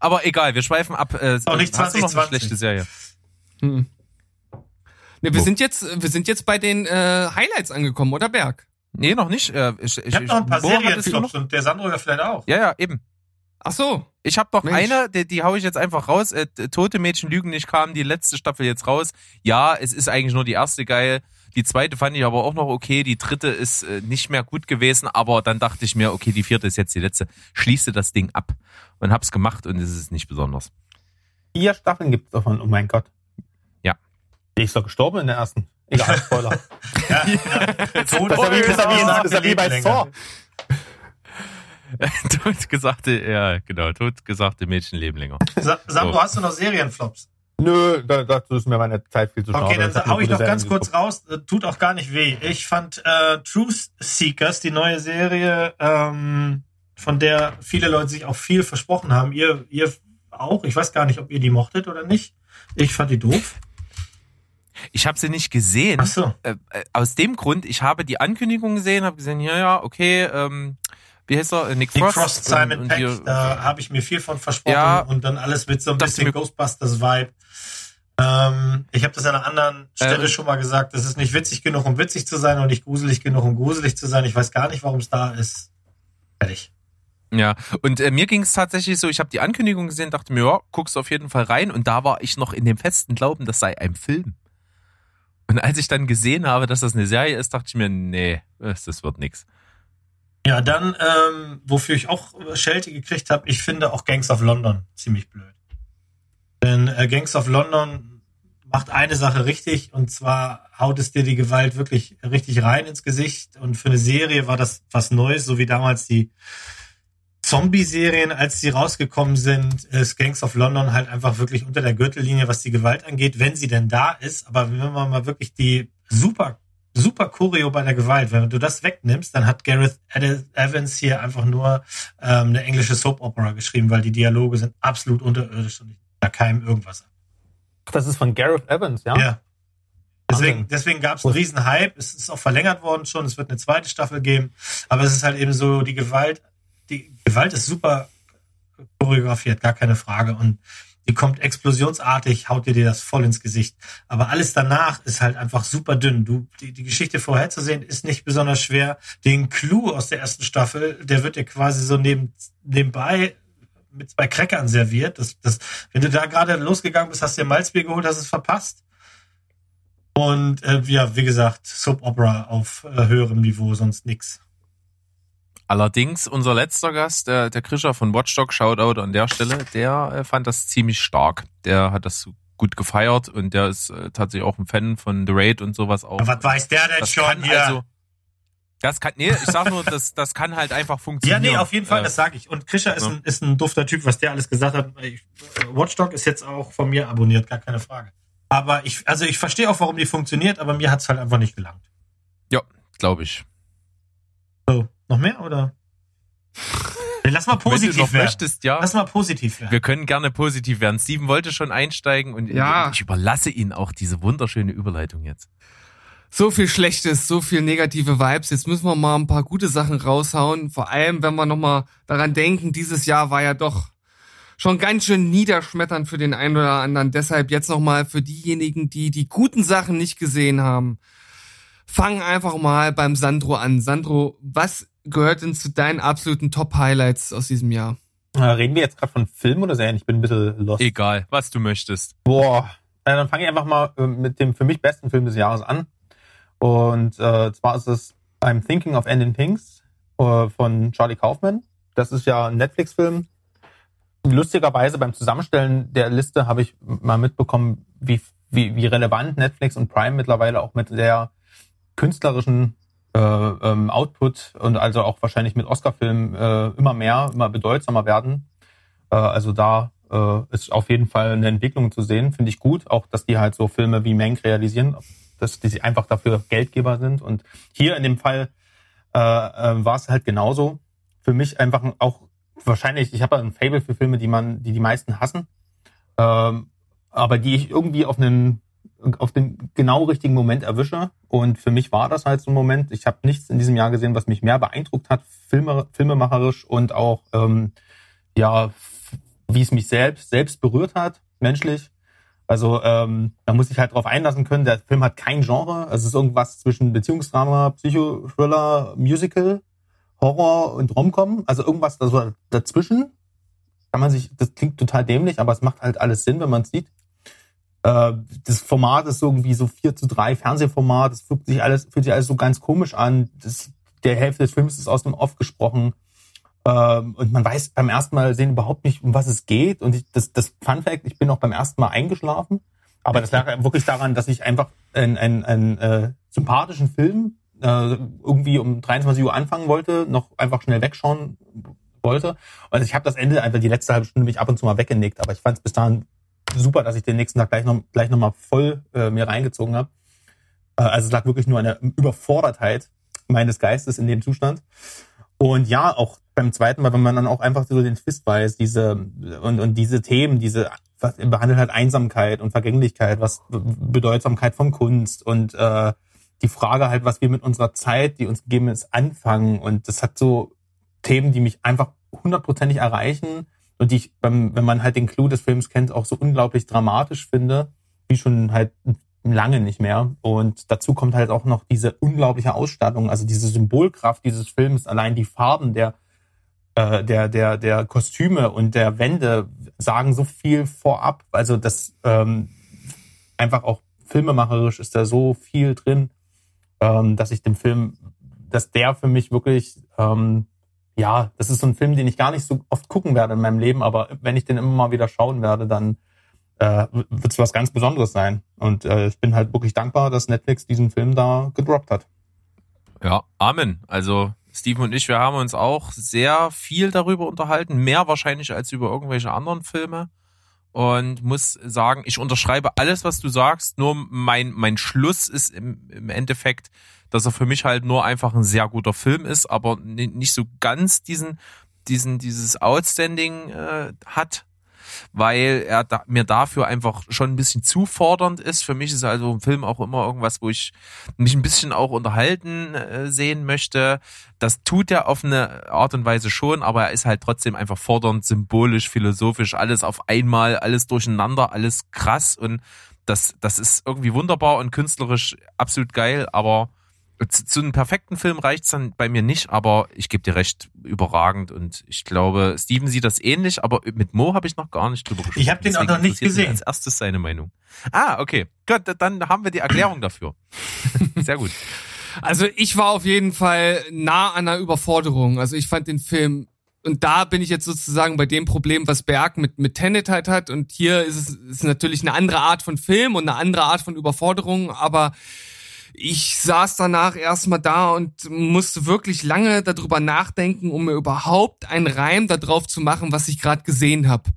Aber egal, wir schweifen ab. Äh, Auch nicht hast du noch eine 2020. schlechte Serie? Hm. Ne, wir sind jetzt, wir sind jetzt bei den äh, Highlights angekommen, oder Berg? Nee, noch nicht. Äh, ich Ich habe noch ein paar hattest du Serienflops noch? und der Sandro ja vielleicht auch. Ja, ja, eben. Ach so. Ich habe noch Mensch. eine, die, die hau ich jetzt einfach raus. Äh, Tote Mädchen lügen nicht kam die letzte Staffel jetzt raus. Ja, es ist eigentlich nur die erste geil. Die zweite fand ich aber auch noch okay. Die dritte ist äh, nicht mehr gut gewesen, aber dann dachte ich mir, okay, die vierte ist jetzt die letzte. Schließe das Ding ab und hab's gemacht und es ist nicht besonders. Vier Staffeln gibt es davon, oh mein Gott. Ja. Die ist doch gestorben in der ersten. Egal, Spoiler. Ja, ja. Das ist ja wie, das ist ja wie, das bei. Saw. Totgesagte, ja, genau, totgesagte Mädchen leben länger. Sa Sandro, So. hast du noch Serienflops? Nö, da, dazu ist mir meine Zeit viel zu schade. Okay, dann hau ich noch ganz Serien kurz raus. Äh, Tut auch gar nicht weh. Ich fand äh, Truth Seekers, die neue Serie, ähm, von der viele Leute sich auch viel versprochen haben. Ihr, ihr auch. Ich weiß gar nicht, ob ihr die mochtet oder nicht. Ich fand die doof. Ich habe sie nicht gesehen. Ach so. Äh, äh, aus dem Grund, ich habe die Ankündigung gesehen, habe gesehen, ja, ja, okay, ähm, wie heißt er? Nick Die Frost. Cross Simon und, und Peck, hier- da habe ich mir viel von versprochen Ja. und dann alles mit so ein bisschen Ghostbusters-Vibe. Ähm, ich habe das an einer anderen Stelle Ähm. schon mal gesagt, das ist nicht witzig genug, um witzig zu sein und nicht gruselig genug, um gruselig zu sein. Ich weiß gar nicht, warum es da ist. Fertig. Ja, und äh, mir ging es tatsächlich so, ich habe die Ankündigung gesehen, dachte mir, ja, guckst auf jeden Fall rein und da war ich noch in dem festen Glauben, das sei ein Film. Und als ich dann gesehen habe, dass das eine Serie ist, dachte ich mir, nee, das das wird nix. Ja, dann, ähm, wofür ich auch Schelte gekriegt habe, ich finde auch Gangs of London ziemlich blöd. Denn äh, Gangs of London macht eine Sache richtig und zwar haut es dir die Gewalt wirklich richtig rein ins Gesicht. Und für eine Serie war das was Neues, so wie damals die Zombie-Serien, als die rausgekommen sind, ist Gangs of London halt einfach wirklich unter der Gürtellinie, was die Gewalt angeht, wenn sie denn da ist. Aber wenn man mal wirklich die super, super Choreo bei der Gewalt, wenn du das wegnimmst, dann hat Gareth Evans hier einfach nur ähm, eine englische Soap-Opera geschrieben, weil die Dialoge sind absolut unterirdisch und da keinem irgendwas. Ach, das ist von Gareth Evans, ja? Ja. Deswegen, deswegen gab es einen riesen Hype. Es ist auch verlängert worden schon. Es wird eine zweite Staffel geben. Aber es ist halt eben so, die Gewalt, die Gewalt ist super choreografiert, gar keine Frage. Und die kommt explosionsartig, haut dir dir das voll ins Gesicht. Aber alles danach ist halt einfach super dünn. Du, die, die Geschichte vorherzusehen ist nicht besonders schwer. Den Clou aus der ersten Staffel, der wird dir quasi so neben, nebenbei mit zwei Crackern serviert. Das, das, wenn du da gerade losgegangen bist, hast dir Malzbier geholt, hast es verpasst. Und äh, ja, wie gesagt, Soap Opera auf äh, höherem Niveau, sonst nix. Allerdings, unser letzter Gast, der, der Krischer von Watchdog, Shoutout an der Stelle, der äh, fand das ziemlich stark. Der hat das gut gefeiert und der ist äh, tatsächlich auch ein Fan von The Raid und sowas auch. Aber was weiß der denn das schon hier? also, das kann, nee, ich sag nur, das, das kann halt einfach ja, funktionieren. nee, auf jeden Fall, Äh, das sage ich. Und Krischer ist, ja. ein, ist ein dufter Typ, was der alles gesagt hat. Ich, Watchdog ist jetzt auch von mir abonniert, gar keine Frage. Aber ich, also ich verstehe auch, warum die funktioniert, aber mir hat's halt einfach nicht gelangt. Ja, glaube ich. So, noch mehr oder? Lass mal Wenn du positiv noch werden. möchtest, ja. Lass mal positiv werden. Wir können gerne positiv werden. Steven wollte schon einsteigen und Ja. ich überlasse Ihnen auch diese wunderschöne Überleitung jetzt. So viel Schlechtes, so viel negative Vibes. Jetzt müssen wir mal ein paar gute Sachen raushauen. Vor allem, wenn wir nochmal daran denken, dieses Jahr war ja doch schon ganz schön niederschmetternd für den einen oder anderen. Deshalb jetzt nochmal für diejenigen, die die guten Sachen nicht gesehen haben. Fang einfach mal beim Sandro an. Sandro, was gehört denn zu deinen absoluten Top-Highlights aus diesem Jahr? Äh, Reden wir jetzt gerade von Film oder Serien? Ich bin ein bisschen lost. Egal, was du möchtest. Boah, äh, dann fange ich einfach mal äh, mit dem für mich besten Film des Jahres an. Und äh, zwar ist es I'm Thinking of Ending Things äh, von Charlie Kaufman. Das ist ja ein Netflix-Film. Lustigerweise beim Zusammenstellen der Liste habe ich mal mitbekommen, wie, wie, wie relevant Netflix und Prime mittlerweile auch mit der künstlerischen äh, ähm, Output und also auch wahrscheinlich mit Oscar-Filmen äh, immer mehr, immer bedeutsamer werden. Äh, also da äh, ist auf jeden Fall eine Entwicklung zu sehen, finde ich gut. Auch, dass die halt so Filme wie Mank realisieren, dass die einfach dafür Geldgeber sind. Und hier in dem Fall äh, äh, war es halt genauso. Für mich einfach auch wahrscheinlich, ich habe ein Fable für Filme, die man, die die meisten hassen, ähm, aber die ich irgendwie auf einen auf den genau richtigen Moment erwische. Und für mich war das halt so ein Moment. Ich habe nichts in diesem Jahr gesehen, was mich mehr beeindruckt hat, Filme, filmemacherisch und auch ähm, ja, wie es mich selbst selbst berührt hat, menschlich. Also ähm, da muss ich halt drauf einlassen können. Der Film hat kein Genre. Es ist irgendwas zwischen Beziehungsdrama, Psychothriller, Musical, Horror und Romcom. Also irgendwas da so dazwischen. Kann man sich, das klingt total dämlich, aber es macht halt alles Sinn, wenn man es sieht. Äh, das Format ist irgendwie so 4 zu 3 Fernsehformat. Es fühlt sich alles, fühlt sich alles so ganz komisch an. Das, der Hälfte des Films ist aus dem Off gesprochen. Ähm, und man weiß beim ersten Mal sehen überhaupt nicht, um was es geht. Und ich, das, das Fun Fact, ich bin auch beim ersten Mal eingeschlafen. Aber das lag wirklich daran, dass ich einfach einen, einen, einen äh, sympathischen Film äh, irgendwie um 23 Uhr anfangen wollte, noch einfach schnell wegschauen wollte. Und ich habe das Ende einfach die letzte halbe Stunde mich ab und zu mal weggenickt. Aber ich fand es bis dahin super, dass ich den nächsten Tag gleich noch, gleich noch mal voll äh, mir reingezogen habe. Äh, also es lag wirklich nur an der Überfordertheit meines Geistes in dem Zustand. Und ja, auch beim zweiten Mal, wenn man dann auch einfach so den Twist weiß, diese und, und diese Themen, diese was behandelt halt Einsamkeit und Vergänglichkeit, was Bedeutsamkeit von Kunst und äh, die Frage halt, was wir mit unserer Zeit, die uns gegeben ist, anfangen. Und das hat so Themen, die mich einfach hundertprozentig erreichen und die ich, beim, wenn man halt den Clou des Films kennt, auch so unglaublich dramatisch finde, wie schon halt lange nicht mehr. Und dazu kommt halt auch noch diese unglaubliche Ausstattung, also diese Symbolkraft dieses Films, allein die Farben der, äh, der, der, der Kostüme und der Wände sagen so viel vorab. Also das ähm, einfach auch filmemacherisch ist da so viel drin, ähm, dass ich dem Film, dass der für mich wirklich, ähm, ja, das ist so ein Film, den ich gar nicht so oft gucken werde in meinem Leben, aber wenn ich den immer mal wieder schauen werde, dann äh, wird es was ganz Besonderes sein. Und äh, ich bin halt wirklich dankbar, dass Netflix diesen Film da gedroppt hat. Ja, Amen. Also Steven und ich, wir haben uns auch sehr viel darüber unterhalten, mehr wahrscheinlich als über irgendwelche anderen Filme. Und muss sagen, ich unterschreibe alles, was du sagst. Nur mein, mein Schluss ist im, im Endeffekt, dass er für mich halt nur einfach ein sehr guter Film ist, aber nicht so ganz diesen, diesen, dieses Outstanding äh, hat weil er da, mir dafür einfach schon ein bisschen zufordernd ist. Für mich ist also ein Film auch immer irgendwas, wo ich mich ein bisschen auch unterhalten äh, sehen möchte. Das tut er auf eine Art und Weise schon, aber er ist halt trotzdem einfach fordernd, symbolisch, philosophisch, alles auf einmal, alles durcheinander, alles krass und das, das ist irgendwie wunderbar und künstlerisch absolut geil, aber zu, zu einem perfekten Film reicht's dann bei mir nicht, aber ich gebe dir recht, überragend. Und ich glaube, Steven sieht das ähnlich, aber mit Mo habe ich noch gar nicht drüber gesprochen. Ich habe den auch noch nicht gesehen. Als erstes seine Meinung. Ah, okay. Gut, dann haben wir die Erklärung dafür. Sehr gut. Also ich war auf jeden Fall nah an der Überforderung. Also ich fand den Film und da bin ich jetzt sozusagen bei dem Problem, was Berg mit, mit Tenet halt hat. Und hier ist es ist natürlich eine andere Art von Film und eine andere Art von Überforderung, aber ich saß danach erstmal da und musste wirklich lange darüber nachdenken, um mir überhaupt einen Reim darauf zu machen, was ich gerade gesehen habe.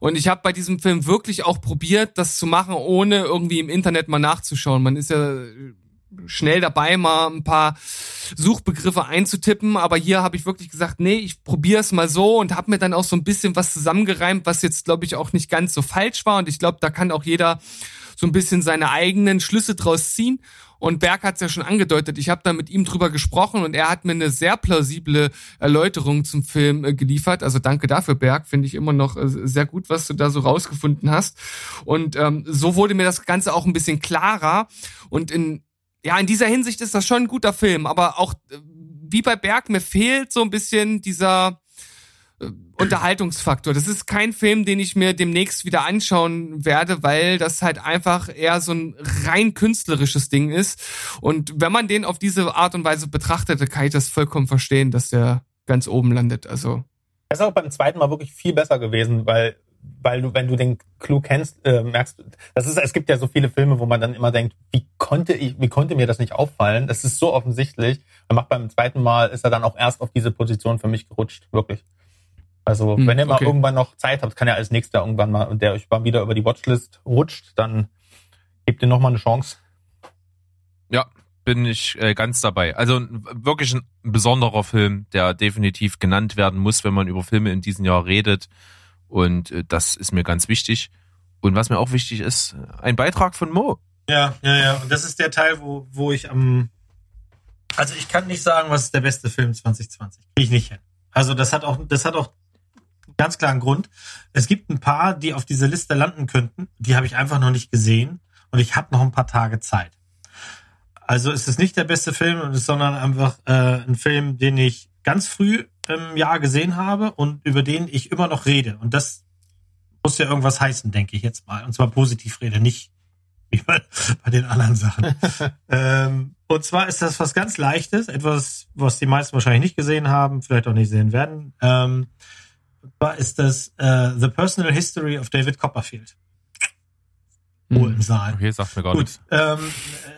Und ich habe bei diesem Film wirklich auch probiert, das zu machen, ohne irgendwie im Internet mal nachzuschauen. Man ist ja schnell dabei, mal ein paar Suchbegriffe einzutippen, aber hier habe ich wirklich gesagt, nee, ich probiere es mal so und habe mir dann auch so ein bisschen was zusammengereimt, was jetzt, glaube ich, auch nicht ganz so falsch war. Und ich glaube, da kann auch jeder so ein bisschen seine eigenen Schlüsse draus ziehen. Und Berg hat es ja schon angedeutet, ich habe da mit ihm drüber gesprochen und er hat mir eine sehr plausible Erläuterung zum Film äh, geliefert. Also danke dafür, Berg. Finde ich immer noch äh, sehr gut, was du da so rausgefunden hast. Und ähm, so wurde mir das Ganze auch ein bisschen klarer. Und in, ja, in dieser Hinsicht ist das schon ein guter Film. Aber auch äh, wie bei Berg, mir fehlt so ein bisschen dieser Unterhaltungsfaktor. Das ist kein Film, den ich mir demnächst wieder anschauen werde, weil das halt einfach eher so ein rein künstlerisches Ding ist. Und wenn man den auf diese Art und Weise betrachtet, dann kann ich das vollkommen verstehen, dass der ganz oben landet. Also Das ist auch beim zweiten Mal wirklich viel besser gewesen, weil weil du, wenn du den Clou kennst, äh, merkst, das ist, es gibt ja so viele Filme, wo man dann immer denkt, wie konnte ich, wie konnte mir das nicht auffallen? Das ist so offensichtlich. Man macht beim zweiten Mal, ist er dann auch erst auf diese Position für mich gerutscht, wirklich. Also, Hm, wenn ihr mal okay. irgendwann noch Zeit habt, kann ja als nächster irgendwann mal, und der euch mal wieder über die Watchlist rutscht, dann gebt ihr nochmal eine Chance. Ja, bin ich äh, ganz dabei. Also wirklich ein besonderer Film, der definitiv genannt werden muss, wenn man über Filme in diesem Jahr redet. Und äh, das ist mir ganz wichtig. Und was mir auch wichtig ist, ein Beitrag von Mo. Ja, ja, ja. Und das ist der Teil, wo, wo ich am. Also ich kann nicht sagen, was ist der beste Film 2020. Krieg ich nicht hin. Also das hat auch, das hat auch ganz klar einen Grund. Es gibt ein paar, die auf dieser Liste landen könnten. Die habe ich einfach noch nicht gesehen. Und ich habe noch ein paar Tage Zeit. Also ist es nicht der beste Film, sondern einfach äh, ein Film, den ich ganz früh im Jahr gesehen habe und über den ich immer noch rede. Und das muss ja irgendwas heißen, denke ich jetzt mal. Und zwar positiv rede, nicht wie bei, bei den anderen Sachen. ähm, und zwar ist das was ganz Leichtes, etwas, was die meisten wahrscheinlich nicht gesehen haben, vielleicht auch nicht sehen werden. Ähm, und zwar ist das äh, The Personal History of David Copperfield. Ruhe im Saal. Okay, sagt mir gar Gut, nichts. ähm,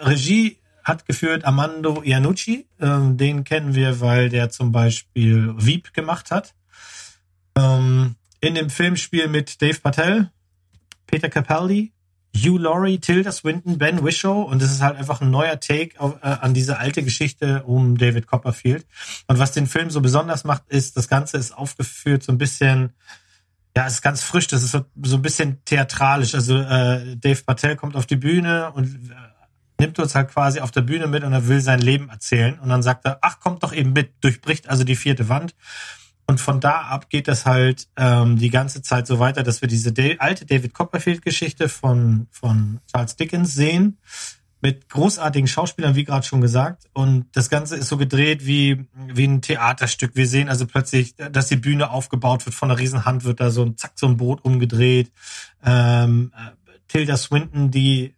Regie hat geführt Armando Iannucci. Ähm, den kennen wir, weil der zum Beispiel Veep gemacht hat. Ähm, in dem Film spielen mit Dave Patel, Peter Capaldi, Hugh Laurie, Tilda Swinton, Ben Whishaw und es ist halt einfach ein neuer Take auf, äh, an diese alte Geschichte um David Copperfield. Und was den Film so besonders macht, ist, das Ganze ist aufgeführt so ein bisschen ja, es ist ganz frisch, das ist so, so ein bisschen theatralisch. Also äh, Dave Patel kommt auf die Bühne und äh, nimmt uns halt quasi auf der Bühne mit und er will sein Leben erzählen. Und dann sagt er, ach, kommt doch eben mit, durchbricht also die vierte Wand. Und von da ab geht das halt ähm, die ganze Zeit so weiter, dass wir diese alte David Copperfield-Geschichte von, von Charles Dickens sehen, mit großartigen Schauspielern, wie gerade schon gesagt. Und das Ganze ist so gedreht wie, wie ein Theaterstück. Wir sehen also plötzlich, dass die Bühne aufgebaut wird. Von einer riesen Hand wird da so ein, zack, so ein Boot umgedreht. Ähm, äh, Tilda Swinton, die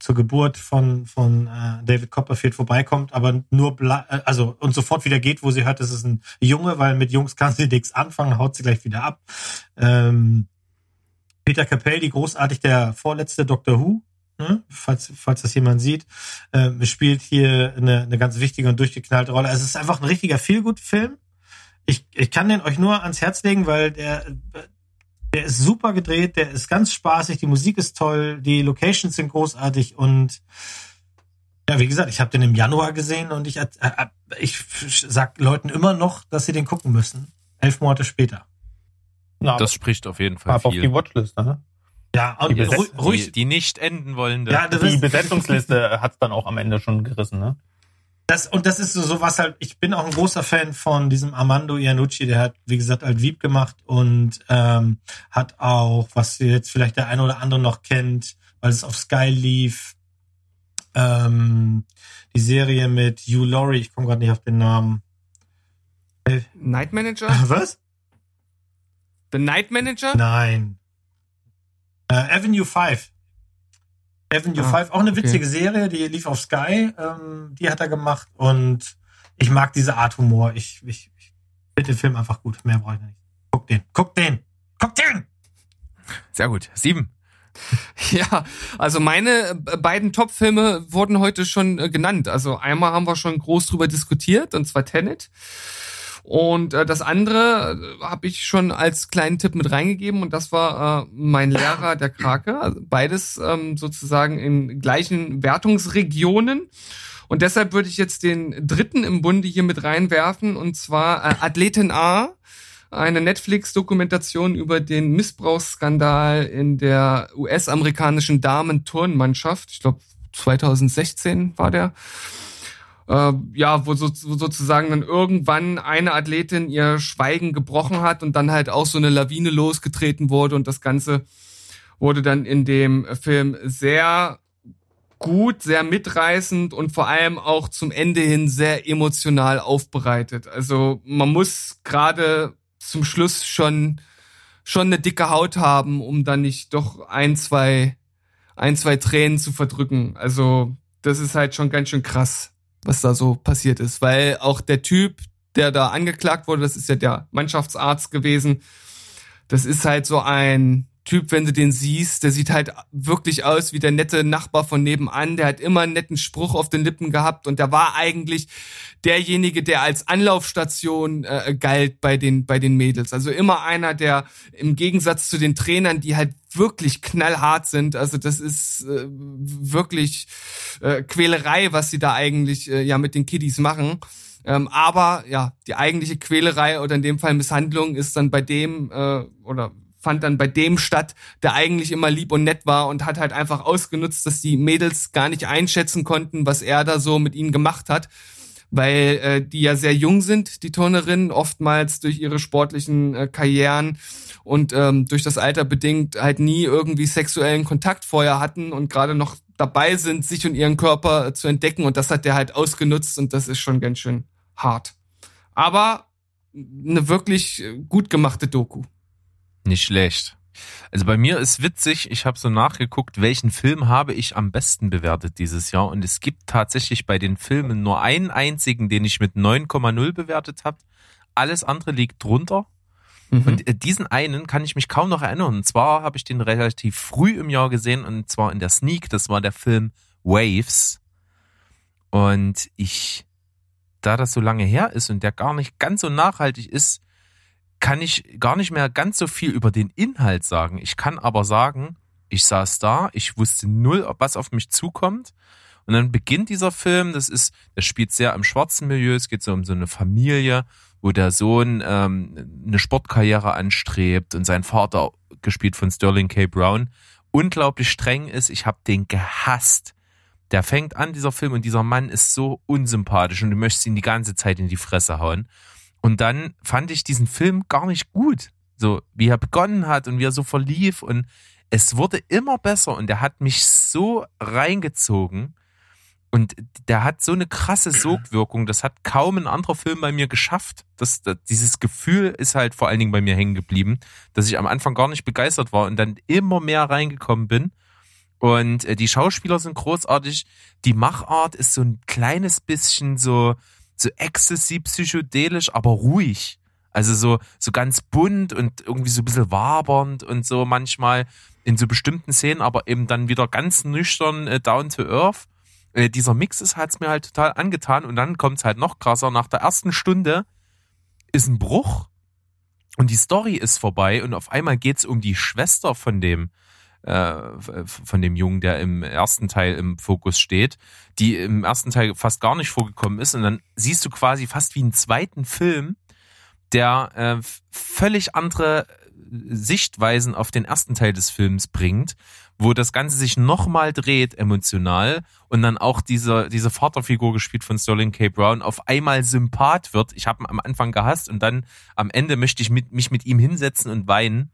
zur Geburt von, von äh, David Copperfield vorbeikommt, aber nur, äh, also und sofort wieder geht, wo sie hört, das ist ein Junge, weil mit Jungs kann sie nichts anfangen, haut sie gleich wieder ab. Ähm, Peter Capaldi, großartig der vorletzte Doctor Who, ne? falls, falls das jemand sieht, ähm, spielt hier eine, eine ganz wichtige und durchgeknallte Rolle. Also es ist einfach ein richtiger Feelgood-Film. Ich, ich kann den euch nur ans Herz legen, weil der, der ist super gedreht, der ist ganz spaßig, die Musik ist toll, die Locations sind großartig und ja, wie gesagt, ich habe den im Januar gesehen und ich, ich sag Leuten immer noch, dass sie den gucken müssen. Elf Monate später. Na, Das spricht auf jeden Fall ab auf die. Watchlist, ne? Ja, und Die Besetz- ruhig. Die, die nicht enden wollende. Ja, Die ist, Besetzungsliste hat's dann auch am Ende schon gerissen, ne? Das, und das ist so, so was halt, ich bin auch ein großer Fan von diesem Armando Iannucci, der hat, wie gesagt, halt Wieb gemacht und ähm, hat auch, was jetzt vielleicht der eine oder andere noch kennt, weil es auf Sky lief, ähm, die Serie mit Hugh Laurie, ich komme gerade nicht auf den Namen. Night Manager? Was? The Night Manager? Nein. Äh, Avenue 5. Avenue Ah, 5, auch eine okay. witzige Serie, die lief auf Sky, ähm, die hat er gemacht und ich mag diese Art Humor. Ich, ich, ich finde den Film einfach gut. Mehr brauche ich nicht. Guck den. Guck den. Guck den! Sehr gut. Sieben. Ja, also meine beiden Top-Filme wurden heute schon äh, genannt. Also einmal haben wir schon groß drüber diskutiert, und zwar Tenet. Und äh, das andere äh, habe ich schon als kleinen Tipp mit reingegeben und das war äh, mein Lehrer, der Krake. Also beides ähm, sozusagen in gleichen Wertungsregionen. Und deshalb würde ich jetzt den dritten im Bunde hier mit reinwerfen und zwar äh, Athletin A eine Netflix-Dokumentation über den Missbrauchsskandal in der US-amerikanischen Damen-Turnmannschaft. Ich glaube, 2016 war der. Äh, ja, wo, so, wo sozusagen dann irgendwann eine Athletin ihr Schweigen gebrochen hat und dann halt auch so eine Lawine losgetreten wurde und das Ganze wurde dann in dem Film sehr gut, sehr mitreißend und vor allem auch zum Ende hin sehr emotional aufbereitet. Also man muss gerade zum Schluss schon schon eine dicke Haut haben, um dann nicht doch ein, zwei ein, zwei Tränen zu verdrücken. Also, das ist halt schon ganz schön krass, was da so passiert ist, weil auch der Typ, der da angeklagt wurde, das ist ja der Mannschaftsarzt gewesen. Das ist halt so ein Typ, wenn du den siehst, der sieht halt wirklich aus wie der nette Nachbar von nebenan. Der hat immer einen netten Spruch auf den Lippen gehabt und der war eigentlich derjenige, der als Anlaufstation äh, galt bei den bei den Mädels. Also immer einer, der im Gegensatz zu den Trainern, die halt wirklich knallhart sind. Also das ist äh, wirklich äh, Quälerei, was sie da eigentlich äh, ja mit den Kiddies machen. Ähm, aber ja, die eigentliche Quälerei oder in dem Fall Misshandlung ist dann bei dem äh, oder fand dann bei dem statt, der eigentlich immer lieb und nett war und hat halt einfach ausgenutzt, dass die Mädels gar nicht einschätzen konnten, was er da so mit ihnen gemacht hat, weil äh, die ja sehr jung sind, die Turnerinnen, oftmals durch ihre sportlichen äh, Karrieren und ähm, durch das Alter bedingt halt nie irgendwie sexuellen Kontakt vorher hatten und gerade noch dabei sind, sich und ihren Körper äh, zu entdecken und das hat der halt ausgenutzt und das ist schon ganz schön hart. Aber eine wirklich äh, gut gemachte Doku. Nicht schlecht. Also bei mir ist witzig, ich habe so nachgeguckt, welchen Film habe ich am besten bewertet dieses Jahr und es gibt tatsächlich bei den Filmen nur einen einzigen, den ich mit 9,0 bewertet habe. Alles andere liegt drunter. Mhm. Und äh, diesen einen kann ich mich kaum noch erinnern. Und zwar habe ich den relativ früh im Jahr gesehen und zwar in der Sneak. Das war der Film Waves. Und ich, da das so lange her ist und der gar nicht ganz so nachhaltig ist, kann ich gar nicht mehr ganz so viel über den Inhalt sagen. Ich kann aber sagen, ich saß da, ich wusste null, was auf mich zukommt. Und dann beginnt dieser Film, das ist, das spielt sehr im schwarzen Milieu, es geht so um so eine Familie, wo der Sohn ähm, eine Sportkarriere anstrebt und sein Vater, gespielt von Sterling K. Brown, unglaublich streng ist. Ich habe den gehasst. Der fängt an, dieser Film, und dieser Mann ist so unsympathisch und du möchtest ihn die ganze Zeit in die Fresse hauen. Und dann fand ich diesen Film gar nicht gut. So, wie er begonnen hat und wie er so verlief und es wurde immer besser und der hat mich so reingezogen und der hat so eine krasse Sogwirkung, das hat kaum ein anderer Film bei mir geschafft. Das, das, dieses Gefühl ist halt vor allen Dingen bei mir hängen geblieben, dass ich am Anfang gar nicht begeistert war und dann immer mehr reingekommen bin. Und äh, die Schauspieler sind großartig. Die Machart ist so ein kleines bisschen so, so exzessiv psychedelisch, aber ruhig. Also so, so ganz bunt und irgendwie so ein bisschen wabernd und so manchmal in so bestimmten Szenen, aber eben dann wieder ganz nüchtern äh, down to earth. Äh, dieser Mix ist hat's mir halt total angetan und dann kommt's halt noch krasser. Nach der ersten Stunde ist ein Bruch und die Story ist vorbei und auf einmal geht's um die Schwester von dem äh, von dem Jungen, der im ersten Teil im Fokus steht, die im ersten Teil fast gar nicht vorgekommen ist. Und dann siehst du quasi fast wie einen zweiten Film, der äh, völlig andere Sichtweisen auf den ersten Teil des Films bringt, wo das Ganze sich nochmal dreht emotional und dann auch diese, diese Vaterfigur gespielt von Sterling K. Brown auf einmal Sympath wird. Ich habe ihn am Anfang gehasst und dann am Ende möchte ich mit, mich mit ihm hinsetzen und weinen.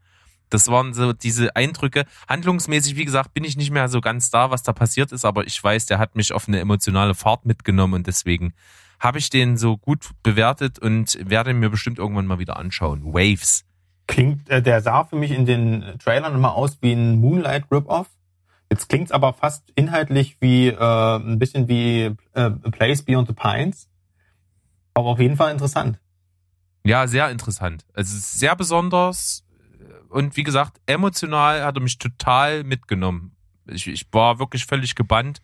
Das waren so diese Eindrücke. Handlungsmäßig, wie gesagt, bin ich nicht mehr so ganz da, was da passiert ist, aber ich weiß, der hat mich auf eine emotionale Fahrt mitgenommen und deswegen habe ich den so gut bewertet und werde mir bestimmt irgendwann mal wieder anschauen. Waves. Klingt, äh, der sah für mich in den Trailern immer aus wie ein Moonlight Rip-Off. Jetzt klingt's aber fast inhaltlich wie äh, ein bisschen wie äh, Place Beyond the Pines. Aber auf jeden Fall interessant. Ja, sehr interessant. Also sehr besonders, und wie gesagt, emotional hat er mich total mitgenommen. Ich, ich war wirklich völlig gebannt,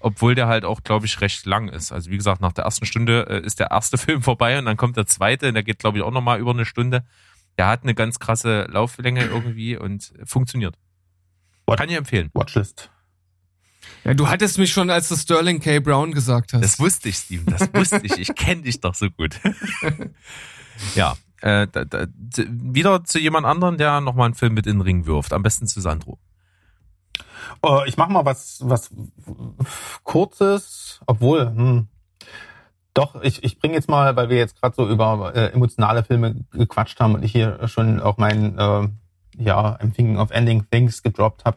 obwohl der halt auch, glaube ich, recht lang ist. Also wie gesagt, nach der ersten Stunde äh, ist der erste Film vorbei und dann kommt der zweite, und der geht, glaube ich, auch nochmal über eine Stunde. Der hat eine ganz krasse Lauflänge irgendwie und funktioniert. What? Kann ich empfehlen. Watchlist. Ja, du hattest mich schon, als du Sterling K. Brown gesagt hast. Das wusste ich, Steven, das wusste ich. Ich kenne dich doch so gut. ja, äh, da, da, wieder zu jemand anderen, der nochmal einen Film mit in den Ring wirft. Am besten zu Sandro. Äh, ich mach mal was, was kurzes, obwohl, hm, doch, ich, ich bringe jetzt mal, weil wir jetzt gerade so über äh, emotionale Filme gequatscht haben und ich hier schon auch mein äh, ja, I'm thinking of ending things gedroppt habe.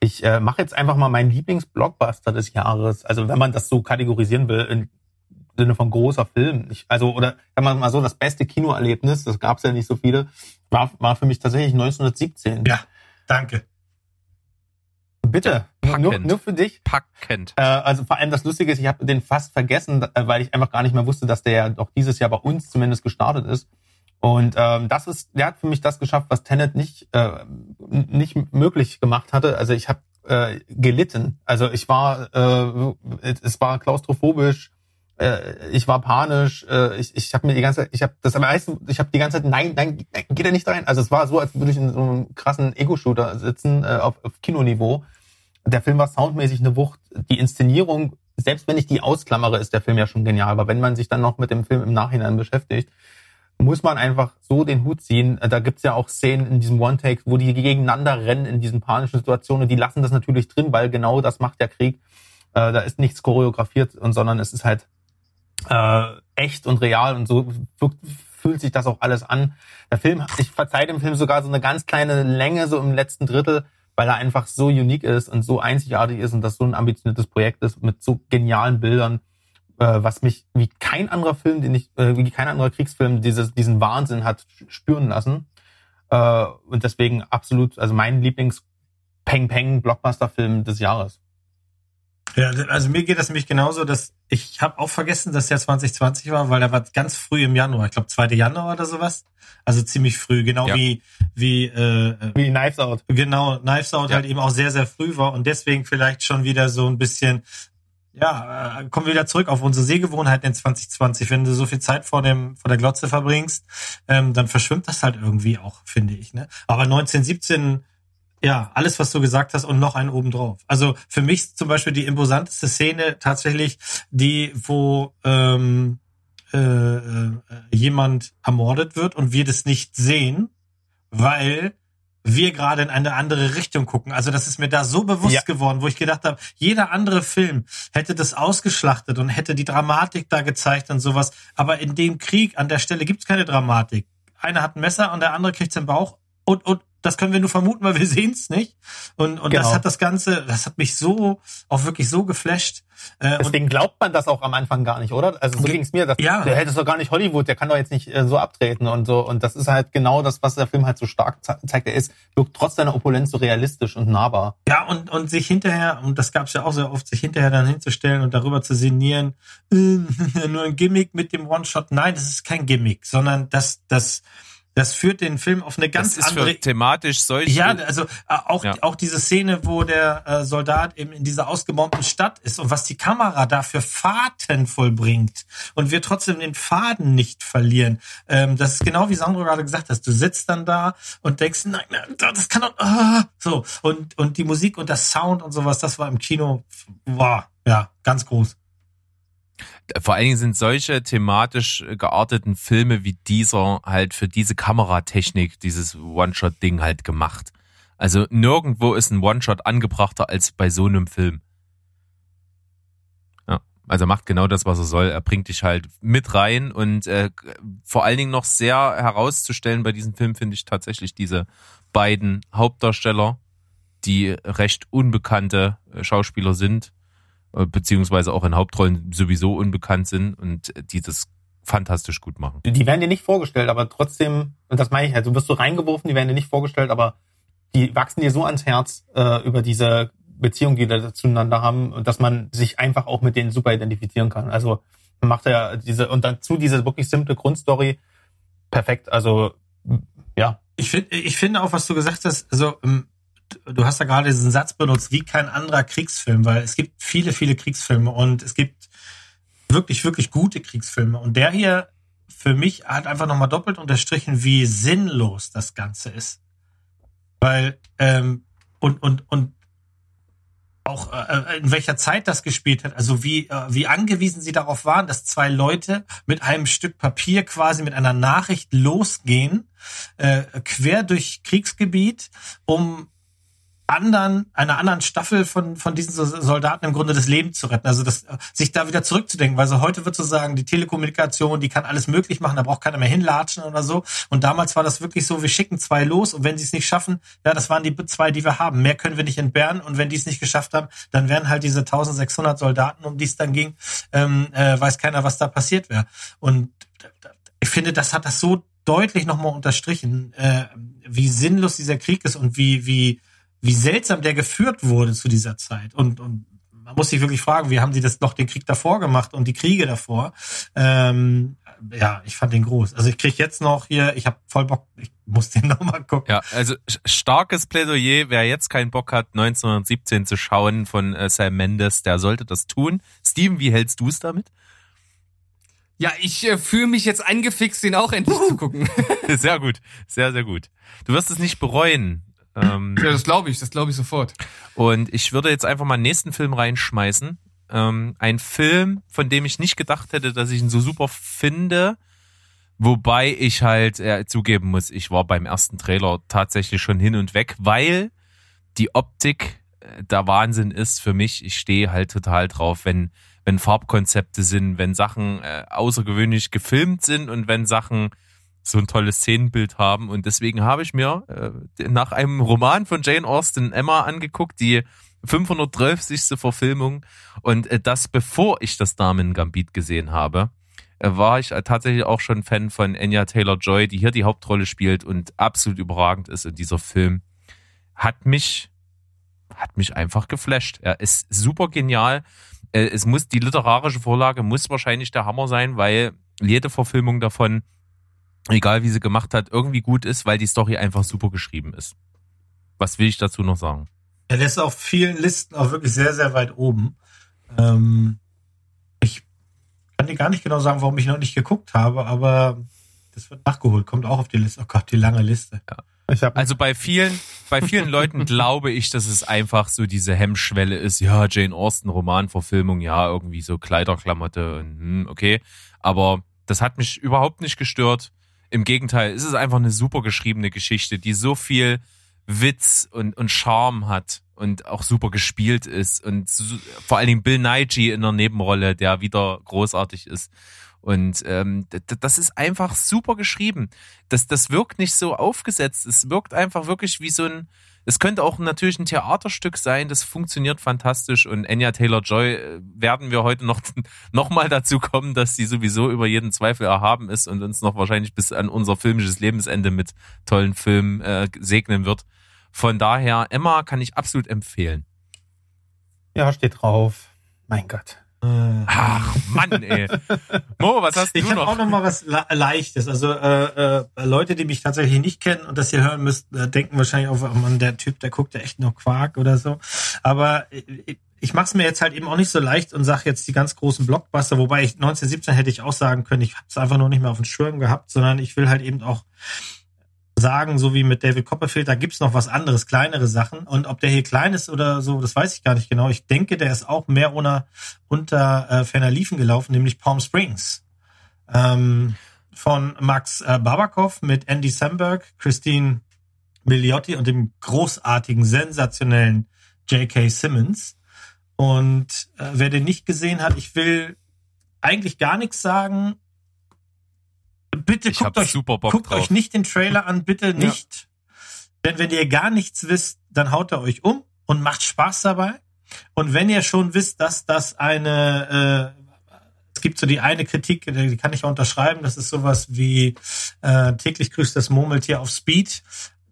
Ich äh, mache jetzt einfach mal meinen Lieblingsblockbuster des Jahres. Also wenn man das so kategorisieren will, in Sinne von großer Film. Ich, also, oder sagen wir mal so, das beste Kinoerlebnis, das gab es ja nicht so viele, war, war für mich tatsächlich 1917. Ja, danke. Bitte, nur, packend. nur für dich. Packend. Äh, also vor allem das Lustige ist, ich habe den fast vergessen, äh, weil ich einfach gar nicht mehr wusste, dass der ja doch dieses Jahr bei uns zumindest gestartet ist. Und ähm, das ist, der hat für mich das geschafft, was Tenet nicht äh, nicht möglich gemacht hatte. Also ich habe äh, gelitten. Also ich war, äh, es war klaustrophobisch. Äh, ich war panisch. Äh, ich ich habe mir die ganze Zeit, ich habe das am meisten, ich habe die ganze Zeit, nein, nein, nein, geht er nicht rein. Also es war so, als würde ich in so einem krassen Ego-Shooter sitzen äh, auf, auf Kinoniveau. Der Film war soundmäßig eine Wucht. Die Inszenierung, selbst wenn ich die ausklammere, ist der Film ja schon genial. Aber wenn man sich dann noch mit dem Film im Nachhinein beschäftigt, muss man einfach so den Hut ziehen. Da gibt's ja auch Szenen in diesem One-Take, wo die gegeneinander rennen in diesen panischen Situationen. Die lassen das natürlich drin, weil genau das macht der Krieg. Äh, da ist nichts choreografiert, und, sondern es ist halt äh, echt und real und so fühlt sich das auch alles an. Der Film, ich verzeihe dem Film sogar so eine ganz kleine Länge so im letzten Drittel, weil er einfach so unique ist und so einzigartig ist und das so ein ambitioniertes Projekt ist mit so genialen Bildern, äh, was mich wie kein anderer Film, den ich, äh, wie kein anderer Kriegsfilm dieses, diesen Wahnsinn hat spüren lassen. Äh, und deswegen absolut, also mein Lieblings Peng Peng Blockbuster-Film des Jahres. Ja, also mir geht das nämlich genauso, dass ich habe auch vergessen, dass der 2020 war, weil der war ganz früh im Januar, ich glaube 2. Januar oder sowas. Also ziemlich früh, genau Ja. wie wie äh, äh, Wie Knives Out. genau Knives Out Ja. halt eben auch sehr sehr früh war und deswegen vielleicht schon wieder so ein bisschen ja, äh, kommen wir wieder zurück auf unsere Sehgewohnheiten in 2020. Wenn du so viel Zeit vor dem vor der Glotze verbringst, ähm, dann verschwimmt das halt irgendwie auch, finde ich. Ne? Aber 1917 ja, alles, was du gesagt hast und noch einen obendrauf. Also für mich zum Beispiel die imposanteste Szene tatsächlich die, wo ähm, äh, äh, jemand ermordet wird und wir das nicht sehen, weil wir gerade in eine andere Richtung gucken. Also das ist mir da so bewusst Ja. geworden, wo ich gedacht habe, jeder andere Film hätte das ausgeschlachtet und hätte die Dramatik da gezeigt und sowas. Aber in dem Krieg an der Stelle gibt's keine Dramatik. Einer hat ein Messer und der andere kriegt's im Bauch und, und das können wir nur vermuten, weil wir sehen's nicht. Und, und das Genau. hat das Ganze, das hat mich so, auch wirklich so geflasht. Äh, und Deswegen glaubt man das auch am Anfang gar nicht, oder? Also so Ge- ging's mir. Das, Ja. Der hätte doch gar nicht Hollywood, der kann doch jetzt nicht äh, so abtreten und so. Und das ist halt genau das, was der Film halt so stark ze zeigt. Er ist, wirkt trotz seiner Opulenz so realistisch und nahbar. Ja, und, und sich hinterher, und das gab's ja auch sehr oft, sich hinterher dann hinzustellen und darüber zu sinnieren, äh, nur ein Gimmick mit dem One-Shot. Nein, das ist kein Gimmick, sondern das, das, das führt den Film auf eine ganz das ist andere für thematisch solche. Ja, also äh, auch, Ja. auch diese Szene, wo der äh, Soldat eben in dieser ausgebombten Stadt ist und was die Kamera da für Fahrten vollbringt und wir trotzdem den Faden nicht verlieren. Ähm, das ist genau wie Sandro gerade gesagt hat. Du sitzt dann da und denkst, nein, nein das kann doch, ah, so. Und, und die Musik und der Sound und sowas, das war im Kino, wow, ja, ganz groß. Vor allen Dingen sind solche thematisch gearteten Filme wie dieser halt für diese Kameratechnik, dieses One-Shot-Ding halt gemacht. Also nirgendwo ist ein One-Shot angebrachter als bei so einem Film. Ja, also macht genau das, was er soll. Er bringt dich halt mit rein und äh, vor allen Dingen noch sehr herauszustellen bei diesem Film finde ich tatsächlich diese beiden Hauptdarsteller, die recht unbekannte äh, Schauspieler sind äh, beziehungsweise auch in Hauptrollen sowieso unbekannt sind und die das fantastisch gut machen. Die werden dir nicht vorgestellt, aber trotzdem, und das meine ich halt, du wirst so reingeworfen, die werden dir nicht vorgestellt, aber die wachsen dir so ans Herz äh, über diese Beziehung, die da zueinander haben, dass man sich einfach auch mit denen super identifizieren kann. Also man macht ja diese, und dazu diese wirklich simple Grundstory perfekt. Also ja, Ich finde, ich finde auch, was du gesagt hast, also du hast ja gerade diesen Satz benutzt, wie kein anderer Kriegsfilm, weil es gibt viele, viele Kriegsfilme und es gibt wirklich, wirklich gute Kriegsfilme. Und der hier für mich hat einfach nochmal doppelt unterstrichen, wie sinnlos das Ganze ist. Weil, ähm, und, und, und auch äh, in welcher Zeit das gespielt hat, also wie, äh, wie angewiesen sie darauf waren, dass zwei Leute mit einem Stück Papier quasi mit einer Nachricht losgehen, äh, quer durch Kriegsgebiet, um anderen, einer anderen Staffel von, von diesen So- Soldaten im Grunde das Leben zu retten. Also das, sich da wieder zurückzudenken, weil so heute wird so sagen, die Telekommunikation, die kann alles möglich machen, da braucht keiner mehr hinlatschen oder so. Und damals war das wirklich so, wir schicken zwei los und wenn sie es nicht schaffen, ja, das waren die zwei, die wir haben. Mehr können wir nicht entbehren und wenn die es nicht geschafft haben, dann wären halt diese 1600 Soldaten, um die es dann ging, ähm, äh, weiß keiner, was da passiert wäre. Und ich finde, das hat das so deutlich nochmal unterstrichen, äh, wie sinnlos dieser Krieg ist und wie, wie, wie seltsam der geführt wurde zu dieser Zeit. Und, und man muss sich wirklich fragen, wie haben sie das noch den Krieg davor gemacht und die Kriege davor? Ähm, ja, ich fand den groß. Also ich krieg jetzt noch hier, ich habe voll Bock, ich muss den nochmal gucken. Ja, also starkes Plädoyer. Wer jetzt keinen Bock hat, 1917 zu schauen von äh, Sam Mendes, der sollte das tun. Steven, wie hältst du es damit? Ja, ich äh, fühle mich jetzt angefixt, den auch endlich zu gucken. Sehr gut, sehr, sehr gut. Du wirst es nicht bereuen. Ähm, ja, das glaube ich, das glaube ich sofort. Und ich würde jetzt einfach mal einen nächsten Film reinschmeißen. Ähm, ein Film, von dem ich nicht gedacht hätte, dass ich ihn so super finde. Wobei ich halt äh, zugeben muss, ich war beim ersten Trailer tatsächlich schon hin und weg, weil die Optik äh, der Wahnsinn ist für mich. Ich stehe halt total drauf, wenn, wenn Farbkonzepte sind, wenn Sachen äh, außergewöhnlich gefilmt sind und wenn Sachen so ein tolles Szenenbild haben. Und deswegen habe ich mir äh, nach einem Roman von Jane Austen Emma angeguckt, die 530. Verfilmung. Und äh, das bevor ich das Damen Gambit gesehen habe, äh, war ich äh, tatsächlich auch schon Fan von Anya Taylor-Joy, die hier die Hauptrolle spielt und absolut überragend ist. Und dieser Film hat mich, hat mich einfach geflasht. Er ist super genial. Äh, Es muss, die literarische Vorlage muss wahrscheinlich der Hammer sein, weil jede Verfilmung davon, egal wie sie gemacht hat, irgendwie gut ist, weil die Story einfach super geschrieben ist. Was will ich dazu noch sagen? Er lässt auf vielen Listen auch wirklich sehr, sehr weit oben. Ähm, ich kann dir gar nicht genau sagen, warum ich noch nicht geguckt habe, aber das wird nachgeholt, kommt auch auf die Liste. Oh Gott, die lange Liste. Ich habe Also bei vielen, bei vielen Leuten glaube ich, dass es einfach so diese Hemmschwelle ist. Ja, Jane Austen Romanverfilmung, ja, irgendwie so Kleiderklamotte und hm, okay. Aber das hat mich überhaupt nicht gestört. Im Gegenteil, es ist einfach eine super geschriebene Geschichte, die so viel Witz und, und Charme hat und auch super gespielt ist und so, vor allen Dingen Bill Nighy in der Nebenrolle, der wieder großartig ist. Und ähm, das ist einfach super geschrieben. Das, das wirkt nicht so aufgesetzt. Es wirkt einfach wirklich wie so ein. Es könnte auch natürlich ein Theaterstück sein. Das funktioniert fantastisch. Und Anya Taylor Joy äh, werden wir heute noch noch mal dazu kommen, dass sie sowieso über jeden Zweifel erhaben ist und uns noch wahrscheinlich bis an unser filmisches Lebensende mit tollen Filmen äh, segnen wird. Von daher, Emma kann ich absolut empfehlen. ja steht drauf. Mein Gott. Ach Mann, ey. Mo, was hast Ich du habe noch? auch noch mal was Le- Leichtes. Also äh, äh, Leute, die mich tatsächlich nicht kennen und das hier hören müssten, äh, denken wahrscheinlich auch, oh Mann, der Typ, der guckt ja echt nur Quark oder so. Aber ich, ich mache es mir jetzt halt eben auch nicht so leicht und sage jetzt die ganz großen Blockbuster, wobei ich 1917 hätte ich auch sagen können, ich habe es einfach nur nicht mehr auf dem Schirm gehabt, sondern ich will halt eben auch sagen, so wie mit David Copperfield, da gibt's noch was anderes, kleinere Sachen. Und ob der hier klein ist oder so, das weiß ich gar nicht genau. Ich denke, der ist auch mehr unter, unter äh, ferner Liefen gelaufen, nämlich Palm Springs. Ähm, von Max äh, Babakov mit Andy Samberg, Christine Milioti und dem großartigen, sensationellen J.K. Simmons. Und äh, wer den nicht gesehen hat, ich will eigentlich gar nichts sagen. Bitte Ich guckt euch super Bock guckt euch nicht den Trailer an, bitte nicht. Denn wenn ihr gar nichts wisst, dann haut er euch um und macht Spaß dabei. Und wenn ihr schon wisst, dass das eine, äh, es gibt so die eine Kritik, die kann ich auch unterschreiben, das ist sowas wie äh, täglich grüßt das Murmeltier auf Speed,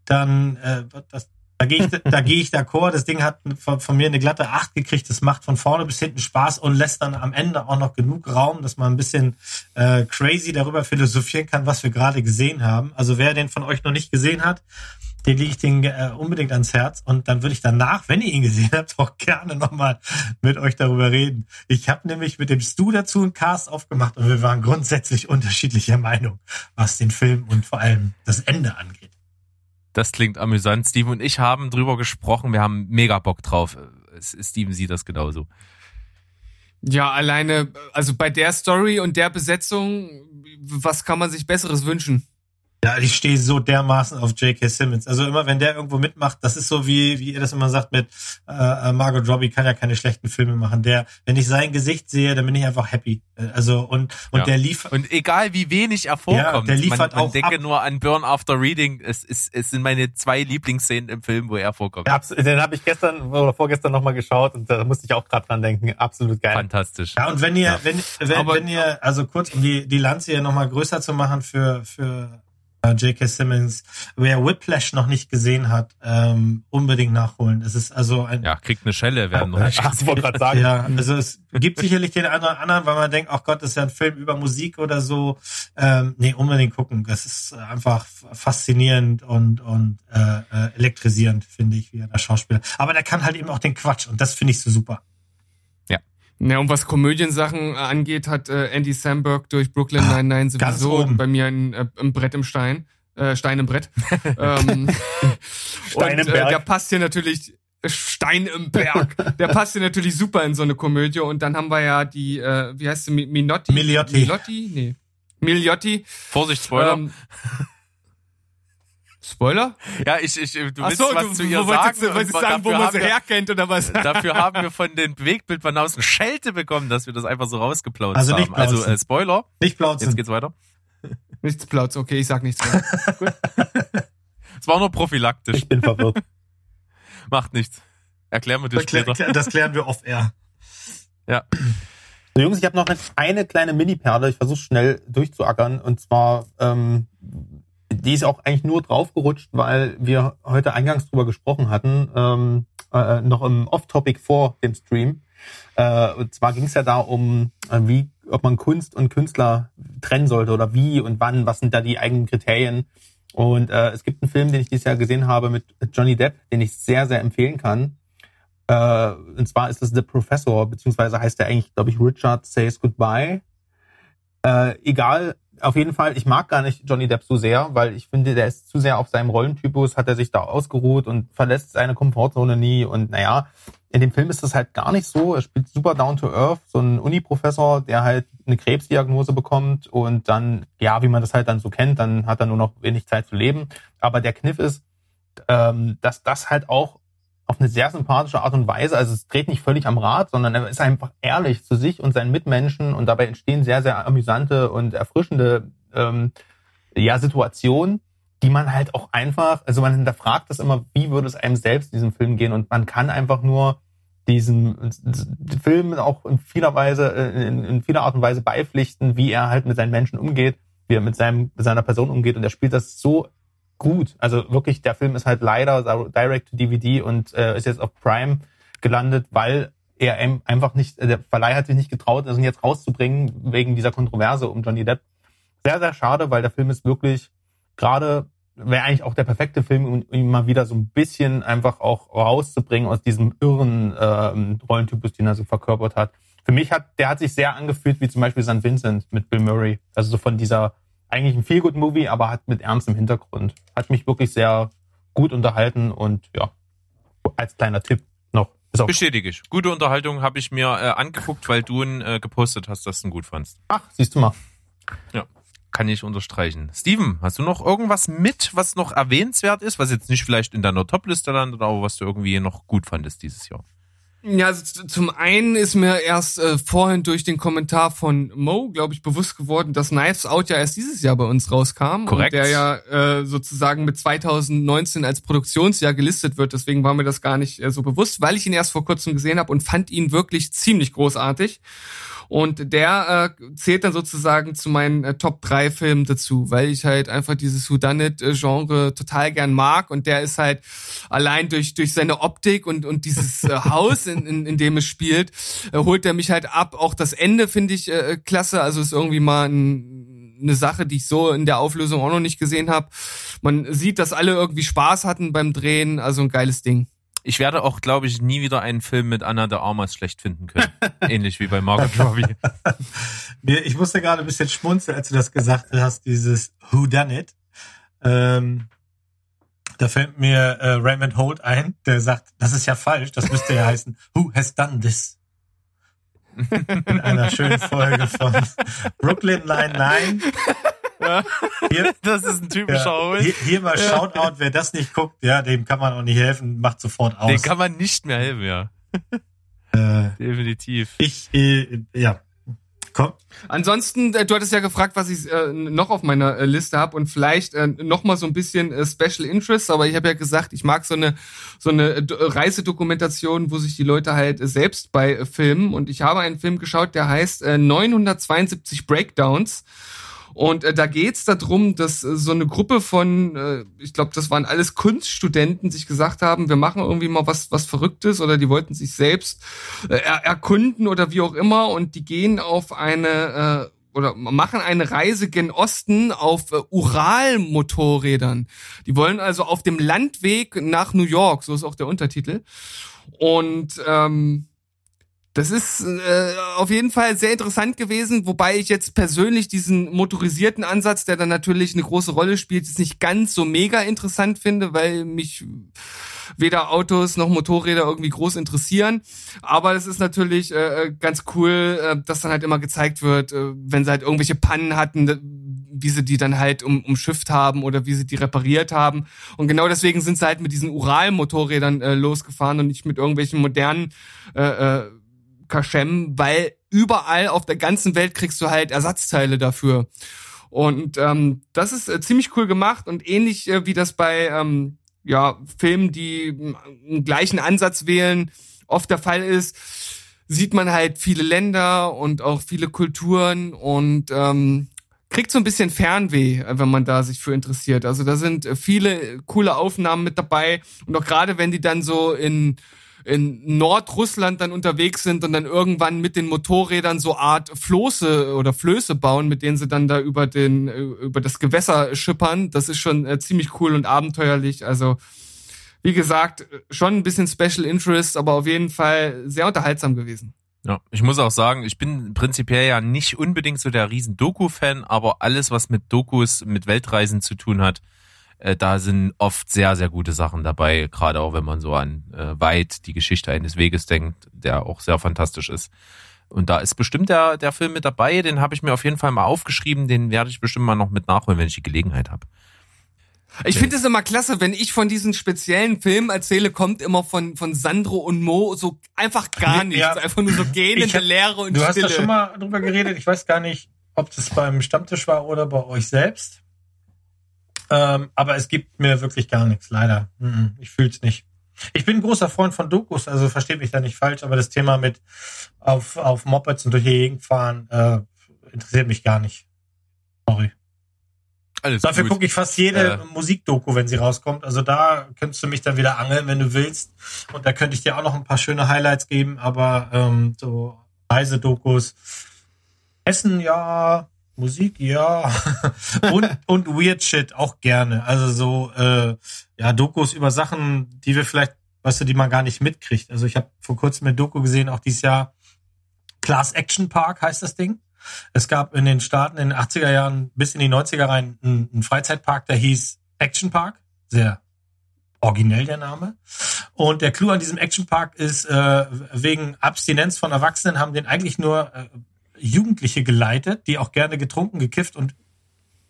dann äh, das, da gehe ich, da gehe ich d'accord. Das Ding hat von, von mir eine glatte Acht gekriegt. Das macht von vorne bis hinten Spaß und lässt dann am Ende auch noch genug Raum, dass man ein bisschen äh, crazy darüber philosophieren kann, was wir gerade gesehen haben. Also wer den von euch noch nicht gesehen hat, den lege ich den äh, unbedingt ans Herz und dann würde ich danach, wenn ihr ihn gesehen habt, auch gerne nochmal mit euch darüber reden. Ich habe nämlich mit dem Stu dazu einen Cast aufgemacht und wir waren grundsätzlich unterschiedlicher Meinung, was den Film und vor allem das Ende angeht. Das klingt amüsant. Steven und ich haben drüber gesprochen. Wir haben mega Bock drauf. Steven sieht das genauso. Ja, alleine, also bei der Story und der Besetzung, was kann man sich Besseres wünschen? Ja, ich stehe so dermaßen auf J.K. Simmons. Also immer, wenn der irgendwo mitmacht, das ist so wie, wie ihr das immer sagt mit äh, Margot Robbie kann ja keine schlechten Filme machen. Der, wenn ich sein Gesicht sehe, dann bin ich einfach happy. Äh, Also und und Ja. der liefert. Und egal wie wenig er vorkommt, der liefert man, man auch denke ab. nur an Burn After Reading. Es, ist, es sind meine zwei Lieblingsszenen im Film, wo er vorkommt. Ja, Den habe ich gestern oder vorgestern nochmal geschaut und da musste ich auch gerade dran denken. Absolut geil. Fantastisch. Ja, und wenn ihr, Ja. wenn, wenn, Aber- wenn ihr, also kurz, um die, die Lanze hier nochmal größer zu machen für, für äh, J.K. Simmons, wer Whiplash noch nicht gesehen hat, ähm, unbedingt nachholen. Es ist also ein, Ja, kriegt eine Schelle, werden noch nicht. Ach, ich wollte gerade sagen. Ja, also es gibt sicherlich den einen oder anderen, weil man denkt, ach Gott, das ist ja ein Film über Musik oder so. Ähm, nee, unbedingt gucken. Das ist einfach faszinierend und, und äh, äh, elektrisierend, finde ich, wie er da Schauspieler. Aber der kann halt eben auch den Quatsch und das finde ich so super. Ja, und was Komödiensachen äh, angeht, hat äh, Andy Samberg durch Brooklyn Nine-Nine ganz sowieso bei mir ein, äh, ein Brett im Stein. Äh, Stein im Brett. ähm, Stein im und, Berg. Äh, der passt hier natürlich Stein im Berg. Der passt hier natürlich super in so eine Komödie. Und dann haben wir ja die, äh, wie heißt sie, Mi- Minotti? Miliotti. Miliotti? Nee. Miliotti. Vorsicht, Spoiler. Ähm, Spoiler? ja, ich, ich, du Ach willst so, was du, zu du ihr wolltest, sagen. wolltest und sagen, wo dafür man haben sie wir- herkennt oder was? Dafür haben wir von den Wegbildbanausen Schelte bekommen, dass wir das einfach so rausgeplautzt Also nicht haben. Also plauzen. äh, Spoiler, Nicht jetzt plauzen. geht's weiter. Nichts Plautz, okay, ich sag nichts mehr. Es war nur prophylaktisch. Ich bin verwirrt. Macht nichts. Erklären wir dir Das, klär, später. das klären wir off-air. Ja. So, Jungs, ich habe noch eine kleine Mini-Perle. Ich versuche schnell durchzuackern. Und zwar, ähm, die ist auch eigentlich nur draufgerutscht, weil wir heute eingangs drüber gesprochen hatten, ähm, äh, noch im Off-Topic vor dem Stream. Äh, und zwar ging es ja da um, äh, wie, ob man Kunst und Künstler trennen sollte oder wie und wann, was sind da die eigenen Kriterien. Und äh, es gibt einen Film, den ich dieses Jahr gesehen habe mit Johnny Depp, den ich sehr, sehr empfehlen kann. Äh, und zwar ist es The Professor, beziehungsweise heißt er eigentlich, glaube ich, Richard Says Goodbye. Äh, egal, auf jeden Fall, ich mag gar nicht Johnny Depp so sehr, weil ich finde, der ist zu sehr auf seinem Rollentypus, hat er sich da ausgeruht und verlässt seine Komfortzone nie. Und naja, in dem Film ist das halt gar nicht so. Er spielt super down to earth, so ein Uni-Professor, der halt eine Krebsdiagnose bekommt und dann, ja, wie man das halt dann so kennt, dann hat er nur noch wenig Zeit zu leben. Aber der Kniff ist, ähm, dass das halt auch auf eine sehr sympathische Art und Weise, also es dreht nicht völlig am Rad, sondern er ist einfach ehrlich zu sich und seinen Mitmenschen und dabei entstehen sehr, sehr amüsante und erfrischende ähm, ja, Situationen, die man halt auch einfach, also man hinterfragt das immer, wie würde es einem selbst in diesem Film gehen? Und man kann einfach nur diesen Film auch in vieler Weise, in, in vieler Art und Weise beipflichten, wie er halt mit seinen Menschen umgeht, wie er mit, seinem, mit seiner Person umgeht. Und er spielt das so gut. Also wirklich, der Film ist halt leider direct to DVD und äh, ist jetzt auf Prime gelandet, weil er einfach nicht, der Verleih hat sich nicht getraut, das jetzt rauszubringen wegen dieser Kontroverse um Johnny Depp. Sehr, sehr schade, weil der Film ist wirklich gerade wäre eigentlich auch der perfekte Film, um ihn mal wieder so ein bisschen einfach auch rauszubringen aus diesem irren ähm, Rollentypus, den er so verkörpert hat. Für mich hat, der hat sich sehr angefühlt wie zum Beispiel St. Vincent mit Bill Murray. Also so von dieser eigentlich ein Feel-Good-Movie, aber hat mit ernstem Hintergrund. Hat mich wirklich sehr gut unterhalten und ja, als kleiner Tipp noch. Ist Bestätige ich. Gute Unterhaltung habe ich mir äh, angeguckt, weil du ihn äh, gepostet hast, dass du ihn gut fandst. ach, siehst du mal. Kann ich unterstreichen. Steven, hast du noch irgendwas mit, was noch erwähnenswert ist, was jetzt nicht vielleicht in deiner Topliste landet, aber was du irgendwie noch gut fandest dieses Jahr? Ja, also zum einen ist mir erst äh, vorhin durch den Kommentar von Mo, glaube ich, bewusst geworden, dass Knives Out ja erst dieses Jahr bei uns rauskam. Korrekt. Und der ja äh, sozusagen mit 2019 als Produktionsjahr gelistet wird. Deswegen war mir das gar nicht äh, so bewusst, weil ich ihn erst vor kurzem gesehen habe und fand ihn wirklich ziemlich großartig. Und der äh, zählt dann sozusagen zu meinen äh, Top 3 Filmen dazu, weil ich halt einfach dieses Whodunit-Genre total gern mag. Und der ist halt allein durch, durch seine Optik und, und dieses äh, Haus, in, in, in dem es spielt, äh, holt er mich halt ab. Auch das Ende finde ich äh, klasse. Also ist irgendwie mal ein, eine Sache, die ich so in der Auflösung auch noch nicht gesehen habe. Man sieht, dass alle irgendwie Spaß hatten beim Drehen. Also ein geiles Ding. Ich werde auch, glaube ich, nie wieder einen Film mit Anna de Armas schlecht finden können. Ähnlich wie bei Margot Robbie. Mir- Ich musste gerade ein bisschen schmunzeln, als du das gesagt hast, dieses Who Done It. Ähm, da fällt mir äh, Raymond Holt ein, der sagt, das ist ja falsch, das müsste ja heißen, Who has done this? In einer schönen Folge von Brooklyn Nine-Nine. Hier, Das ist ein typischer ja, Hund. hier, hier mal Shoutout, wer das nicht guckt, ja, dem kann man auch nicht helfen, macht sofort aus. Den kann man nicht mehr helfen, ja. äh, Definitiv. ich, äh, ja. Komm. Ansonsten, äh, du hattest ja gefragt, was ich äh, noch auf meiner äh, Liste habe und vielleicht äh, noch mal so ein bisschen äh, Special Interest, aber ich habe ja gesagt, ich mag so eine so eine äh, D- Reisedokumentation, wo sich die Leute halt äh, selbst bei äh, filmen und ich habe einen Film geschaut, der heißt äh, 972 Breakdowns und äh, da geht's darum, dass äh, so eine Gruppe von, äh, ich glaube, das waren alles Kunststudenten, sich gesagt haben, wir machen irgendwie mal was, was Verrücktes oder die wollten sich selbst äh, er erkunden oder wie auch immer und die gehen auf eine äh, oder machen eine Reise gen Osten auf äh, Ural-Motorrädern. Die wollen also auf dem Landweg nach New York, so ist auch der Untertitel. Und ähm, das ist äh, auf jeden Fall sehr interessant gewesen, wobei ich jetzt persönlich diesen motorisierten Ansatz, der dann natürlich eine große Rolle spielt, jetzt nicht ganz so mega interessant finde, weil mich weder Autos noch Motorräder irgendwie groß interessieren. Aber es ist natürlich äh, ganz cool, äh, dass dann halt immer gezeigt wird, äh, wenn sie halt irgendwelche Pannen hatten, wie sie die dann halt um, umschifft haben oder wie sie die repariert haben. Und genau deswegen sind sie halt mit diesen Ural-Motorrädern äh, losgefahren und nicht mit irgendwelchen modernen äh, äh, Kaschem, weil überall auf der ganzen Welt kriegst du halt Ersatzteile dafür. Und ähm, das ist äh, ziemlich cool gemacht und ähnlich äh, wie das bei ähm, ja, Filmen, die mh, einen gleichen Ansatz wählen, oft der Fall ist, sieht man halt viele Länder und auch viele Kulturen und ähm, kriegt so ein bisschen Fernweh, äh, wenn man da sich für interessiert. Also da sind äh, viele coole Aufnahmen mit dabei und auch gerade wenn die dann so in in Nordrussland dann unterwegs sind und dann irgendwann mit den Motorrädern so Art Floße oder Flöße bauen, mit denen sie dann da über den äh, über das Gewässer schippern. Das ist schon äh, ziemlich cool und abenteuerlich. Also wie gesagt, schon ein bisschen Special Interest, aber auf jeden Fall sehr unterhaltsam gewesen. Ja, ich muss auch sagen, ich bin prinzipiell ja nicht unbedingt so der riesen Doku-Fan, aber alles, was mit Dokus, mit Weltreisen zu tun hat, äh, da sind oft sehr, sehr gute Sachen dabei, gerade auch wenn man so an äh, Weit, die Geschichte eines Weges denkt, der auch sehr fantastisch ist. Und da ist bestimmt der, der Film mit dabei, den habe ich mir auf jeden Fall mal aufgeschrieben, den werde ich bestimmt mal noch mit nachholen, wenn ich die Gelegenheit habe. Ich finde es immer klasse, wenn ich von diesen speziellen Filmen erzähle, kommt immer von, von Sandro und Mo so einfach gar nichts. Ja. Einfach nur so gähnende Leere und Du hast Stille. da schon mal drüber geredet. Ich weiß gar nicht, ob das beim Stammtisch war oder bei euch selbst. Ähm, aber es gibt mir wirklich gar nichts, leider. Ich fühl's nicht. Ich bin ein großer Freund von Dokus, also versteht mich da nicht falsch, aber das Thema mit auf, auf Mopeds und durch die Gegend fahren äh, interessiert mich gar nicht. Sorry. Alles Dafür gucke ich fast jede Äh. Musikdoku, wenn sie rauskommt. Also da könntest du mich dann wieder angeln, wenn du willst. Und da könnte ich dir auch noch ein paar schöne Highlights geben, aber ähm, so Reisedokus. Essen ja, Musik ja. und, und Weird Shit auch gerne. Also so äh, ja, Dokus über Sachen, die wir vielleicht, weißt du, die man gar nicht mitkriegt. Also ich habe vor kurzem eine Doku gesehen, auch dieses Jahr. Class Action Park heißt das Ding. Es gab in den Staaten in den 80er Jahren bis in die 90er rein einen, Freizeitpark, der hieß Action Park. Sehr originell der Name. Und der Clou an diesem Action Park ist, äh, wegen Abstinenz von Erwachsenen haben den eigentlich nur äh, Jugendliche geleitet, die auch gerne getrunken, gekifft und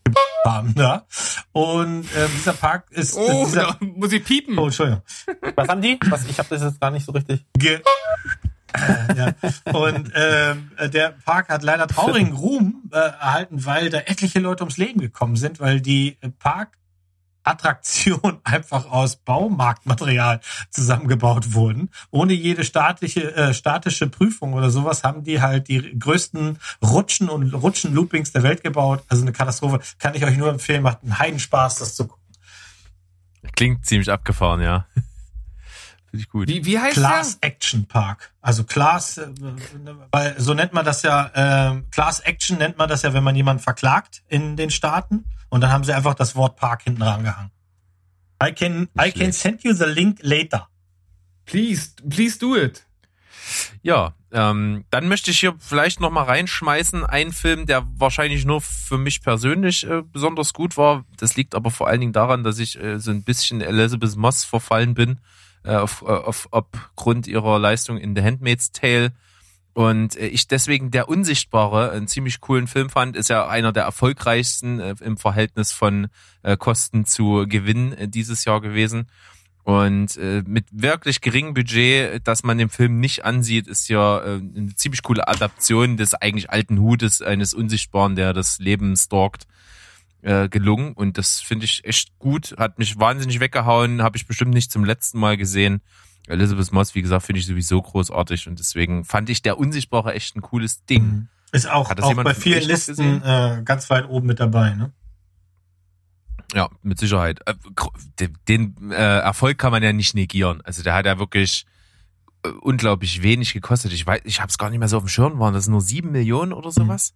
haben da. Und äh, dieser Park ist Oh, dieser, da muss ich piepen. oh, Entschuldigung. Was haben die? Was, ich habe das jetzt gar nicht so richtig. Ge ja. Und ähm, der Park hat leider traurigen Ruhm äh, erhalten, weil da etliche Leute ums Leben gekommen sind, weil die Parkattraktion einfach aus Baumarktmaterial zusammengebaut wurden. Ohne jede statische, äh, statische Prüfung oder sowas haben die halt die größten Rutschen und Rutschen-Loopings der Welt gebaut. Also eine Katastrophe. Kann ich euch nur empfehlen, macht einen Heidenspaß, das zu gucken. Klingt ziemlich abgefahren, ja. Finde ich gut. Wie, wie heißt Class Action Park. Also Class, äh, weil so nennt man das ja, äh, Class Action nennt man das ja, wenn man jemanden verklagt in den Staaten. Und dann haben sie einfach das Wort Park hinten rangehangen. I can, I can send you the link later. der? Please, please do it. Ja, ähm, dann möchte ich hier vielleicht noch mal reinschmeißen. Ein Film, der wahrscheinlich nur für mich persönlich äh, besonders gut war. Das liegt aber vor allen Dingen daran, dass ich äh, so ein bisschen Elizabeth Moss verfallen bin, äh, auf, äh, auf, aufgrund ihrer Leistung in The Handmaid's Tale. Und äh, ich deswegen der Unsichtbare einen ziemlich coolen Film fand, ist ja einer der erfolgreichsten im Verhältnis von Kosten zu Gewinn dieses Jahr gewesen. Und mit wirklich geringem Budget, dass man den Film nicht ansieht, ist ja eine ziemlich coole Adaption des eigentlich alten Hutes eines Unsichtbaren, der das Leben stalkt, äh, gelungen. Und das finde ich echt gut, hat mich wahnsinnig weggehauen, habe ich bestimmt nicht zum letzten Mal gesehen. Elizabeth Moss, wie gesagt, finde ich sowieso großartig und deswegen fand ich der Unsichtbare echt ein cooles Ding. Ist auch, auch bei vielen Listen äh, ganz weit oben mit dabei. Ne? Ja, mit Sicherheit. Äh, Den, äh, Erfolg kann man ja nicht negieren. Also der hat ja wirklich äh, unglaublich wenig gekostet. Ich weiß, ich habe es gar nicht mehr so auf dem Schirm. Waren das nur sieben Millionen oder sowas?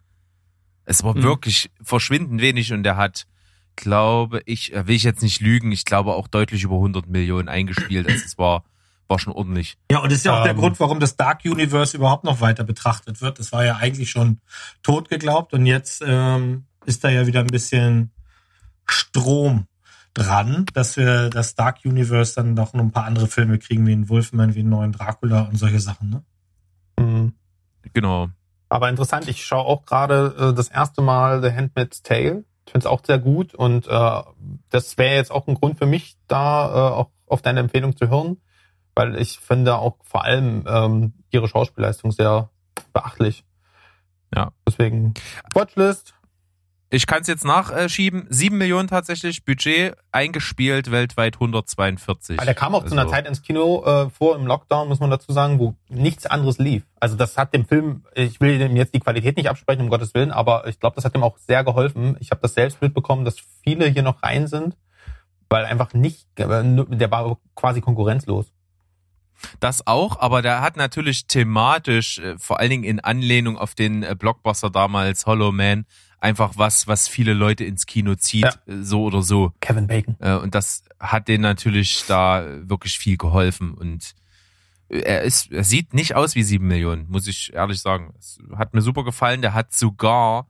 Es war Mhm. wirklich verschwindend wenig und der hat, glaube ich, will ich jetzt nicht lügen, ich glaube auch deutlich über 100 Millionen eingespielt. Also es war war schon ordentlich. Ja, und das ist ja auch der Ähm. Grund, warum das Dark Universe überhaupt noch weiter betrachtet wird. Das war ja eigentlich schon tot geglaubt und jetzt ähm, ist da ja wieder ein bisschen Strom dran, dass wir das Dark Universe dann doch noch ein paar andere Filme kriegen, wie einen Wolfman, wie einen neuen Dracula und solche Sachen. Ne? Mhm. Genau. Aber interessant, ich schaue auch gerade äh, das erste Mal The Handmaid's Tale. Ich finde es auch sehr gut und äh, das wäre jetzt auch ein Grund für mich, da äh, auch auf deine Empfehlung zu hören, weil ich finde auch vor allem ähm, ihre Schauspielleistung sehr beachtlich. Ja. Deswegen Watchlist. Ich kann es jetzt nachschieben. Sieben Millionen tatsächlich Budget eingespielt, weltweit 142. Aber der kam auch zu einer Also- Zeit ins Kino äh, vor im Lockdown, muss man dazu sagen, wo nichts anderes lief. Also das hat dem Film, ich will dem jetzt die Qualität nicht absprechen, um Gottes Willen, aber ich glaube, das hat dem auch sehr geholfen. Ich habe das selbst mitbekommen, dass viele hier noch rein sind, weil einfach nicht, der war quasi konkurrenzlos. Das auch, aber der hat natürlich thematisch, äh, vor allen Dingen in Anlehnung auf den äh, Blockbuster damals, Hollow Man, einfach was, was viele Leute ins Kino zieht, Ja. äh, so oder so. Kevin Bacon. Äh, Und das hat denen natürlich da wirklich viel geholfen. Und er ist, er sieht nicht aus wie sieben Millionen, muss ich ehrlich sagen. Es hat mir super gefallen. Der hat sogar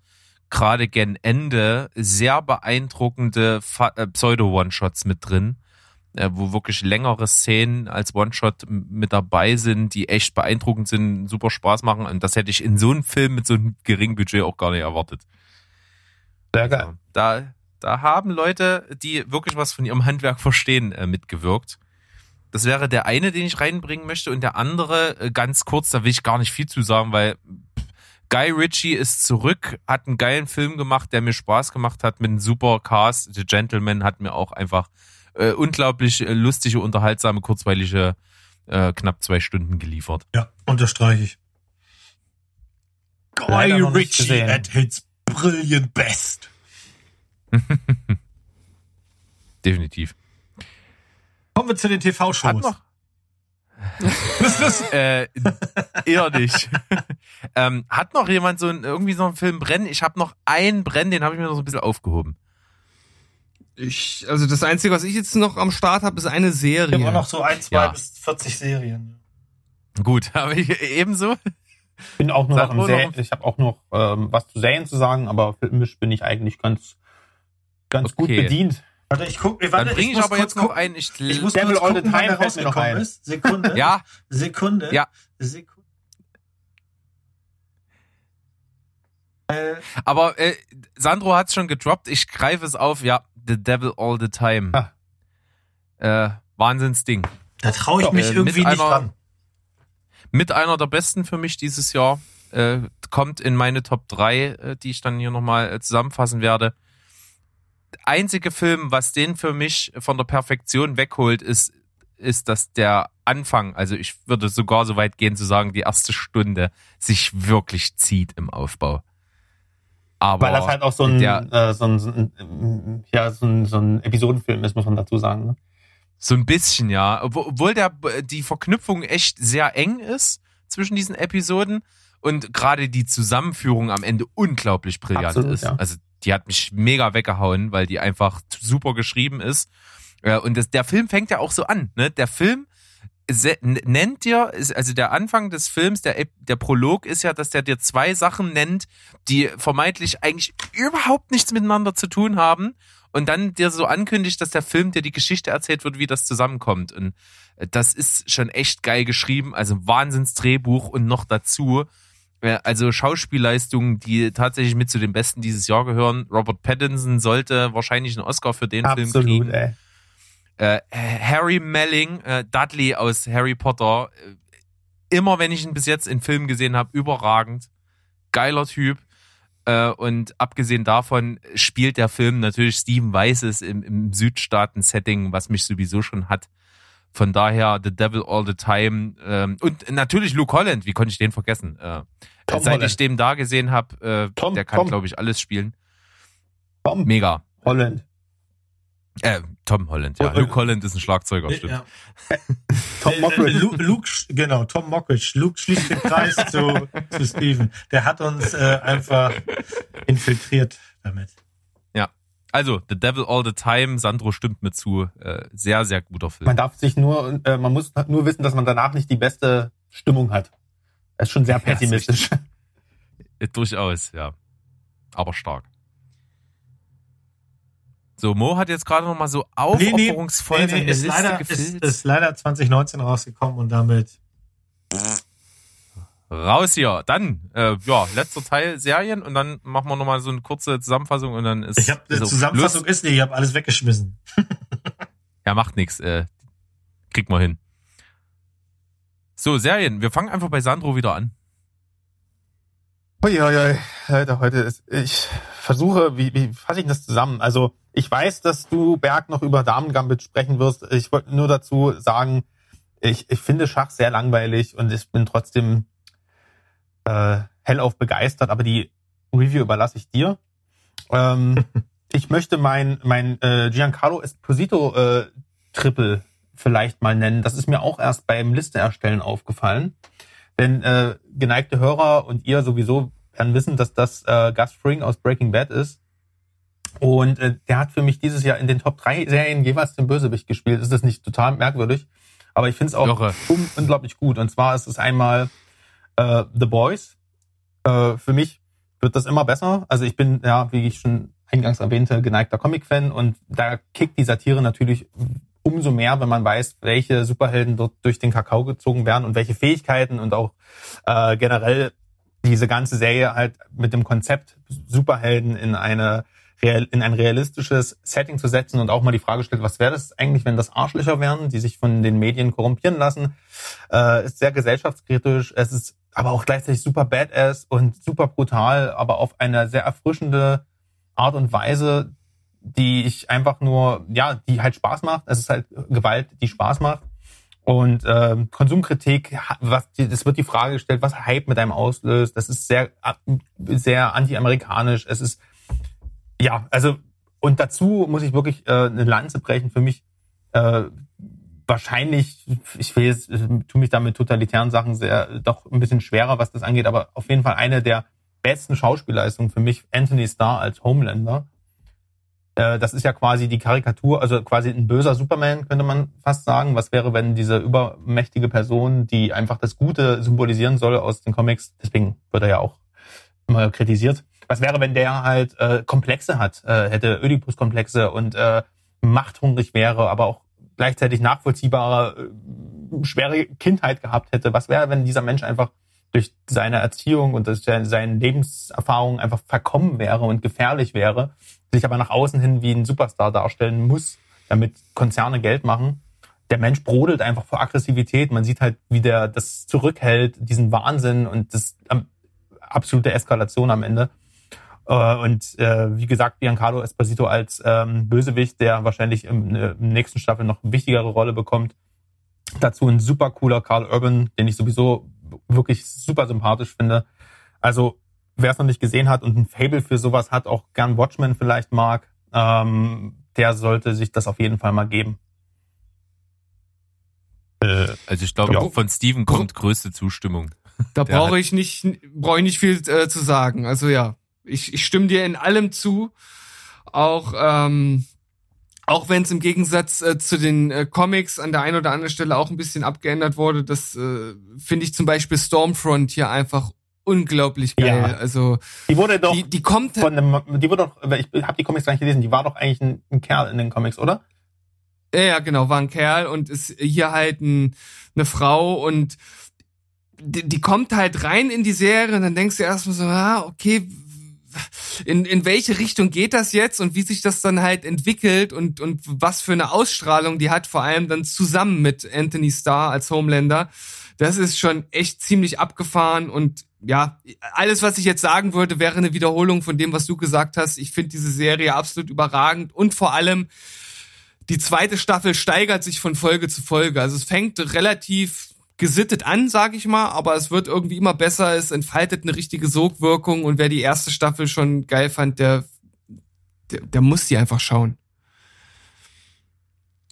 gerade gen Ende sehr beeindruckende äh, Pseudo-One-Shots mit drin, äh, wo wirklich längere Szenen als One-Shot mit dabei sind, die echt beeindruckend sind, super Spaß machen. Und das hätte ich in so einem Film mit so einem geringen Budget auch gar nicht erwartet. Sehr geil. Ja, da, da haben Leute, die wirklich was von ihrem Handwerk verstehen, äh, mitgewirkt. Das wäre der eine, den ich reinbringen möchte. Und der andere, äh, ganz kurz, da will ich gar nicht viel zu sagen, weil pff, Guy Ritchie ist zurück, hat einen geilen Film gemacht, der mir Spaß gemacht hat mit einem super Cast. The Gentleman hat mir auch einfach äh, unglaublich äh, lustige, unterhaltsame, kurzweilige äh, knapp zwei Stunden geliefert. Ja, unterstreiche ich. Guy Ritchie at his brilliant best. Definitiv. Kommen wir zu den Hat TV-Shows. noch, äh, eher nicht. ähm, hat noch jemand so ein, irgendwie so einen Film brennen? Ich habe noch einen brennen, den habe ich mir noch so ein bisschen aufgehoben. Ich, also das Einzige, was ich jetzt noch am Start habe, ist eine Serie. Immer noch so ein, zwei Ja. bis 40 Serien. Gut, habe ich ebenso. Bin auch nur Sag noch noch- ich habe auch noch ähm, was zu Serien zu sagen, aber filmisch bin ich eigentlich ganz, ganz gut Okay. bedient. Warte, ich guck, warte, Dann bringe ich, muss aber kurz jetzt noch einen. Ich, Ich muss Devil All the Time der fällt mir noch ein. ist. Sekunde. ja, Sekunde. Ja. Sekunde. aber äh, Sandro hat's schon gedroppt. Ich greife es auf. Ja, The Devil All the Time. Ah. Äh, Wahnsinnsding. Da traue ich Ja, mich äh, irgendwie nicht einer- ran. Mit einer der besten für mich dieses Jahr. Äh, kommt in meine Top 3, äh, die ich dann hier nochmal äh, zusammenfassen werde. Einzige Film, was den für mich von der Perfektion wegholt, ist, ist, dass der Anfang, also ich würde sogar so weit gehen zu sagen, die erste Stunde sich wirklich zieht im Aufbau. Aber Weil das halt auch so ein, der, äh, so ein, so ein, ja, so ein, so ein Episodenfilm ist, muss man dazu sagen. Ne? So ein bisschen, ja. Obwohl der, die Verknüpfung echt sehr eng ist zwischen diesen Episoden und gerade die Zusammenführung am Ende unglaublich brillant Absolut, ist. ja. Also die hat mich mega weggehauen, weil die einfach super geschrieben ist. Äh, Und das, der Film fängt ja auch so an. Ne? Der Film nennt dir, also der Anfang des Films, der, der Prolog ist ja, dass der dir zwei Sachen nennt, die vermeintlich eigentlich überhaupt nichts miteinander zu tun haben. Und dann dir so ankündigt, dass der Film dir die Geschichte erzählt wird, wie das zusammenkommt. Und äh, das ist schon echt geil geschrieben, also Wahnsinnsdrehbuch und noch dazu. äh, Also Schauspielleistungen, die tatsächlich mit zu den besten dieses Jahr gehören. Robert Pattinson sollte wahrscheinlich einen Oscar für den Film Absolut, kriegen. ey. Äh, Harry Melling, äh, Dudley aus Harry Potter, immer wenn ich ihn bis jetzt in Filmen gesehen habe, überragend. Geiler Typ. Äh, und abgesehen davon spielt der Film natürlich Steven Weißes im, im Südstaaten-Setting, was mich sowieso schon hat. Von daher The Devil All the Time. Ähm, und natürlich Luke Holland, wie konnte ich den vergessen? Äh, seit Holland. ich den da gesehen habe, äh, der kann, glaube ich, alles spielen. Tom Mega. Holland. Äh, Tom Holland, ja. Und- Luke Holland ist ein Schlagzeuger, stimmt. Ja. Tom Äh, äh, Mockridge. Luke, Luke, genau, Tom Mockridge. Luke schließt den Kreis zu, zu Steven. Der hat uns äh, einfach infiltriert damit. Also, The Devil All the Time, Sandro stimmt mir zu. Äh, sehr, sehr guter Film. Man darf sich nur, äh, man muss nur wissen, dass man danach nicht die beste Stimmung hat. Das ist schon sehr Ja, ist pessimistisch. Äh, Durchaus, ja. Aber stark. So, Mo hat jetzt gerade noch mal so aufopferungsvoll seine ist, Liste leider, ist, gefüllt. ist leider 2019 rausgekommen und damit Raus hier. Dann, äh, ja, letzter Teil Serien und dann machen wir noch mal so eine kurze Zusammenfassung und dann ist Ich habe ist eine Zusammenfassung Schluss. ist nicht, ich habe alles weggeschmissen. Ja, macht nix. Äh, kriegt man hin. So, Serien. Wir fangen einfach bei Sandro wieder an. Uiuiui, Leute, heute ist, ich versuche, wie, wie fasse ich das zusammen? Also, ich weiß, dass du, Berg, noch über Damen-Gambit sprechen wirst. Ich wollte nur dazu sagen, ich, ich finde Schach sehr langweilig und ich bin trotzdem äh, hellauf begeistert, aber die Review überlasse ich dir. Ähm, ich möchte mein, mein äh, Giancarlo Esposito äh, Triple vielleicht mal nennen. Das ist mir auch erst beim Liste erstellen aufgefallen. Denn äh, geneigte Hörer und ihr sowieso werden wissen, dass das äh, Gus Fring aus Breaking Bad ist. Und äh, der hat für mich dieses Jahr in den Top 3 Serien jeweils den Bösewicht gespielt. Ist das nicht total merkwürdig? Aber ich finde es auch un unglaublich gut. Und zwar ist es einmal äh, The Boys. Äh, für mich wird das immer besser. Also ich bin, ja, wie ich schon eingangs erwähnte, geneigter Comic-Fan und da kickt die Satire natürlich umso mehr, wenn man weiß, welche Superhelden dort durch den Kakao gezogen werden und welche Fähigkeiten und auch äh, generell diese ganze Serie halt mit dem Konzept Superhelden in eine in ein realistisches Setting zu setzen und auch mal die Frage stellt, was wäre das eigentlich, wenn das Arschlöcher wären, die sich von den Medien korrumpieren lassen, äh, ist sehr gesellschaftskritisch, es ist aber auch gleichzeitig super badass und super brutal, aber auf eine sehr erfrischende Art und Weise, die ich einfach nur, ja, die halt Spaß macht. Es ist halt Gewalt, die Spaß macht. Und ähm, Konsumkritik, was, es wird die Frage gestellt, was Hype mit einem auslöst. Das ist sehr, sehr anti-amerikanisch. Es ist, ja, also, und dazu muss ich wirklich äh, eine Lanze brechen. Für mich äh, wahrscheinlich, ich will jetzt, tu mich da mit totalitären Sachen sehr, doch ein bisschen schwerer, was das angeht, aber auf jeden Fall eine der besten Schauspielleistungen für mich, Anthony Starr als Homelander. Äh, Das ist ja quasi die Karikatur, also quasi ein böser Superman, könnte man fast sagen. Was wäre, wenn diese übermächtige Person, die einfach das Gute symbolisieren soll aus den Comics, deswegen wird er ja auch immer kritisiert. Was wäre, wenn der halt äh, Komplexe hat, äh, hätte Oedipus-Komplexe und äh, machthungrig wäre, aber auch gleichzeitig nachvollziehbare, äh, schwere Kindheit gehabt hätte? Was wäre, wenn dieser Mensch einfach durch seine Erziehung und durch seine Lebenserfahrung einfach verkommen wäre und gefährlich wäre, sich aber nach außen hin wie ein Superstar darstellen muss, damit Konzerne Geld machen? Der Mensch brodelt einfach vor Aggressivität. Man sieht halt, wie der das zurückhält, diesen Wahnsinn und das ähm, absolute Eskalation am Ende. Äh, Und äh, wie gesagt, Giancarlo Esposito als ähm, Bösewicht, der wahrscheinlich im, äh, im nächsten Staffel noch wichtigere Rolle bekommt. Dazu ein super cooler Carl Urban, den ich sowieso wirklich super sympathisch finde. Also wer es noch nicht gesehen hat und ein Fable für sowas hat, auch gern Watchmen vielleicht mag, ähm, der sollte sich das auf jeden Fall mal geben. Äh, Also ich glaube, Ja. von Steven kommt größte Zustimmung. Da brauche ich nicht, brauche ich nicht viel äh, zu sagen. Also ja, ich, ich stimme dir in allem zu. Auch, ähm, auch wenn es im Gegensatz äh, zu den äh, Comics an der einen oder anderen Stelle auch ein bisschen abgeändert wurde, das äh, finde ich zum Beispiel Stormfront hier einfach unglaublich geil. Ja. Also Die wurde doch die, die kommt von einem, die wurde doch, ich habe die Comics gar nicht gelesen, die war doch eigentlich ein, ein Kerl in den Comics, oder? Ja, ja, genau, war ein Kerl und ist hier halt ein, eine Frau und die, die kommt halt rein in die Serie und dann denkst du erstmal so, ah, okay, in, in welche Richtung geht das jetzt und wie sich das dann halt entwickelt und, und was für eine Ausstrahlung die hat, vor allem dann zusammen mit Anthony Starr als Homelander. Das ist schon echt ziemlich abgefahren und ja, alles, was ich jetzt sagen würde, wäre eine Wiederholung von dem, was du gesagt hast. Ich finde diese Serie absolut überragend und vor allem die zweite Staffel steigert sich von Folge zu Folge. Also es fängt relativ gesittet an, sage ich mal, aber es wird irgendwie immer besser, es entfaltet eine richtige Sogwirkung und wer die erste Staffel schon geil fand, der, der, der muss die einfach schauen.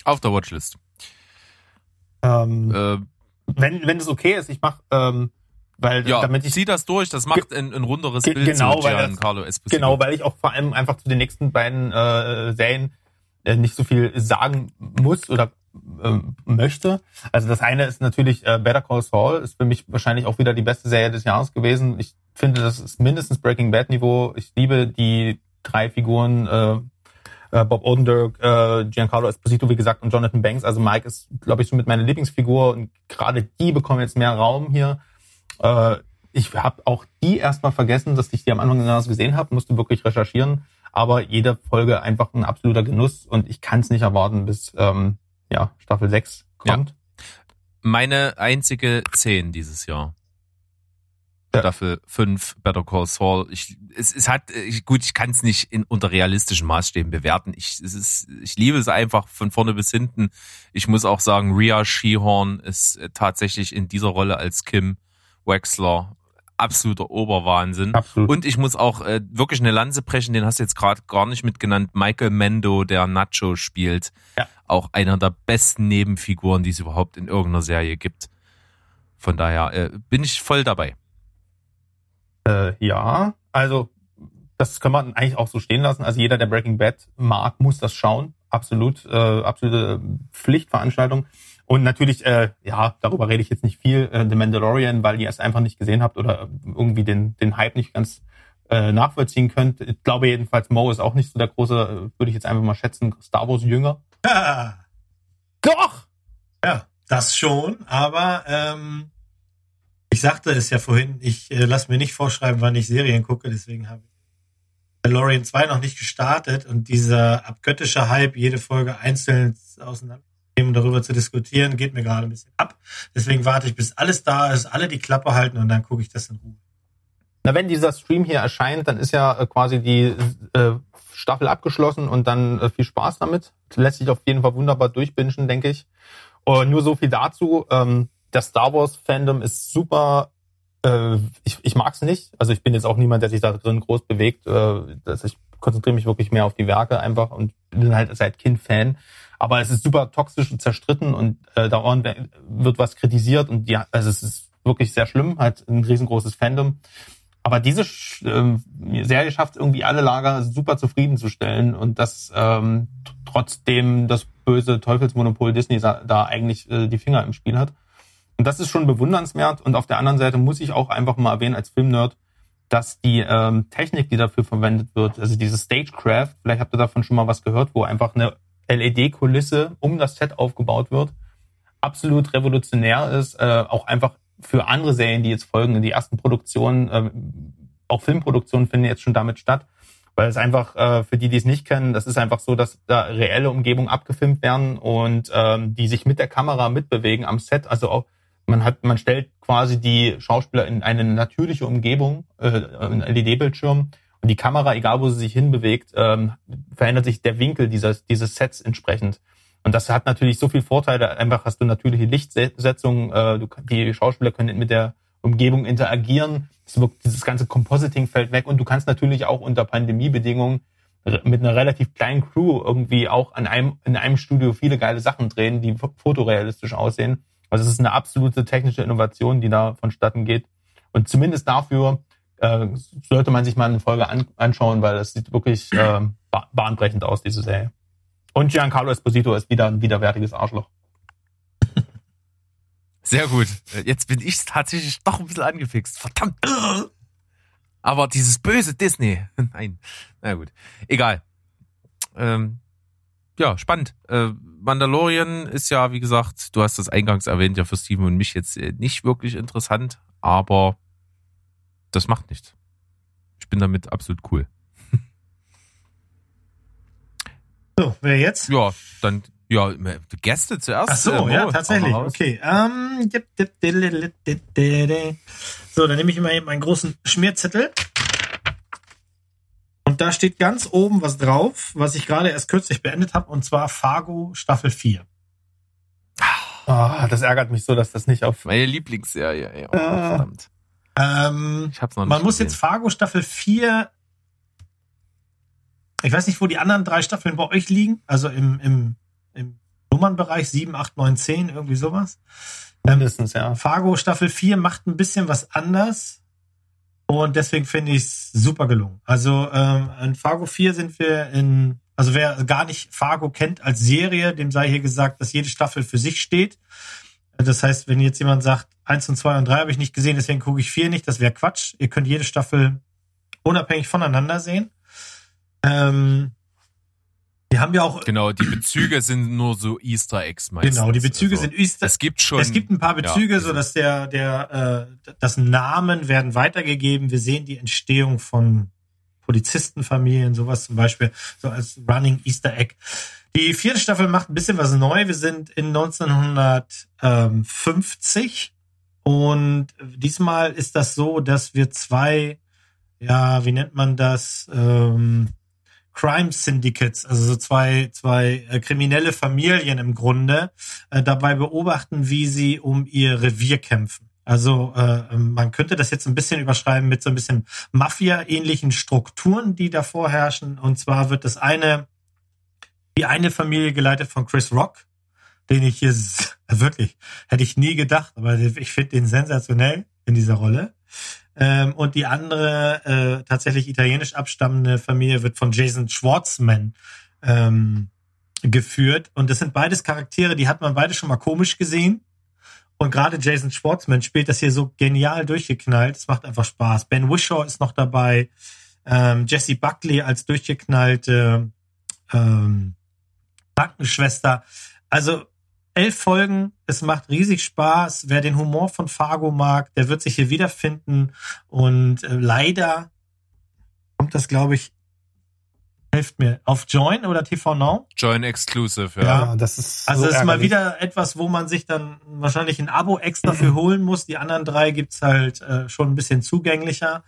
Auf der Watchlist. Ähm, Äh, wenn, wenn es okay ist, ich mach, ähm, weil ja, damit ich zieh das durch, das macht ein, ein runderes Bild genau, zu Giancarlo Esposito. Genau, weil ich auch vor allem einfach zu den nächsten beiden äh, Serien äh, nicht so viel sagen muss oder ähm, möchte. Also das eine ist natürlich äh, Better Call Saul, ist für mich wahrscheinlich auch wieder die beste Serie des Jahres gewesen. Ich finde, das ist mindestens Breaking Bad Niveau. Ich liebe die drei Figuren, äh, äh, Bob Odenkirk, äh, Giancarlo Esposito, wie gesagt, und Jonathan Banks. Also Mike ist, glaube ich, so mit meiner Lieblingsfigur und gerade die bekommen jetzt mehr Raum hier. Äh, ich habe auch die erstmal vergessen, dass ich die am Anfang Jahres gesehen habe, musste wirklich recherchieren. Aber jede Folge einfach ein absoluter Genuss und ich kann es nicht erwarten, bis ähm, ja, Staffel 6 kommt. Meine einzige 10 dieses Jahr. Ja. Staffel 5, Better Call Saul. Ich, es, es hat, ich, gut, ich kann es nicht in, unter realistischen Maßstäben bewerten. Ich, es ist, ich liebe es einfach von vorne bis hinten. Ich muss auch sagen, Rhea Shehorn ist äh, tatsächlich in dieser Rolle als Kim Wexler absoluter Oberwahnsinn. Absolut. Und ich muss auch äh, wirklich eine Lanze brechen, den hast du jetzt gerade gar nicht mitgenannt. Michael Mendo, der Nacho spielt. Ja. Auch einer der besten Nebenfiguren, die es überhaupt in irgendeiner Serie gibt. Von daher äh, bin ich voll dabei. Äh, ja, also das kann man eigentlich auch so stehen lassen. Also jeder, der Breaking Bad mag, muss das schauen. Absolut, äh, absolute Pflichtveranstaltung. Und natürlich, äh, ja, darüber rede ich jetzt nicht viel, äh, The Mandalorian, weil ihr es einfach nicht gesehen habt oder irgendwie den, den Hype nicht ganz äh, nachvollziehen könnt. Ich glaube jedenfalls, Mo ist auch nicht so der große, äh, würde ich jetzt einfach mal schätzen, Star Wars Jünger. Ja, Doch! ja, das schon, aber ähm, ich sagte es ja vorhin, ich äh, lasse mir nicht vorschreiben, wann ich Serien gucke, deswegen habe ich Mandalorian 2 noch nicht gestartet und dieser abgöttische Hype, jede Folge einzeln auseinander und darüber zu diskutieren, geht mir gerade ein bisschen ab. Deswegen warte ich, bis alles da ist, alle die Klappe halten und dann gucke ich das in Ruhe. Na, wenn dieser Stream hier erscheint, dann ist ja äh, quasi die äh, Staffel abgeschlossen und dann äh, viel Spaß damit. Lässt sich auf jeden Fall wunderbar durchbingen, denke ich. Und nur so viel dazu. Ähm, das Star Wars Fandom ist super. Äh, ich ich mag es nicht. Also ich bin jetzt auch niemand, der sich da drin groß bewegt. Äh, dass ich konzentriere mich wirklich mehr auf die Werke einfach und bin halt seit Kind Fan. Aber es ist super toxisch und zerstritten und äh, dauernd wird was kritisiert und ja, also es ist wirklich sehr schlimm, halt ein riesengroßes Fandom. Aber diese ähm, Serie schafft irgendwie alle Lager super zufriedenzustellen und dass ähm, trotzdem das böse Teufelsmonopol Disney da eigentlich äh, die Finger im Spiel hat. Und das ist schon bewundernswert. Und auf der anderen Seite muss ich auch einfach mal erwähnen als Filmnerd, dass die ähm, Technik, die dafür verwendet wird, also diese Stagecraft, vielleicht habt ihr davon schon mal was gehört, wo einfach eine LED-Kulisse um das Set aufgebaut wird, absolut revolutionär ist, äh, auch einfach für andere Serien, die jetzt folgen, die ersten Produktionen, äh, auch Filmproduktionen finden jetzt schon damit statt, weil es einfach äh, für die, die es nicht kennen, das ist einfach so, dass da reelle Umgebungen abgefilmt werden und ähm, die sich mit der Kamera mitbewegen am Set. Also auch man hat, man stellt quasi die Schauspieler in eine natürliche Umgebung, äh, einen LED-Bildschirm und die Kamera, egal wo sie sich hinbewegt, ähm, verändert sich der Winkel dieses, dieses Sets entsprechend. Und das hat natürlich so viel Vorteile. Einfach hast du natürliche Lichtsetzung, äh, du, die Schauspieler können mit der Umgebung interagieren. Es wirkt, dieses ganze Compositing fällt weg und du kannst natürlich auch unter Pandemiebedingungen mit einer relativ kleinen Crew irgendwie auch an einem, in einem Studio viele geile Sachen drehen, die fo- fotorealistisch aussehen. Also es ist eine absolute technische Innovation, die da vonstatten geht. Und zumindest dafür äh, sollte man sich mal eine Folge an, anschauen, weil das sieht wirklich äh, ba bahnbrechend aus, diese Serie. Und Giancarlo Esposito ist wieder ein widerwärtiges Arschloch. Sehr gut. Jetzt bin ich tatsächlich doch ein bisschen angefixt. Verdammt. Aber dieses böse Disney. Nein. Na gut. Egal. Ähm, ja, spannend. Äh, Mandalorian ist ja, wie gesagt, du hast das eingangs erwähnt, ja für Steven und mich jetzt äh, nicht wirklich interessant, aber das macht nichts. Ich bin damit absolut cool. So, wer jetzt? Ja, dann, ja, Gäste zuerst. Ach so, Äh, ja, tatsächlich. Okay. Ähm, dip, diddle. so, dann nehme ich mal eben meinen großen Schmierzettel. Und da steht ganz oben was drauf, was ich gerade erst kürzlich beendet habe, und zwar Fargo Staffel 4. Ah, das ärgert mich so, dass das nicht auf. Meine Lieblingsserie, ja. Ah. verdammt. Ähm, Ich hab's noch nicht man muss gesehen. jetzt Fargo Staffel 4. Ich weiß nicht, wo die anderen drei Staffeln bei euch liegen. Also im, im, im Nummernbereich 7, 8, 9, 10, irgendwie sowas. Mindestens, ja. Fargo Staffel 4 macht ein bisschen was anders. Und deswegen finde ich es super gelungen. Also ähm, in Fargo 4 sind wir in, also wer gar nicht Fargo kennt als Serie, dem sei hier gesagt, dass jede Staffel für sich steht. Das heißt, wenn jetzt jemand sagt, 1 und 2 und 3 habe ich nicht gesehen, deswegen gucke ich 4 nicht, das wäre Quatsch. Ihr könnt jede Staffel unabhängig voneinander sehen. Ähm, wir haben ja auch, Genau, die Bezüge sind nur so Easter Eggs meistens. genau, die Bezüge Also, sind Easter, Es gibt schon. es gibt ein paar Bezüge, ja, so dass der, der, äh, das Namen werden weitergegeben. Wir sehen die Entstehung von Polizistenfamilien, sowas zum Beispiel, so als Running Easter Egg. Die vierte Staffel macht ein bisschen was neu. Wir sind in 1950 und diesmal ist das so, dass wir zwei, ja, wie nennt man das, ähm, Crime Syndicates, also so zwei, zwei äh, kriminelle Familien im Grunde, äh, dabei beobachten, wie sie um ihr Revier kämpfen. Also äh, man könnte das jetzt ein bisschen überschreiben mit so ein bisschen Mafia-ähnlichen Strukturen, die da vorherrschen. Und zwar wird das eine, die eine Familie geleitet von Chris Rock, den ich hier wirklich, hätte ich nie gedacht, aber ich finde den sensationell in dieser Rolle. Ähm, und die andere, äh, tatsächlich italienisch abstammende Familie wird von Jason Schwartzman ähm, geführt. Und das sind beides Charaktere, die hat man beide schon mal komisch gesehen. Und gerade Jason Schwartzman spielt das hier so genial durchgeknallt. Es macht einfach Spaß. Ben Wishaw ist noch dabei. Ähm, Jesse Buckley als durchgeknallte ähm, Krankenschwester. Also elf Folgen. Es macht riesig Spaß. Wer den Humor von Fargo mag, der wird sich hier wiederfinden. Und äh, leider kommt das, glaube ich, hilft mir, auf Join oder TV Now. Join Exclusive, ja. Ja. das ist. Also so es ist mal wieder etwas, wo man sich dann wahrscheinlich ein Abo extra für holen muss. Die anderen drei gibt's halt äh, schon ein bisschen zugänglicher.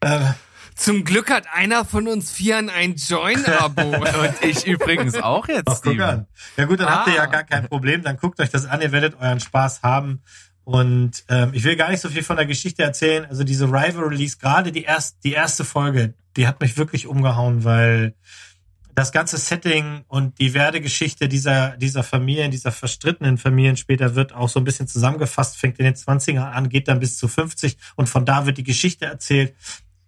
Äh, Zum Glück hat einer von uns Vieren ein Join-Abo. Und ich übrigens auch jetzt, ach, guck an. Ja gut, dann habt ihr ja Ah. gar kein Problem. Dann guckt euch das an, ihr werdet euren Spaß haben. Und ähm, ich will gar nicht so viel von der Geschichte erzählen. Also diese Rivalries, gerade die, erst, die erste Folge, die hat mich wirklich umgehauen, weil das ganze Setting und die Werdegeschichte dieser, dieser Familien, dieser verstrittenen Familien später wird auch so ein bisschen zusammengefasst, fängt in den 20ern an, geht dann bis zu 50 und von da wird die Geschichte erzählt.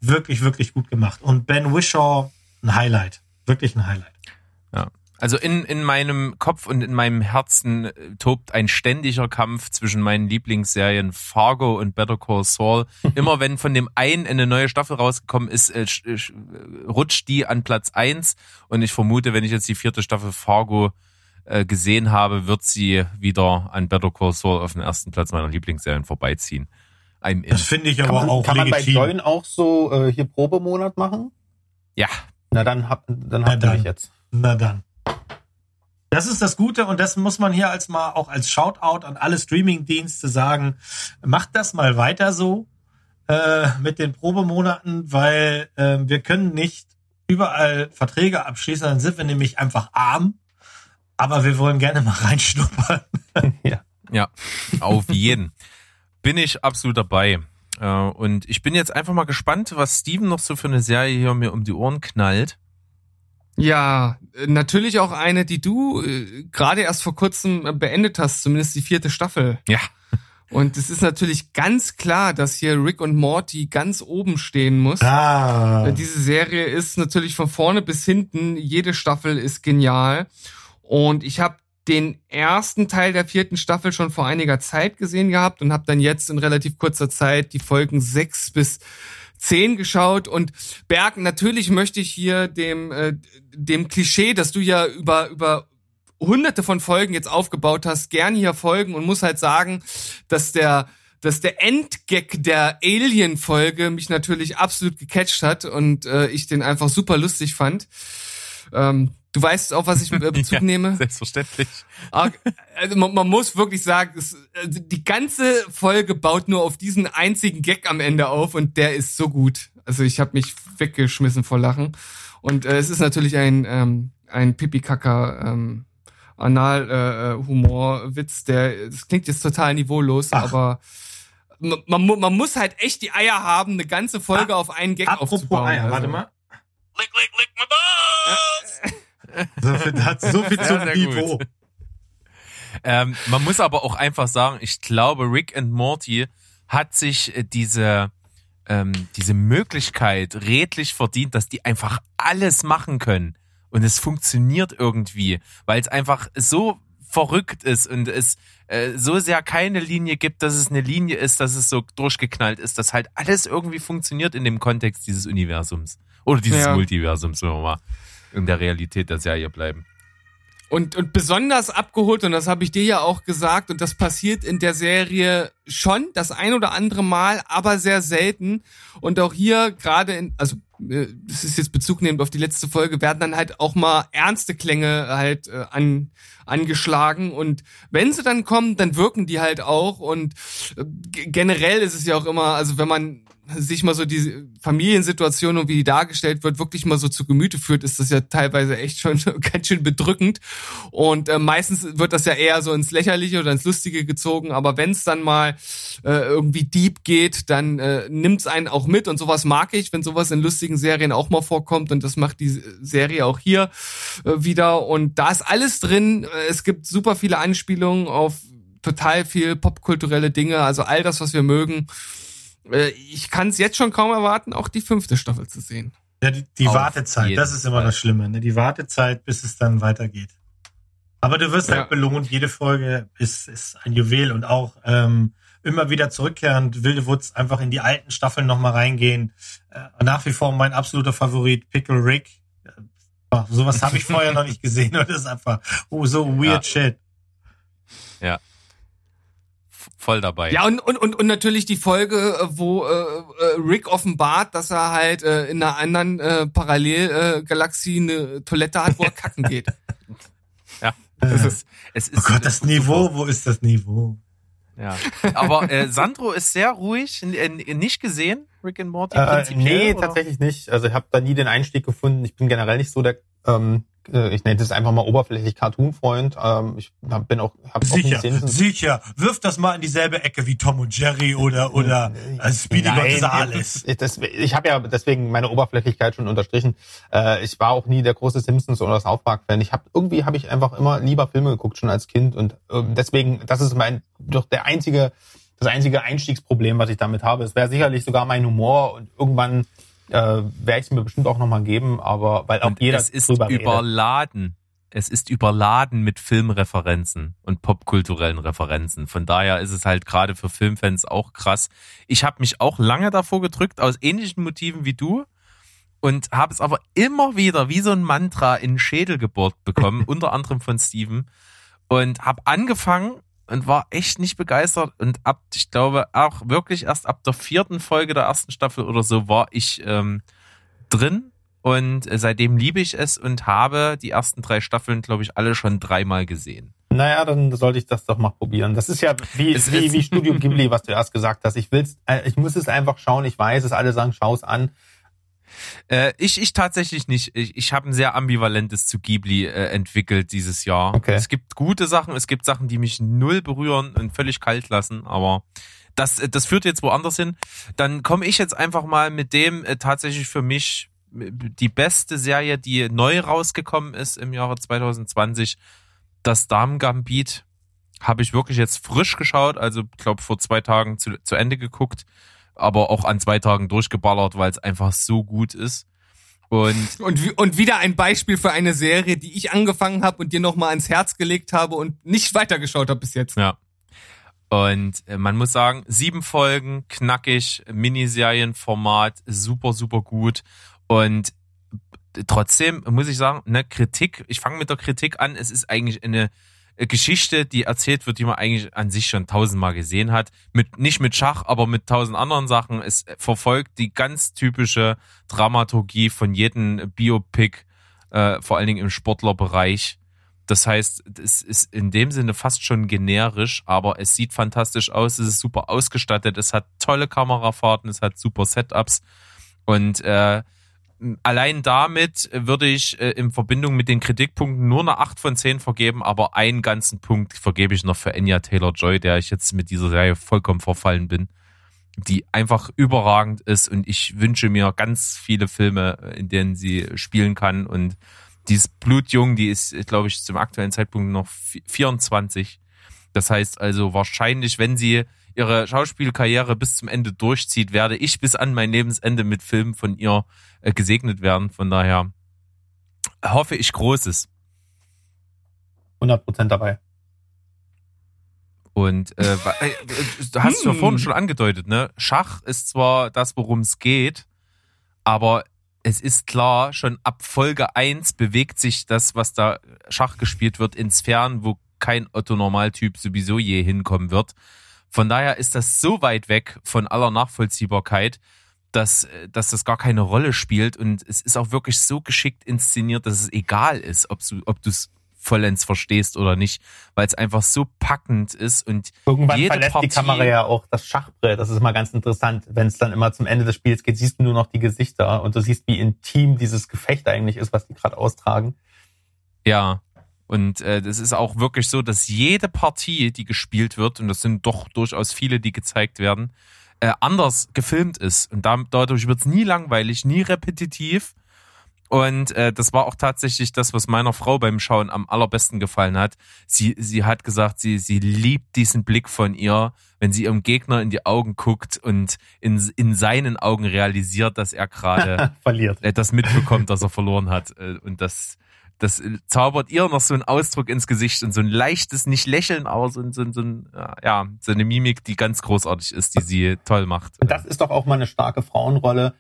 Wirklich, wirklich gut gemacht. Und Ben Wishaw, ein Highlight. Wirklich ein Highlight. Ja. Also in, in meinem Kopf und in meinem Herzen äh, tobt ein ständiger Kampf zwischen meinen Lieblingsserien Fargo und Better Call Saul. Immer wenn von dem einen eine neue Staffel rausgekommen ist, äh, äh, rutscht die an Platz eins und ich vermute, wenn ich jetzt die vierte Staffel Fargo gesehen habe, wird sie wieder an Better Call Saul auf den ersten Platz meiner Lieblingsserien vorbeiziehen. I'm in. Das finde ich Kann aber man, auch kann man bei legitim. Join auch so äh, hier Probemonat machen? Ja, Na dann hab, dann habt ihr mich jetzt. Na dann. Das ist das Gute und das muss man hier als mal auch als Shoutout an alle Streaming-Dienste sagen. Macht das mal weiter so äh, mit den Probemonaten, weil äh, wir können nicht überall Verträge abschließen, dann sind wir nämlich einfach arm. Aber wir wollen gerne mal reinschnuppern. ja. Ja, auf jeden. Bin ich absolut dabei. Äh, Und ich bin jetzt einfach mal gespannt, was Steven noch so für eine Serie hier mir um die Ohren knallt. Ja, äh, natürlich auch eine, die du äh, gerade erst vor kurzem beendet hast, zumindest die vierte Staffel. Ja. Und es ist natürlich ganz klar, dass hier Rick und Morty ganz oben stehen muss. Ah. Diese Serie ist natürlich von vorne bis hinten, jede Staffel ist genial. Und ich habe den ersten Teil der vierten Staffel schon vor einiger Zeit gesehen gehabt und habe dann jetzt in relativ kurzer Zeit die Folgen sechs bis zehn geschaut und Berg, natürlich möchte ich hier dem äh, dem Klischee, dass du ja über über hunderte von Folgen jetzt aufgebaut hast, gern hier folgen und muss halt sagen, dass der dass der Endgag der Alien-Folge mich natürlich absolut gecatcht hat und äh, ich den einfach super lustig fand. Ähm, du weißt auch, was ich äh, Bezug Ja, nehme. Selbstverständlich. Ah, Also man, man muss wirklich sagen, es, also die ganze Folge baut nur auf diesen einzigen Gag am Ende auf und der ist so gut. Also ich habe mich weggeschmissen vor Lachen. Und äh, es ist natürlich ein, ähm, ein Pipi-Kacker ähm, Anal-Humor-Witz, der das klingt jetzt total niveaulos, Ach. aber man, man, man muss halt echt die Eier haben, eine ganze Folge auf einen Gag Apropos aufzubauen. Eier, also. warte mal. Lick, lick, lick my balls! Viel, hat so viel zum sehr Niveau. Ähm, man muss aber auch einfach sagen, ich glaube, Rick and Morty hat sich äh, diese, ähm, diese Möglichkeit redlich verdient, dass die einfach alles machen können. Und es funktioniert irgendwie, weil es einfach so verrückt ist und es äh, so sehr keine Linie gibt, dass es eine Linie ist, dass es so durchgeknallt ist, dass halt alles irgendwie funktioniert in dem Kontext dieses Universums. Oder dieses Ja. Multiversums, wenn wir mal in der Realität der Serie bleiben. Und, und besonders abgeholt, und das habe ich dir ja auch gesagt, und das passiert in der Serie schon das ein oder andere Mal, aber sehr selten. Und auch hier gerade in, also äh, das ist jetzt Bezug nehmend auf die letzte Folge, werden dann halt auch mal ernste Klänge halt äh, an, angeschlagen. Und wenn sie dann kommen, dann wirken die halt auch. Und äh, generell ist es ja auch immer, also wenn man sich mal so die Familiensituation und wie die dargestellt wird, wirklich mal so zu Gemüte führt, ist das ja teilweise echt schon ganz schön bedrückend. Und äh, meistens wird das ja eher so ins Lächerliche oder ins Lustige gezogen. Aber wenn es dann mal äh, irgendwie deep geht, dann äh, nimmt's einen auch mit. Und sowas mag ich, wenn sowas in lustigen Serien auch mal vorkommt. Und das macht die Serie auch hier äh, wieder. Und da ist alles drin. Es gibt super viele Anspielungen auf total viel popkulturelle Dinge. Also all das, was wir mögen. Äh, Ich kann es jetzt schon kaum erwarten, auch die fünfte Staffel zu sehen. Ja, die, die Wartezeit, das ist immer Fall. das Schlimme, ne? Die Wartezeit, bis es dann weitergeht. Aber du wirst Ja. halt belohnt, jede Folge ist, ist ein Juwel und auch ähm, immer wieder zurückkehrend, Wilde Woods einfach in die alten Staffeln nochmal reingehen. Äh, nach wie vor mein absoluter Favorit, Pickle Rick. Äh, sowas habe ich vorher noch nicht gesehen und das ist einfach oh, so weird shit. Voll dabei. Ja, und, und, und, und natürlich die Folge, äh, wo äh, äh, Rick offenbart, dass er halt äh, in einer anderen äh, Parallelgalaxie äh, Galaxie eine Toilette hat, wo er kacken geht. Ja, es ist, es ist Oh Gott, das. Niveau, wo ist das Niveau? Ja. Aber äh, Sandro ist sehr ruhig, nicht gesehen, Rick and Morty. Äh, nee, oder? tatsächlich nicht. Also ich habe da nie den Einstieg gefunden. Ich bin generell nicht so der, ähm, äh, ich nenne das einfach mal oberflächlich Cartoon-Freund. Ähm, ich bin auch, hab auch Sicher, Simpsons. sicher. Wirf das mal in dieselbe Ecke wie Tom und Jerry oder oder äh, Speedy Nein, Gonzales. Ich, ich habe ja deswegen meine Oberflächlichkeit schon unterstrichen. Äh, ich war auch nie der große Simpsons oder South Park Fan. Ich habe irgendwie habe ich einfach immer lieber Filme geguckt schon als Kind und ähm, deswegen das ist mein doch der einzige das einzige Einstiegsproblem, was ich damit habe. Es wäre sicherlich sogar mein Humor und irgendwann äh, werde ich es mir bestimmt auch nochmal geben, aber weil auch Und jeder es ist drüber redet. überladen. Es ist überladen mit Filmreferenzen und popkulturellen Referenzen. Von daher ist es halt gerade für Filmfans auch krass. Ich habe mich auch lange davor gedrückt, aus ähnlichen Motiven wie du. Und habe es aber immer wieder wie so ein Mantra in den Schädel gebohrt bekommen, unter anderem von Steven. Und habe angefangen und war echt nicht begeistert. Und ab, ich glaube, auch wirklich erst ab der vierten Folge der ersten Staffel oder so war ich ähm, drin. Und äh, seitdem liebe ich es und habe die ersten drei Staffeln, glaube ich, alle schon dreimal gesehen. Naja, dann sollte ich das doch mal probieren. Das ist ja wie, Es wie, wie Studio Ghibli, was du erst gesagt hast. Ich will's, äh, ich muss es einfach schauen. Ich weiß es, alle sagen, schau's an. Äh, ich, ich tatsächlich nicht. Ich, ich habe ein sehr ambivalentes zu Ghibli äh, entwickelt dieses Jahr. Okay. Es gibt gute Sachen, es gibt Sachen, die mich null berühren und völlig kalt lassen, aber das, äh, das führt jetzt woanders hin. Dann komme ich jetzt einfach mal mit dem äh, tatsächlich für mich äh, die beste Serie, die neu rausgekommen ist im Jahre 2020, das Damen-Gambit. Habe ich wirklich jetzt frisch geschaut, also glaube vor zwei Tagen zu, zu Ende geguckt, aber auch an zwei Tagen durchgeballert, weil es einfach so gut ist. Und Und, und wieder ein Beispiel für eine Serie, die ich angefangen habe und dir nochmal ans Herz gelegt habe und nicht weitergeschaut habe bis jetzt. Ja. Und äh, man muss sagen, sieben Folgen, knackig, Miniserienformat, super, super gut. Und trotzdem muss ich sagen, ne, Kritik, ich fange mit der Kritik an, es ist eigentlich eine äh, Geschichte, die erzählt wird, die man eigentlich an sich schon tausendmal gesehen hat. Mit, nicht mit Schach, aber mit tausend anderen Sachen. Es verfolgt die ganz typische Dramaturgie von jedem Biopic, äh, vor allen Dingen im Sportlerbereich. Das heißt, es ist in dem Sinne fast schon generisch, aber es sieht fantastisch aus, es ist super ausgestattet, es hat tolle Kamerafahrten, es hat super Setups und äh, allein damit würde ich äh, in Verbindung mit den Kritikpunkten nur eine 8 von 10 vergeben, aber einen ganzen Punkt vergebe ich noch für Anya Taylor-Joy, der ich jetzt mit dieser Serie vollkommen verfallen bin, die einfach überragend ist und ich wünsche mir ganz viele Filme, äh, in denen sie spielen kann und die ist blutjung, die ist, glaube ich, zum aktuellen Zeitpunkt noch vi- 24. Das heißt also wahrscheinlich, wenn sie ihre Schauspielkarriere bis zum Ende durchzieht, werde ich bis an mein Lebensende mit Filmen von ihr äh, gesegnet werden. Von daher hoffe ich Großes. 100% dabei. Und äh, äh, du hast es ja Hm. vorhin schon angedeutet, ne? Schach ist zwar das, worum es geht, aber es ist klar, schon ab Folge 1 bewegt sich das, was da Schach gespielt wird, in Sphären, wo kein Otto-Normaltyp sowieso je hinkommen wird. Von daher ist das so weit weg von aller Nachvollziehbarkeit, dass, äh, dass das gar keine Rolle spielt. Und es ist auch wirklich so geschickt inszeniert, dass es egal ist, ob du ob du es vollends verstehst oder nicht, weil es einfach so packend ist und Irgendwann jede verlässt Partie, die Kamera ja auch das Schachbrett. Das ist mal ganz interessant. Wenn es dann immer zum Ende des Spiels geht, siehst du nur noch die Gesichter und du siehst, wie intim dieses Gefecht eigentlich ist, was die gerade austragen. Ja. Und äh, das ist auch wirklich so, dass jede Partie, die gespielt wird, und das sind doch durchaus viele, die gezeigt werden, äh, anders gefilmt ist. Und da, dadurch wird es nie langweilig, nie repetitiv. Und äh, das war auch tatsächlich das, was meiner Frau beim Schauen am allerbesten gefallen hat. Sie, sie hat gesagt, sie, sie liebt diesen Blick von ihr, wenn sie ihrem Gegner in die Augen guckt und in, in seinen Augen realisiert, dass er gerade Verliert. äh, das mitbekommt, dass er verloren hat. Äh, Und das, das äh, zaubert ihr noch so einen Ausdruck ins Gesicht und so ein leichtes, nicht lächeln, aber so, ein- so, ein- so, ein, ja, so eine Mimik, die ganz großartig ist, die sie toll macht. Und das ist doch auch mal eine starke Frauenrolle,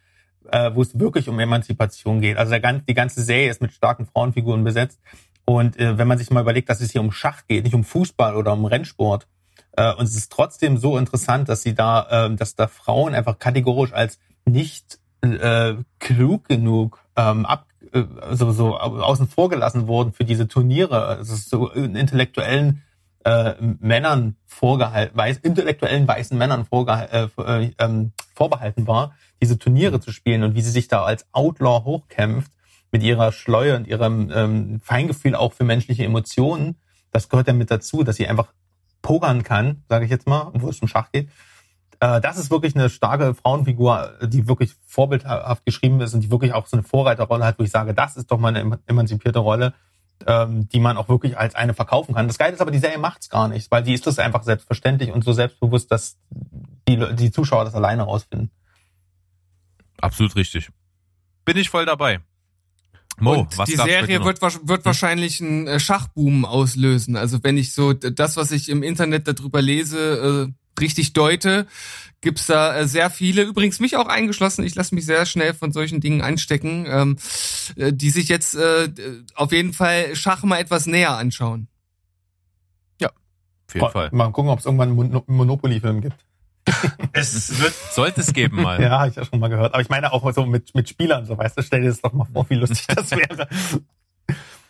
äh, wo es wirklich um Emanzipation geht. Also der, gan- die ganze Serie ist mit starken Frauenfiguren besetzt. Und äh, wenn man sich mal überlegt, dass es hier um Schach geht, nicht um Fußball oder um Rennsport, äh, und es ist trotzdem so interessant, dass sie da, äh, dass da Frauen einfach kategorisch als nicht äh, klug genug ähm, ab, äh, so, so außen vor gelassen wurden für diese Turniere. Also so in intellektuellen äh, Männern vorgehalten, weiß, intellektuellen weißen Männern vorgehalten, äh, äh, ähm, vorbehalten war, diese Turniere zu spielen und wie sie sich da als Outlaw hochkämpft mit ihrer Schleue und ihrem ähm, Feingefühl auch für menschliche Emotionen. Das gehört ja mit dazu, dass sie einfach pokern kann, sage ich jetzt mal, wo es um Schach geht. Äh, das ist wirklich eine starke Frauenfigur, die wirklich vorbildhaft geschrieben ist und die wirklich auch so eine Vorreiterrolle hat, wo ich sage, das ist doch mal eine eman- emanzipierte Rolle, ähm, die man auch wirklich als eine verkaufen kann. Das Geile ist aber, die Serie macht's gar nicht, weil die ist das einfach selbstverständlich und so selbstbewusst, dass die, die Zuschauer das alleine rausfinden. Absolut richtig. Bin ich voll dabei. Mo, und was die Serie wird, wird wahrscheinlich einen äh, Schachboom auslösen. Also wenn ich so das, was ich im Internet darüber lese, äh, richtig deute, gibt's da äh, sehr viele, übrigens mich auch eingeschlossen, ich lasse mich sehr schnell von solchen Dingen einstecken, ähm, äh, die sich jetzt äh, auf jeden Fall Schach mal etwas näher anschauen. Auf jeden Fall. Mal gucken, ob es irgendwann einen Mon Monopoly-Film gibt. Es wird Sollte es geben mal. Ja, habe ich ja schon mal gehört. Aber ich meine auch so mit, mit Spielern, so weißt du, stell dir das doch mal vor, wie lustig das wäre.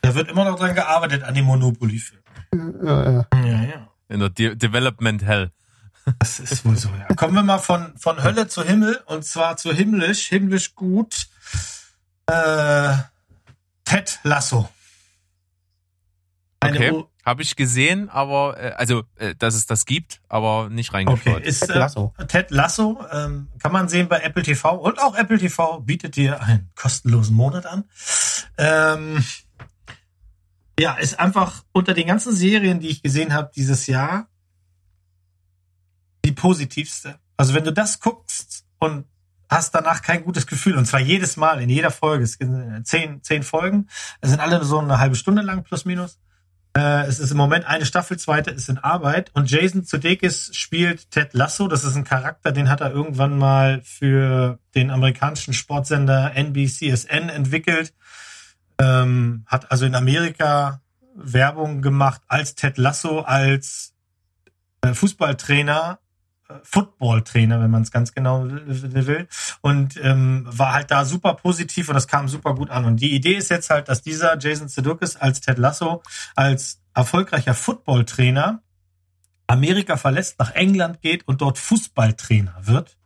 Da wird immer noch dran gearbeitet an dem Monopoly-Film. ja, ja. Ja, ja. In der De Development Hell. Das ist wohl so, ja. Kommen wir mal von, von Hölle zu Himmel und zwar zu himmlisch, himmlisch gut. Äh, Ted Lasso. Eine Okay. Habe ich gesehen, aber äh, also, äh, dass es das gibt, aber nicht reingeschaut. Okay, ist Ted äh, Lasso. Ted Lasso ähm, kann man sehen bei Apple TV und auch Apple TV bietet dir einen kostenlosen Monat an. Ähm, ja, ist einfach unter den ganzen Serien, die ich gesehen habe dieses Jahr, positivste. Also wenn du das guckst und hast danach kein gutes Gefühl. Und zwar jedes Mal, in jeder Folge. Es sind zehn, zehn Folgen. Es sind alle so eine halbe Stunde lang, plus minus. Äh, es ist im Moment eine Staffel, zweite ist in Arbeit. Und Jason Sudeikis spielt Ted Lasso. Das ist ein Charakter, den hat er irgendwann mal für den amerikanischen Sportsender NBCSN entwickelt. Ähm, hat also in Amerika Werbung gemacht als Ted Lasso, als äh, Fußballtrainer Football-Trainer, wenn man es ganz genau will. Und ähm, war halt da super positiv und das kam super gut an. Und die Idee ist jetzt halt, dass dieser Jason Sudeikis als Ted Lasso, als erfolgreicher Football-Trainer Amerika verlässt, nach England geht und dort Fußballtrainer wird.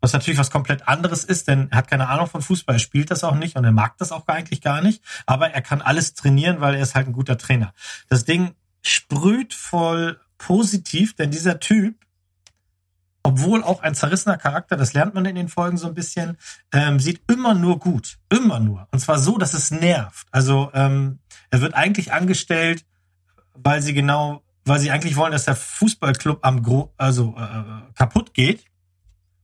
Was natürlich was komplett anderes ist, denn er hat keine Ahnung von Fußball, er spielt das auch nicht und er mag das auch eigentlich gar nicht. Aber er kann alles trainieren, weil er ist halt ein guter Trainer. Das Ding sprüht voll positiv, denn dieser Typ obwohl auch ein zerrissener Charakter, das lernt man in den Folgen so ein bisschen, ähm, sieht immer nur gut. Immer nur. Und zwar so, dass es nervt. Also ähm, er wird eigentlich angestellt, weil sie genau, weil sie eigentlich wollen, dass der Fußballclub am Gro also äh, kaputt geht.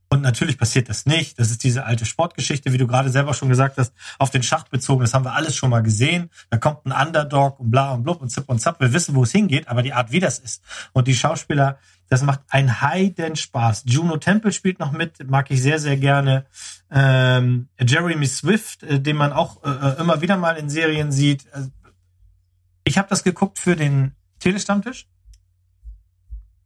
Und natürlich passiert das nicht. Das ist diese alte Sportgeschichte, wie du gerade selber schon gesagt hast, auf den Schacht bezogen. Das haben wir alles schon mal gesehen. Da kommt ein Underdog und bla und blub und zip und zap. Wir wissen, wo es hingeht, aber die Art, wie das ist. Und die Schauspieler das macht einen Heiden Spaß. Juno Temple spielt noch mit, mag ich sehr, sehr gerne. Ähm, Jeremy Swift, äh, den man auch äh, äh immer wieder mal in Serien sieht. Also, ich habe das geguckt für den Telestammtisch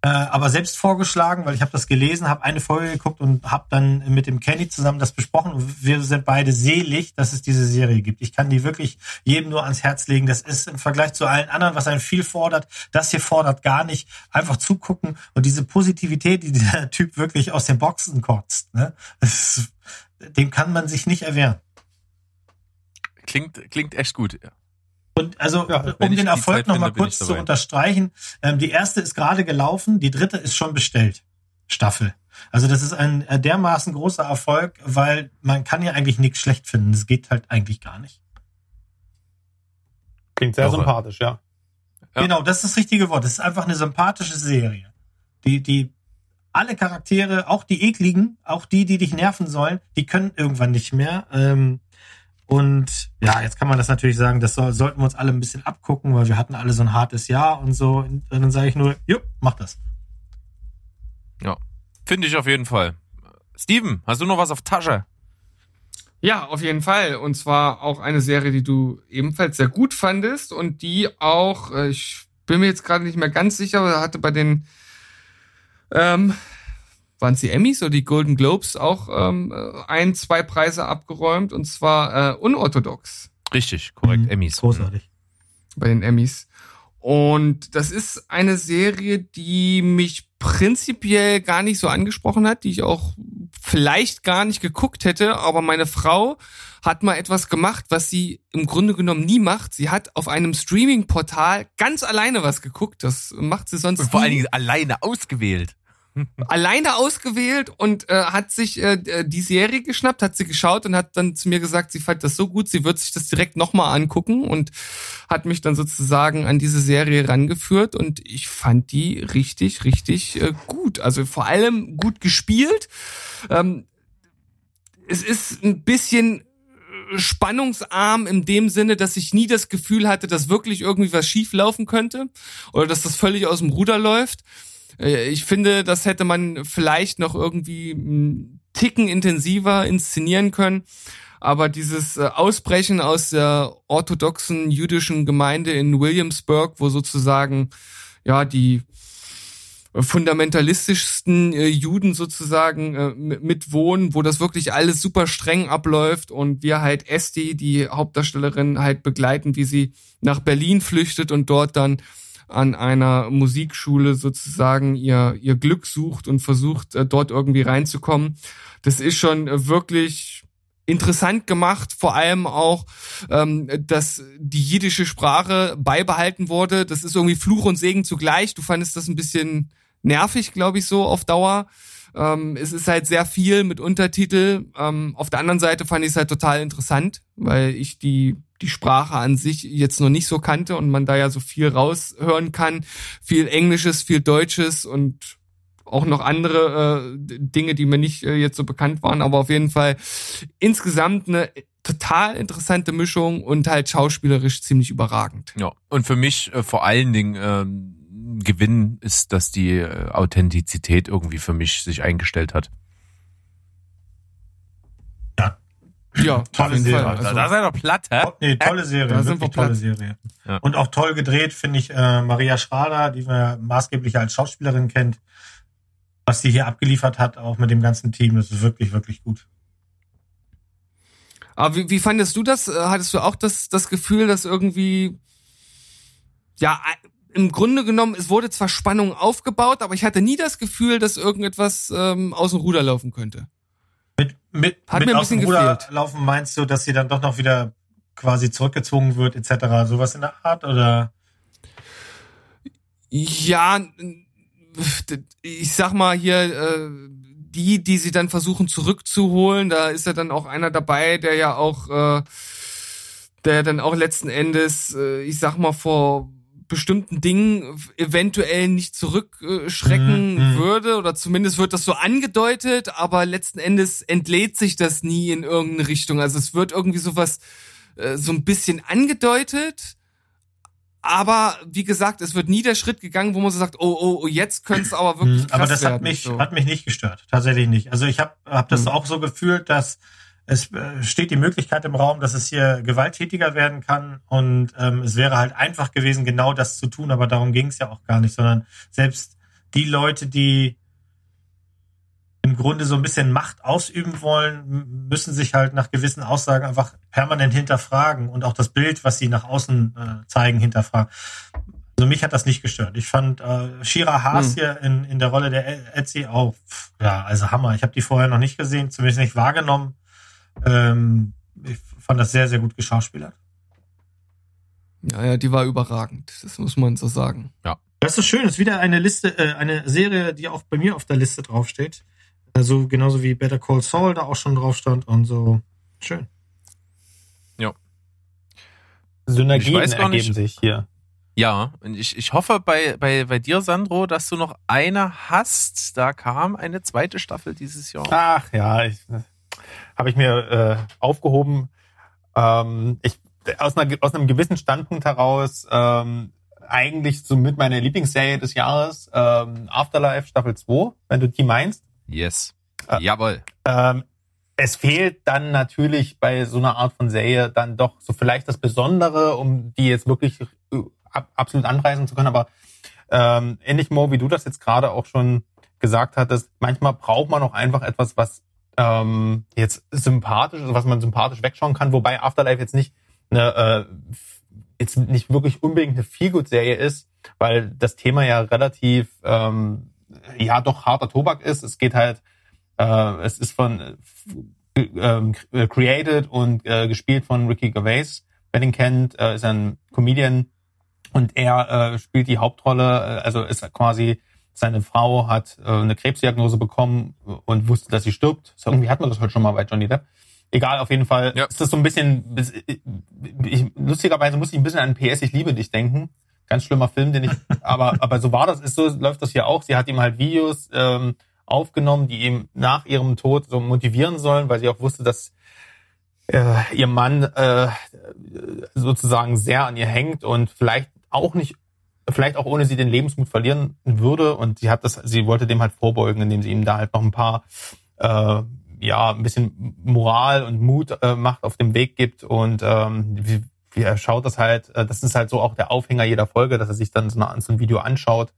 äh, aber selbst vorgeschlagen, weil ich habe das gelesen, habe eine Folge geguckt und habe dann mit dem Kenny zusammen das besprochen. Wir sind beide selig, dass es diese Serie gibt. Ich kann die wirklich jedem nur ans Herz legen. Das ist im Vergleich zu allen anderen, was einen viel fordert. Das hier fordert gar nicht. Einfach zugucken und diese Positivität, die der Typ wirklich aus den Boxen kotzt, ne? Das, dem kann man sich nicht erwehren. Klingt, klingt echt gut. Ja. Und also, ja, um den Erfolg nochmal kurz zu unterstreichen, ähm, die erste ist gerade gelaufen, die dritte ist schon bestellt. Staffel. Also das ist ein äh, dermaßen großer Erfolg, weil man kann ja eigentlich nichts schlecht finden. Das geht halt eigentlich gar nicht. Klingt sehr Auch, sympathisch, ja. ja. Genau, das ist das richtige Wort. Das ist einfach eine sympathische Serie. Die, die alle Charaktere, auch die ekligen, auch die, die dich nerven sollen, die können irgendwann nicht mehr. Ähm, und ja, jetzt kann man das natürlich sagen, das soll, sollten wir uns alle ein bisschen abgucken, weil wir hatten alle so ein hartes Jahr und so. Und dann sage ich nur, jupp, mach das. Ja, finde ich auf jeden Fall. Steven, hast du noch was auf Tasche? Ja, auf jeden Fall. Und zwar auch eine Serie, die du ebenfalls sehr gut fandest und die auch, äh, ich bin mir jetzt gerade nicht mehr ganz sicher, aber hatte bei den ähm, waren es die Emmys oder die Golden Globes auch ähm, ein, zwei Preise abgeräumt und zwar äh, unorthodox. Richtig, korrekt, mhm, Emmys. Großartig. Bei den Emmys. Und das ist eine Serie, die mich prinzipiell gar nicht so angesprochen hat, die ich auch vielleicht gar nicht geguckt hätte, aber meine Frau hat mal etwas gemacht, was sie im Grunde genommen nie macht. Sie hat auf einem Streaming-Portal ganz alleine was geguckt. Das macht sie sonst. Und vor allen Dingen alleine ausgewählt alleine ausgewählt und äh, hat sich äh, die Serie geschnappt, hat sie geschaut und hat dann zu mir gesagt, sie fand das so gut, sie wird sich das direkt nochmal angucken und hat mich dann sozusagen an diese Serie rangeführt und ich fand die richtig, richtig äh, gut. Also vor allem gut gespielt. Ähm, es ist ein bisschen spannungsarm in dem Sinne, dass ich nie das Gefühl hatte, dass wirklich irgendwie was schief laufen könnte oder dass das völlig aus dem Ruder läuft. Äh, ich finde, das hätte man vielleicht noch irgendwie einen Ticken intensiver inszenieren können. Aber dieses äh, Ausbrechen aus der orthodoxen jüdischen Gemeinde in Williamsburg, wo sozusagen ja die fundamentalistischsten äh, Juden sozusagen mitwohnen, wo das wirklich alles super streng abläuft und wir halt Esti, die Hauptdarstellerin, halt begleiten, wie sie nach Berlin flüchtet und dort dann an einer Musikschule sozusagen ihr, ihr Glück sucht und versucht, äh, dort irgendwie reinzukommen. Das ist schon äh, wirklich interessant gemacht, vor allem auch, ähm, dass die jiddische Sprache beibehalten wurde. Das ist irgendwie Fluch und Segen zugleich. Du fandest das ein bisschen nervig, glaube ich, so auf Dauer. Ähm, es ist halt sehr viel mit Untertitel. Ähm, auf der anderen Seite fand ich es halt total interessant, weil ich die die Sprache an sich jetzt noch nicht so kannte und man da ja so viel raushören kann. Viel Englisches, viel Deutsches und auch noch andere äh, Dinge, die mir nicht äh, jetzt so bekannt waren, aber auf jeden Fall insgesamt eine total interessante Mischung und halt schauspielerisch ziemlich überragend. Ja, und für mich äh, vor allen Dingen ähm, Gewinn ist, dass die äh, Authentizität irgendwie für mich sich eingestellt hat. Ja, Tolle auf jeden Serie. Also, da seid ihr platt, hä? Nee, tolle Serie, Da sind wirklich wir tolle platt. Serie. Ja. Und auch toll gedreht finde ich äh, Maria Schrader, die man maßgeblich als Schauspielerin kennt. Was sie hier abgeliefert hat, auch mit dem ganzen Team, das ist wirklich, wirklich gut. aber wie, wie fandest du das? Äh, Hattest du auch das, das Gefühl, dass irgendwie, ja, im Grunde genommen, es wurde zwar Spannung aufgebaut, aber ich hatte nie das Gefühl, dass irgendetwas ähm, aus dem Ruder laufen könnte. Mit, mit, Hat mit mir ein aus dem bisschen Ruder gefehlt. laufen meinst du, dass sie dann doch noch wieder quasi zurückgezwungen wird, etc. Sowas in der Art? Oder? Ja, ich sag mal hier, äh, die, die sie dann versuchen zurückzuholen, da ist ja dann auch einer dabei, der ja auch, äh, der dann auch letzten Endes, äh, ich sag mal, vor bestimmten Dingen eventuell nicht zurückschrecken Mhm, mhm. würde oder zumindest wird das so angedeutet, aber letzten Endes entlädt sich das nie in irgendeine Richtung. Also es wird irgendwie sowas äh, so ein bisschen angedeutet, aber wie gesagt, es wird nie der Schritt gegangen, wo man so sagt, oh, oh, oh jetzt könnte es aber wirklich Hm, krass aber das werden. hat mich, so. hat mich nicht gestört. Tatsächlich nicht. Also ich habe hab das Hm. auch so gefühlt, dass es äh, steht die Möglichkeit im Raum, dass es hier gewalttätiger werden kann und ähm, es wäre halt einfach gewesen, genau das zu tun, aber darum ging es ja auch gar nicht, sondern selbst die Leute, die im Grunde so ein bisschen Macht ausüben wollen, müssen sich halt nach gewissen Aussagen einfach permanent hinterfragen und auch das Bild, was sie nach außen äh, zeigen, hinterfragen. Also mich hat das nicht gestört. Ich fand äh, Shira Haas Hm. hier in, in der Rolle der Etsy auch, ja, also Hammer. Ich habe die vorher noch nicht gesehen, zumindest nicht wahrgenommen. Ähm, ich fand das sehr, sehr gut geschauspielert. Ja, ja, die war überragend. Das muss man so sagen. Das ist schön. Das ist wieder eine Liste, äh, eine Serie, die auch bei mir auf der Liste draufsteht. Also genauso wie Better Call Saul da auch schon drauf stand und so. Schön. Synergien Ich weiß gar ergeben nicht- sich hier. Ja, und ich, ich hoffe bei, bei, bei dir, Sandro, dass du noch eine hast. Da kam eine zweite Staffel dieses Jahr. Ach ja, ich, habe ich mir äh, aufgehoben. Ähm, ich aus, einer, aus einem gewissen Standpunkt heraus ähm, eigentlich so mit meiner Lieblingsserie des Jahres ähm, Afterlife Staffel 2, wenn du die meinst. Yes. Ah. Jawohl. Ähm, es fehlt dann natürlich bei so einer Art von Serie dann doch so vielleicht das Besondere, um die jetzt wirklich äh, ab, absolut anreißen zu können. Aber ähm, ähnlich Mo, wie du das jetzt gerade auch schon gesagt hattest, manchmal braucht man auch einfach etwas, was ähm, jetzt sympathisch was man sympathisch wegschauen kann. Wobei Afterlife jetzt nicht eine äh, jetzt nicht wirklich unbedingt eine Feelgood-Serie ist, weil das Thema ja relativ ähm, ja doch harter Tobak ist. Es geht halt äh, es ist von äh, ähm, created und äh, gespielt von Ricky Gervais. Wer den kennt, äh, ist ein Comedian und er äh, spielt die Hauptrolle. Äh, also ist quasi seine Frau hat äh, eine Krebsdiagnose bekommen und wusste, dass sie stirbt. So, irgendwie hatten wir das heute schon mal bei Johnny Depp. Egal, auf jeden Fall Ja. ist das so ein bisschen. bis- Ich, lustigerweise muss ich ein bisschen an PS Ich liebe dich denken. Ganz schlimmer Film, den ich. aber aber so war das. Ist so läuft das hier auch. Sie hat ihm halt Videos ähm, aufgenommen, die ihm nach ihrem Tod so motivieren sollen, weil sie auch wusste, dass äh, ihr Mann äh, sozusagen sehr an ihr hängt und vielleicht auch nicht, vielleicht auch ohne sie den Lebensmut verlieren würde. Und sie hat das, sie wollte dem halt vorbeugen, indem sie ihm da halt noch ein paar, äh, ja, ein bisschen Moral und Mut äh, macht, auf dem Weg gibt. Und ähm, wie, wie er schaut das halt, äh, das ist halt so auch der Aufhänger jeder Folge, dass er sich dann so, eine, so ein Video anschaut.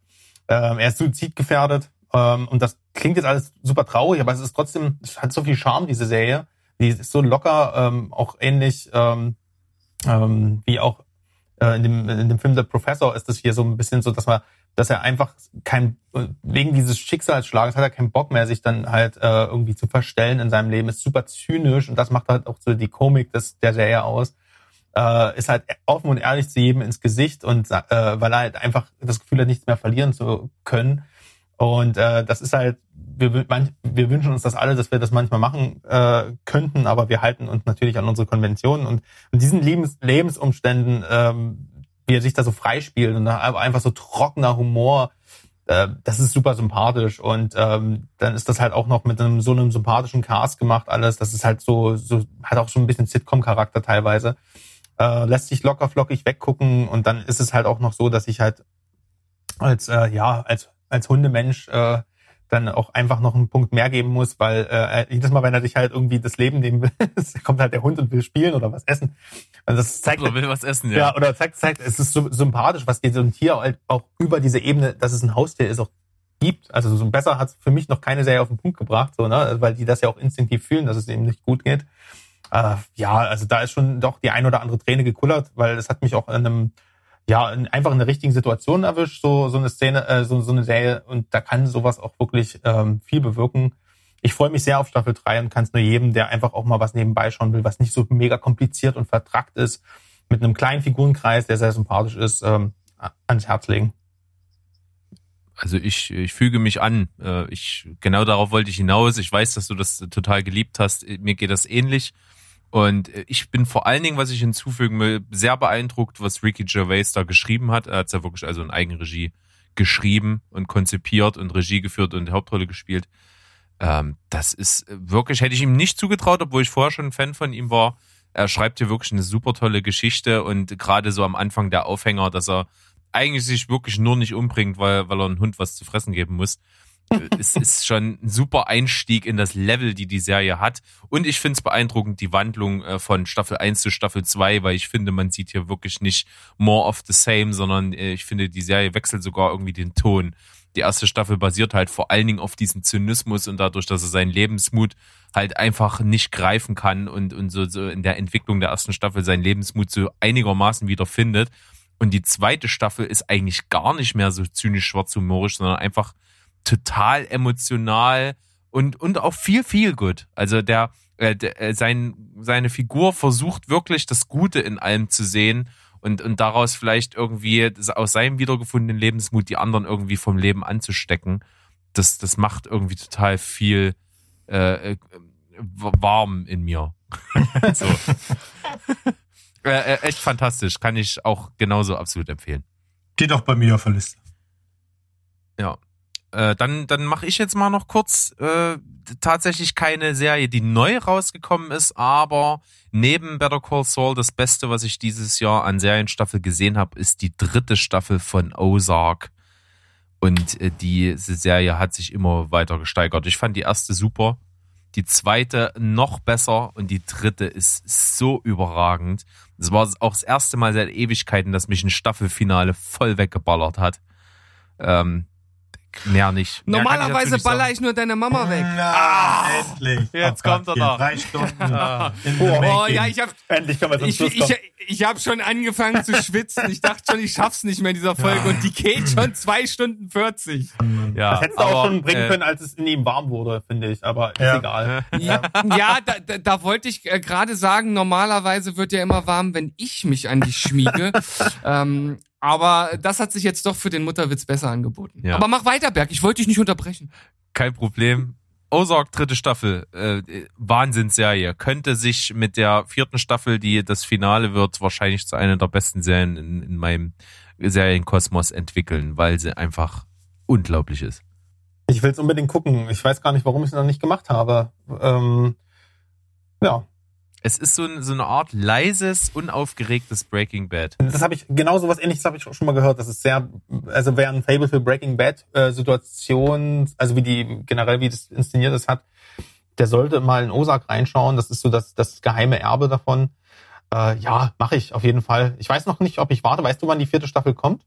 Ähm, er ist suizidgefährdet. Ähm, und das klingt jetzt alles super traurig, aber es ist trotzdem, es hat so viel Charme, diese Serie. Die ist so locker, ähm, auch ähnlich ähm, ähm, wie auch äh, in, dem, in dem Film The Professor ist es hier so ein bisschen so, dass man, dass er einfach kein wegen dieses Schicksalsschlages hat er keinen Bock mehr, sich dann halt äh, irgendwie zu verstellen in seinem Leben. Ist super zynisch und das macht halt auch so die Komik des, der Serie aus. Äh, ist halt offen und ehrlich zu jedem ins Gesicht und äh, weil er halt einfach das Gefühl hat, nichts mehr verlieren zu können. Und äh, das ist halt, wir, manch, wir wünschen uns das alle, dass wir das manchmal machen äh, könnten, aber wir halten uns natürlich an unsere Konventionen und in diesen Lebens, Lebensumständen, ähm, wie er sich da so freispielt und da einfach so trockener Humor, äh, das ist super sympathisch und ähm, dann ist das halt auch noch mit einem so einem sympathischen Cast gemacht alles. Das ist halt so, so hat auch schon ein bisschen Sitcom-Charakter teilweise. Äh, lässt sich locker flockig weggucken und dann ist es halt auch noch so, dass ich halt als äh, ja als als Hundemensch äh, dann auch einfach noch einen Punkt mehr geben muss, weil äh, jedes Mal, wenn er dich halt irgendwie das Leben nehmen will, kommt halt der Hund und will spielen oder was essen. Und das zeigt Oder will was essen, ja. ja, oder zeigt, zeigt, es ist so sympathisch, was dir so ein Tier halt auch über diese Ebene, dass es ein Haustier ist, auch gibt. Also so besser hat für mich noch keine Serie auf den Punkt gebracht, so, ne? weil die das ja auch instinktiv fühlen, dass es eben nicht gut geht. Äh, ja, also da ist schon doch die ein oder andere Träne gekullert, weil es hat mich auch in einem ja, in, einfach in der richtigen Situation erwischt, so, so eine Szene, äh, so, so eine Serie. Und da kann sowas auch wirklich ähm, viel bewirken. Ich freue mich sehr auf Staffel 3 und kann es nur jedem, der einfach auch mal was nebenbei schauen will, was nicht so mega kompliziert und vertrackt ist, mit einem kleinen Figurenkreis, der sehr sympathisch ist, ähm, ans Herz legen. Also ich, ich füge mich an. Äh, Ich genau darauf wollte ich hinaus. Ich weiß, dass du das total geliebt hast. Mir geht das ähnlich. Und äh, ich bin vor allen Dingen, was ich hinzufügen will, sehr beeindruckt, was Ricky Gervais da geschrieben hat. Er hat ja wirklich also in Eigenregie geschrieben und konzipiert und Regie geführt und Hauptrolle gespielt. Ähm, das ist wirklich, hätte ich ihm nicht zugetraut, obwohl ich vorher schon ein Fan von ihm war. Er schreibt hier wirklich eine super tolle Geschichte und gerade so am Anfang der Aufhänger, dass er eigentlich sich wirklich nur nicht umbringt, weil, weil er einen Hund was zu fressen geben muss. Es ist schon ein super Einstieg in das Level, die die Serie hat. Und ich finde es beeindruckend, die Wandlung äh, von Staffel 1 zu Staffel 2, weil ich finde, man sieht hier wirklich nicht more of the same, sondern äh, ich finde, die Serie wechselt sogar irgendwie den Ton. Die erste Staffel basiert halt vor allen Dingen auf diesem Zynismus und dadurch, dass er seinen Lebensmut halt einfach nicht greifen kann und, und so, so in der Entwicklung der ersten Staffel seinen Lebensmut so einigermaßen wieder findet. Und die zweite Staffel ist eigentlich gar nicht mehr so zynisch schwarzhumorisch, sondern einfach total emotional und, und auch viel, viel gut. Also der, äh, der äh, sein, seine Figur versucht wirklich das Gute in allem zu sehen und, und daraus vielleicht irgendwie aus seinem wiedergefundenen Lebensmut die anderen irgendwie vom Leben anzustecken. Das, das macht irgendwie total viel äh, äh, warm in mir. so. äh, äh, echt fantastisch. Kann ich auch genauso absolut empfehlen. Steht auch bei mir auf der Liste. Ja. Äh, dann dann mache ich jetzt mal noch kurz äh, tatsächlich keine Serie, die neu rausgekommen ist, aber neben Better Call Saul das Beste, was ich dieses Jahr an Serienstaffel gesehen habe, ist die dritte Staffel von Ozark. Und äh, diese Serie hat sich immer weiter gesteigert. Ich fand die erste super, die zweite noch besser und die dritte ist so überragend. Es war auch das erste Mal seit Ewigkeiten, dass mich ein Staffelfinale voll weggeballert hat. Ähm, mehr nicht. Kann ich Normalerweise nicht baller ich nur deine Mama weg. Ah, endlich. Jetzt Oh kommt Gott, er noch. Drei Stunden. Oh, Oh ja, ich hab, Endlich können wir zum ich, Schluss ich, kommen. ich hab schon angefangen zu schwitzen. Ich dachte schon, ich schaff's nicht mehr in dieser Folge und die geht schon zwei Stunden 40. Ja, das hättest du auch schon bringen äh, können, als es in ihm warm wurde, finde ich. Aber ist Ja. egal. Ja, ja da, da, da wollte ich äh, gerade sagen, normalerweise wird ja immer warm, wenn ich mich an dich schmiege. ähm, aber das hat sich jetzt doch für den Mutterwitz besser angeboten. Ja. Aber mach weiter, Berg. Ich wollte dich nicht unterbrechen. Kein Problem. Ozark, dritte Staffel, äh, Wahnsinnsserie. Könnte sich mit der vierten Staffel, die das Finale wird, wahrscheinlich zu einer der besten Serien in, in meinem Serienkosmos entwickeln, weil sie einfach unglaublich ist. Ich will es unbedingt gucken. Ich weiß gar nicht, warum ich es noch nicht gemacht habe. Ähm, ja, Es ist so, ein, so eine Art leises, unaufgeregtes Breaking Bad. das habe ich genau sowas ähnliches habe ich schon mal gehört. Das ist sehr, also wer ein Fable für Breaking Bad äh, Situation, also wie die generell wie das inszeniert ist hat, der sollte mal in Ozark reinschauen. Das ist so das, das geheime Erbe davon. Äh, ja, mache ich auf jeden Fall. Ich weiß noch nicht, ob ich warte. Weißt du, wann die vierte Staffel kommt?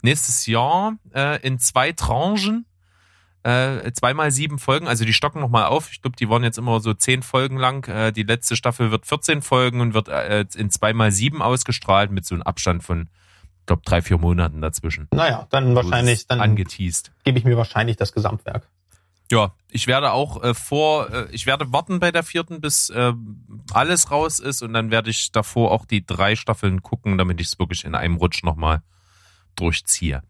Nächstes Jahr äh, in zwei Tranchen, äh, zweimal sieben Folgen, also die stocken nochmal auf. Ich glaube, die waren jetzt immer so zehn Folgen lang. Äh, die letzte Staffel wird 14 Folgen und wird äh, in zweimal sieben ausgestrahlt mit so einem Abstand von, ich glaube, drei, vier Monaten dazwischen. Naja, dann wahrscheinlich, dann angeteased. gebe ich mir wahrscheinlich das Gesamtwerk. Ja, ich werde auch äh, vor, äh, ich werde warten bei der vierten, bis äh, alles raus ist und dann werde ich davor auch die drei Staffeln gucken, damit ich es wirklich in einem Rutsch nochmal durchziehe.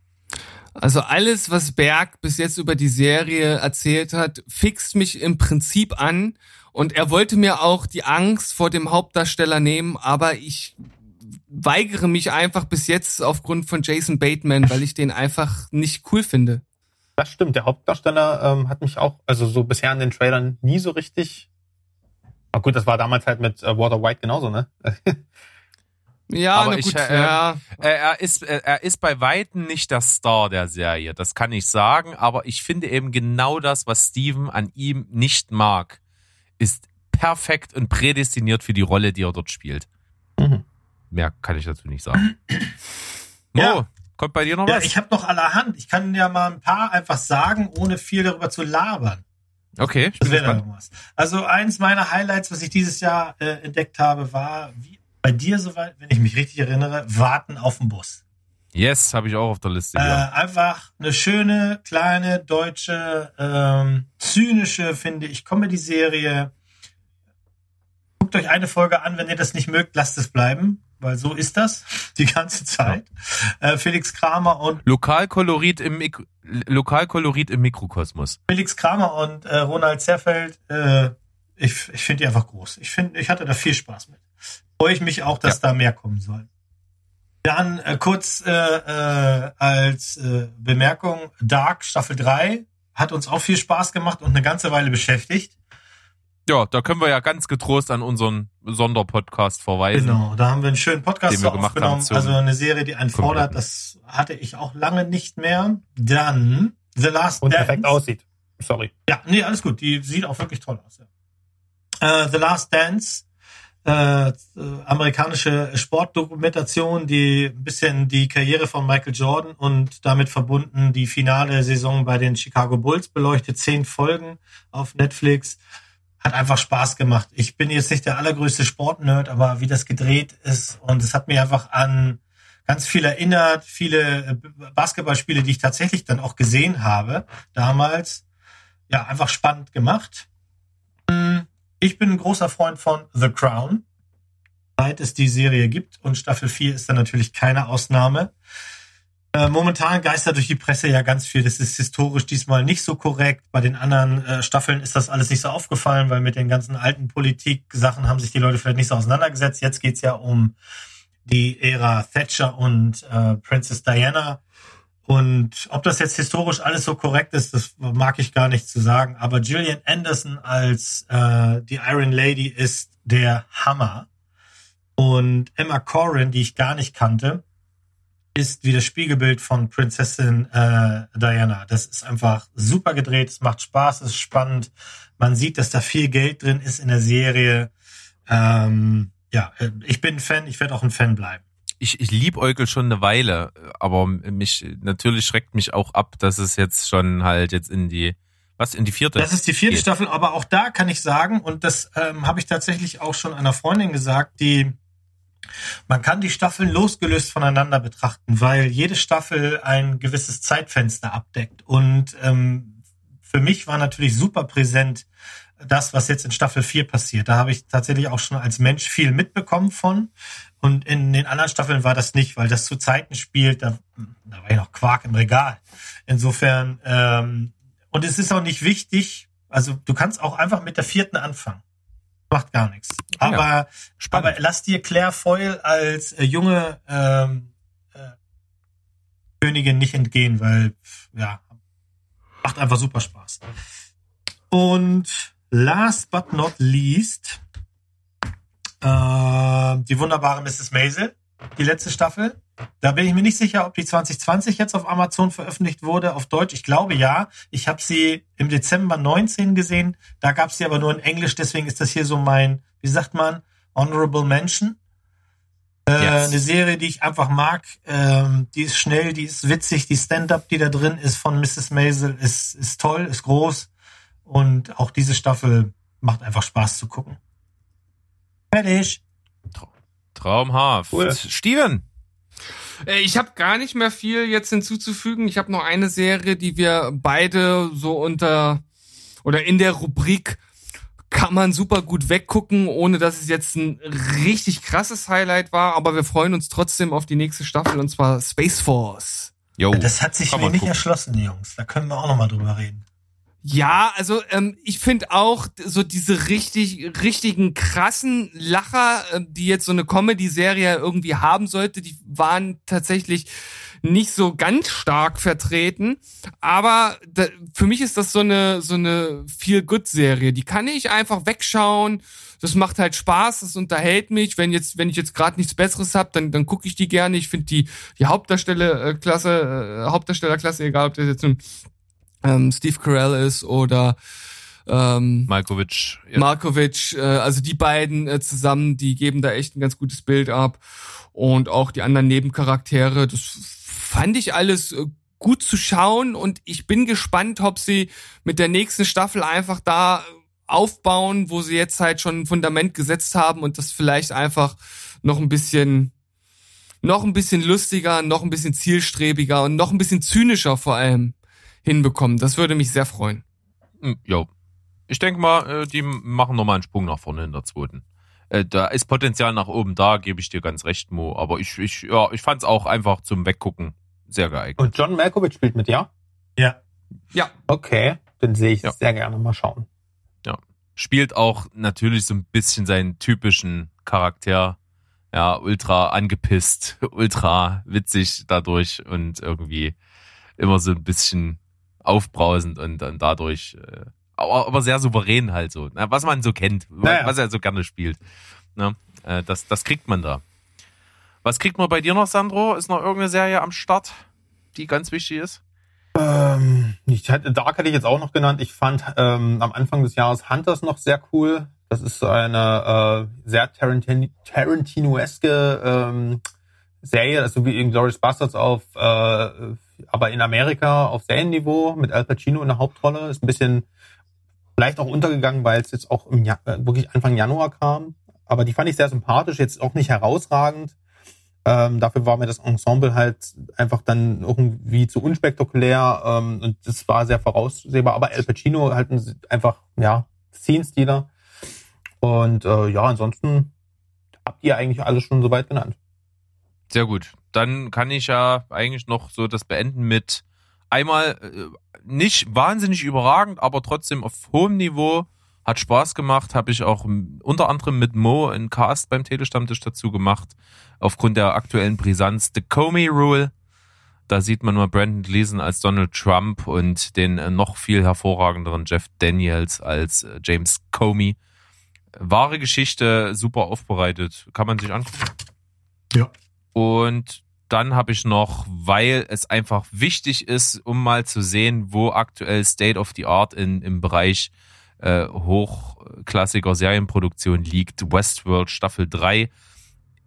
Also alles, was Berg bis jetzt über die Serie erzählt hat, fixt mich im Prinzip an. Und er wollte mir auch die Angst vor dem Hauptdarsteller nehmen, aber ich weigere mich einfach bis jetzt aufgrund von Jason Bateman, weil ich den einfach nicht cool finde. Das stimmt. Der Hauptdarsteller ähm, hat mich auch, also so bisher in den Trailern nie so richtig. Aber gut, das war damals halt mit äh, Walter White genauso, ne? Ja, Aber na ich, gut, äh, ja. Äh, Er ist, äh, er ist bei Weitem nicht der Star der Serie, das kann ich sagen, aber ich finde eben genau das, was Steven an ihm nicht mag, ist perfekt und prädestiniert für die Rolle, die er dort spielt. Mhm. Mehr kann ich dazu nicht sagen. Mo, Ja. kommt bei dir noch Ja, was? ich habe noch allerhand. Ich kann ja mal ein paar einfach sagen, ohne viel darüber zu labern. okay, ich Das bin wäre gespannt. Also eins meiner Highlights, was ich dieses Jahr äh, entdeckt habe, war, wie bei dir soweit, wenn ich mich richtig erinnere, Warten auf den Bus. Yes, habe ich auch auf der Liste. Äh, Ja. einfach eine schöne, kleine, deutsche, ähm, zynische, finde ich, Comedy-Serie. Guckt euch eine Folge an, wenn ihr das nicht mögt, lasst es bleiben, weil so ist das die ganze Zeit. Äh, Felix Kramer und Lokalkolorit im Mik Lokalkolorit im Mikrokosmos. Felix Kramer und äh, Ronald Zerfeld, äh, ich, ich finde die einfach groß. Ich finde, ich hatte da viel Spaß mit. Freue ich mich auch, dass da mehr kommen soll. Dann äh, kurz äh, äh, als äh, Bemerkung, Dark Staffel 3 hat uns auch viel Spaß gemacht und eine ganze Weile beschäftigt. Ja, da können wir ja ganz getrost an unseren Sonderpodcast verweisen. Genau, da haben wir einen schönen Podcast Den wir gemacht haben aufgenommen. zum Also eine Serie, die einen fordert, das hatte ich auch lange nicht mehr. Dann The Last Und Dance. perfekt aussieht. Sorry. Ja, nee, alles gut. Die sieht auch wirklich toll aus. Ja. Äh, The Last Dance, äh, amerikanische Sportdokumentation, die ein bisschen die Karriere von Michael Jordan und damit verbunden die finale Saison bei den Chicago Bulls beleuchtet. Zehn Folgen auf Netflix. Hat einfach Spaß gemacht. Ich bin jetzt nicht der allergrößte Sportnerd, aber wie das gedreht ist und es hat mir einfach an ganz viel erinnert, viele äh, Basketballspiele, die ich tatsächlich dann auch gesehen habe damals ja, einfach spannend gemacht. Hm, Ich bin ein großer Freund von The Crown, seit es die Serie gibt und Staffel 4 ist dann natürlich keine Ausnahme. Äh, momentan geistert durch die Presse ja ganz viel. Das ist historisch diesmal nicht so korrekt. Bei den anderen äh, Staffeln ist das alles nicht so aufgefallen, weil mit den ganzen alten Politik-Sachen haben sich die Leute vielleicht nicht so auseinandergesetzt. Jetzt geht's ja um die Ära Thatcher und äh, Princess Diana. Und ob das jetzt historisch alles so korrekt ist, das mag ich gar nicht zu sagen. Aber Gillian Anderson als äh, die Iron Lady ist der Hammer. Und Emma Corrin, die ich gar nicht kannte, ist wie das Spiegelbild von Prinzessin äh, Diana. Das ist einfach super gedreht, es macht Spaß, es ist spannend. Man sieht, dass da viel Geld drin ist in der Serie. Ähm, ja, äh, ich bin ein Fan, ich werde auch ein Fan bleiben. Ich, ich lieb Eukel schon eine Weile, aber mich natürlich schreckt mich auch ab, dass es jetzt schon halt jetzt in die was in die vierte. Das ist die vierte geht. Staffel, aber auch da kann ich sagen, und das ähm, habe ich tatsächlich auch schon einer Freundin gesagt, die man kann die Staffeln losgelöst voneinander betrachten, weil jede Staffel ein gewisses Zeitfenster abdeckt. Und ähm, für mich war natürlich super präsent das, was jetzt in Staffel 4 passiert. Da habe ich tatsächlich auch schon als Mensch viel mitbekommen von. Und in den anderen Staffeln war das nicht, weil das zu Zeiten spielt, da, da war ja noch Quark im Regal. Insofern, ähm, und es ist auch nicht wichtig, also du kannst auch einfach mit der vierten anfangen. Macht gar nichts. Ah Ja, Aber, Spannend. aber lass dir Claire Foyle als äh, junge ähm, äh, Königin nicht entgehen, weil ja, macht einfach super Spaß. Und last but not least, äh, die wunderbare Mrs. Maisel, die letzte Staffel. Da bin ich mir nicht sicher, ob die 2020 jetzt auf Amazon veröffentlicht wurde, auf Deutsch. Ich glaube ja. Ich habe sie im Dezember 19 gesehen. Da gab es sie aber nur in Englisch. Deswegen ist das hier so mein, wie sagt man, Honorable Mention. Äh, Yes. Eine Serie, die ich einfach mag. Ähm, die ist schnell, die ist witzig. Die Stand-up, die da drin ist von Mrs. Maisel, ist, ist toll, ist groß. Und auch diese Staffel macht einfach Spaß zu gucken. Fertig. Traumhaft. Cool. Steven. Äh, Ich habe gar nicht mehr viel jetzt hinzuzufügen. Ich habe noch eine Serie, die wir beide so unter oder in der Rubrik kann man super gut weggucken, ohne dass es jetzt ein richtig krasses Highlight war. Aber wir freuen uns trotzdem auf die nächste Staffel und zwar Space Force. Jo. Das hat sich mir nicht gucken. erschlossen, Jungs. Da können wir auch noch mal drüber reden. Ja, also ähm, ich finde auch so diese richtig richtigen krassen Lacher, äh, die jetzt so eine Comedy-Serie irgendwie haben sollte, die waren tatsächlich nicht so ganz stark vertreten, aber da, für mich ist das so eine so eine Feel Good Serie, die kann ich einfach wegschauen. Das macht halt Spaß, das unterhält mich. Wenn jetzt wenn ich jetzt gerade nichts besseres habe, dann dann gucke ich die gerne. Ich finde die die Hauptdarsteller äh, äh, Hauptdarstellerklasse egal, ob das jetzt nun ähm, Steve Carell ist oder ähm, Malkovich. Ja. Markovic, äh, also die beiden äh, zusammen, die geben da echt ein ganz gutes Bild ab. Und auch die anderen Nebencharaktere, das fand ich alles äh, gut zu schauen und ich bin gespannt, ob sie mit der nächsten Staffel einfach da aufbauen, wo sie jetzt halt schon ein Fundament gesetzt haben und das vielleicht einfach noch ein bisschen noch ein bisschen lustiger, noch ein bisschen zielstrebiger und noch ein bisschen zynischer vor allem hinbekommen. Das würde mich sehr freuen. Hm, Jo. Ich denke mal, äh, die machen nochmal einen Sprung nach vorne in der zweiten. Äh, Da ist Potenzial nach oben da, gebe ich dir ganz recht, Mo. Aber ich, ich, ja, ich fand's auch einfach zum Weggucken sehr geeignet. Und John Malkovich spielt mit, ja? Ja. Ja, Okay, dann sehe ich Ja. sehr gerne mal schauen. Spielt auch natürlich so ein bisschen seinen typischen Charakter. Ja, ultra angepisst, ultra witzig dadurch und irgendwie immer so ein bisschen aufbrausend und dann dadurch, äh, aber, sehr souverän halt so, na, was man so kennt, Naja. was er so gerne spielt. Ne? Äh, das, das kriegt man da. Was kriegt man bei dir noch, Sandro? Ist noch irgendeine Serie am Start, die ganz wichtig ist? Ähm, ich hatte, Dark hätte ich jetzt auch noch genannt. Ich fand ähm, am Anfang des Jahres Hunters noch sehr cool. Das ist so eine äh, sehr Tarantin Tarantino-eske ähm, Serie, also wie in Glorious Bastards auf, äh, aber in Amerika auf Serienniveau mit Al Pacino in der Hauptrolle. Ist ein bisschen vielleicht auch untergegangen, weil es jetzt auch im ja äh, wirklich Anfang Januar kam. Aber die fand ich sehr sympathisch, jetzt auch nicht herausragend. Ähm, dafür war mir das Ensemble halt einfach dann irgendwie zu unspektakulär ähm, und das war sehr voraussehbar. Aber Al Pacino halt ein, einfach, ja, Scene-Stealer. Und äh, ja, ansonsten habt ihr eigentlich alles schon soweit genannt. Sehr gut. Dann kann ich ja eigentlich noch so das beenden mit einmal äh, nicht wahnsinnig überragend, aber trotzdem auf hohem Niveau. Hat Spaß gemacht, habe ich auch m, unter anderem mit Mo einen Cast beim Telestammtisch dazu gemacht, aufgrund der aktuellen Brisanz. The Comey Rule. Da sieht man mal Brandon Gleason als Donald Trump und den äh, noch viel hervorragenderen Jeff Daniels als äh, James Comey. Wahre Geschichte, super aufbereitet, kann man sich angucken. Ja. Und dann habe ich noch, weil es einfach wichtig ist, um mal zu sehen, wo aktuell State of the Art in, im Bereich äh, hochklassiger Serienproduktion liegt. Westworld Staffel 3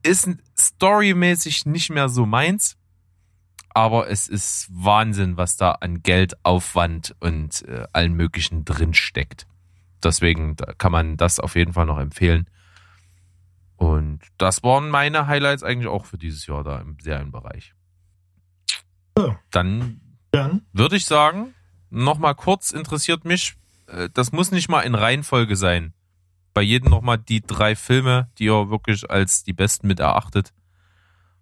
ist storymäßig nicht mehr so meins, aber es ist Wahnsinn, was da an Geld, Aufwand und äh, allen möglichen drin steckt. Deswegen kann man das auf jeden Fall noch empfehlen. Und das waren meine Highlights eigentlich auch für dieses Jahr da im Serienbereich. Ja. Dann Dann würde ich sagen, nochmal kurz interessiert mich, äh, das muss nicht mal in Reihenfolge sein. Bei jedem nochmal die drei Filme, die ihr wirklich als die besten mit erachtet.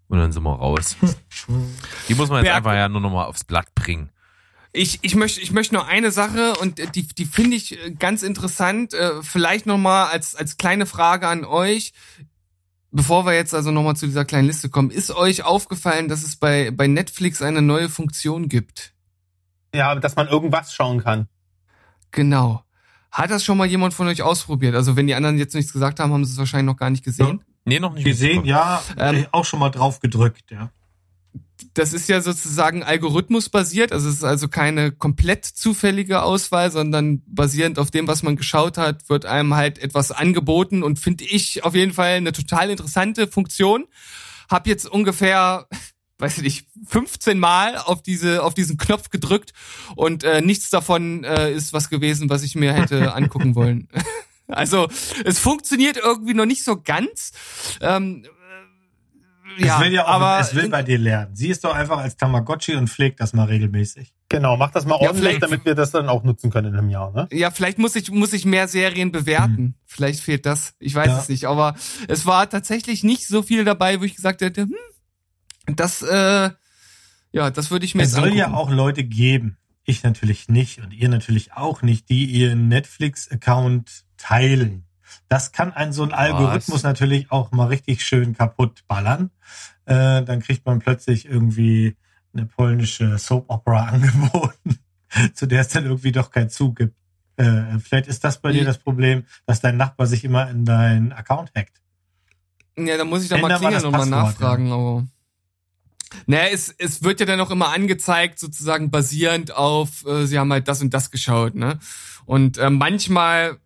Und dann sind wir raus. Die muss man jetzt Berg- einfach ja nur nochmal aufs Blatt bringen. Ich, ich möchte ich möchte nur eine Sache und die die finde ich äh, ganz interessant. Äh, vielleicht noch mal als als kleine Frage an euch, bevor wir jetzt also noch mal zu dieser kleinen Liste kommen. Ist euch aufgefallen, dass es bei bei Netflix eine neue Funktion gibt? Ja, dass man irgendwas schauen kann. Genau. Hat das schon mal jemand von euch ausprobiert? Also wenn die anderen jetzt nichts gesagt haben, haben sie es wahrscheinlich noch gar nicht gesehen. Nee, noch nicht. gesehen, ja, Ähm, äh, auch schon mal drauf gedrückt, ja. Das ist ja sozusagen algorithmusbasiert, also es ist also keine komplett zufällige Auswahl, sondern basierend auf dem, was man geschaut hat, wird einem halt etwas angeboten und finde ich auf jeden Fall eine total interessante Funktion. Hab jetzt ungefähr, weiß ich nicht, 15 Mal auf diese auf diesen Knopf gedrückt und äh, nichts davon äh, ist was gewesen, was ich mir hätte angucken wollen. Also es funktioniert irgendwie noch nicht so ganz. Ähm, äh, ja, es will ja auch, aber es will bei dir lernen. Sie ist doch einfach als Tamagotchi und pflegt das mal regelmäßig. Genau, mach das mal Ja, ordentlich, damit wir das dann auch nutzen können in einem Jahr. Ne? Ja, vielleicht muss ich, muss ich mehr Serien bewerten. Vielleicht fehlt das. Ich weiß Ja. es nicht. Aber es war tatsächlich nicht so viel dabei, wo ich gesagt hätte, hm, das, äh, ja, das würde ich mir Es soll angucken. ja auch Leute geben, ich natürlich nicht und ihr natürlich auch nicht, die ihren Netflix-Account teilen. Das kann ein so ein Algorithmus natürlich auch mal richtig schön kaputt ballern. Äh, dann kriegt man plötzlich irgendwie eine polnische Soap Opera angeboten, zu der es dann irgendwie doch keinen Zug gibt. Äh, vielleicht ist das bei dir das Problem, dass dein Nachbar sich immer in deinen Account hackt. Ja, da muss ich doch mal klingeln und mal nachfragen, aber. Naja, es, es wird ja dann auch immer angezeigt, sozusagen basierend auf, äh, sie haben halt das und das geschaut, ne? Und äh, manchmal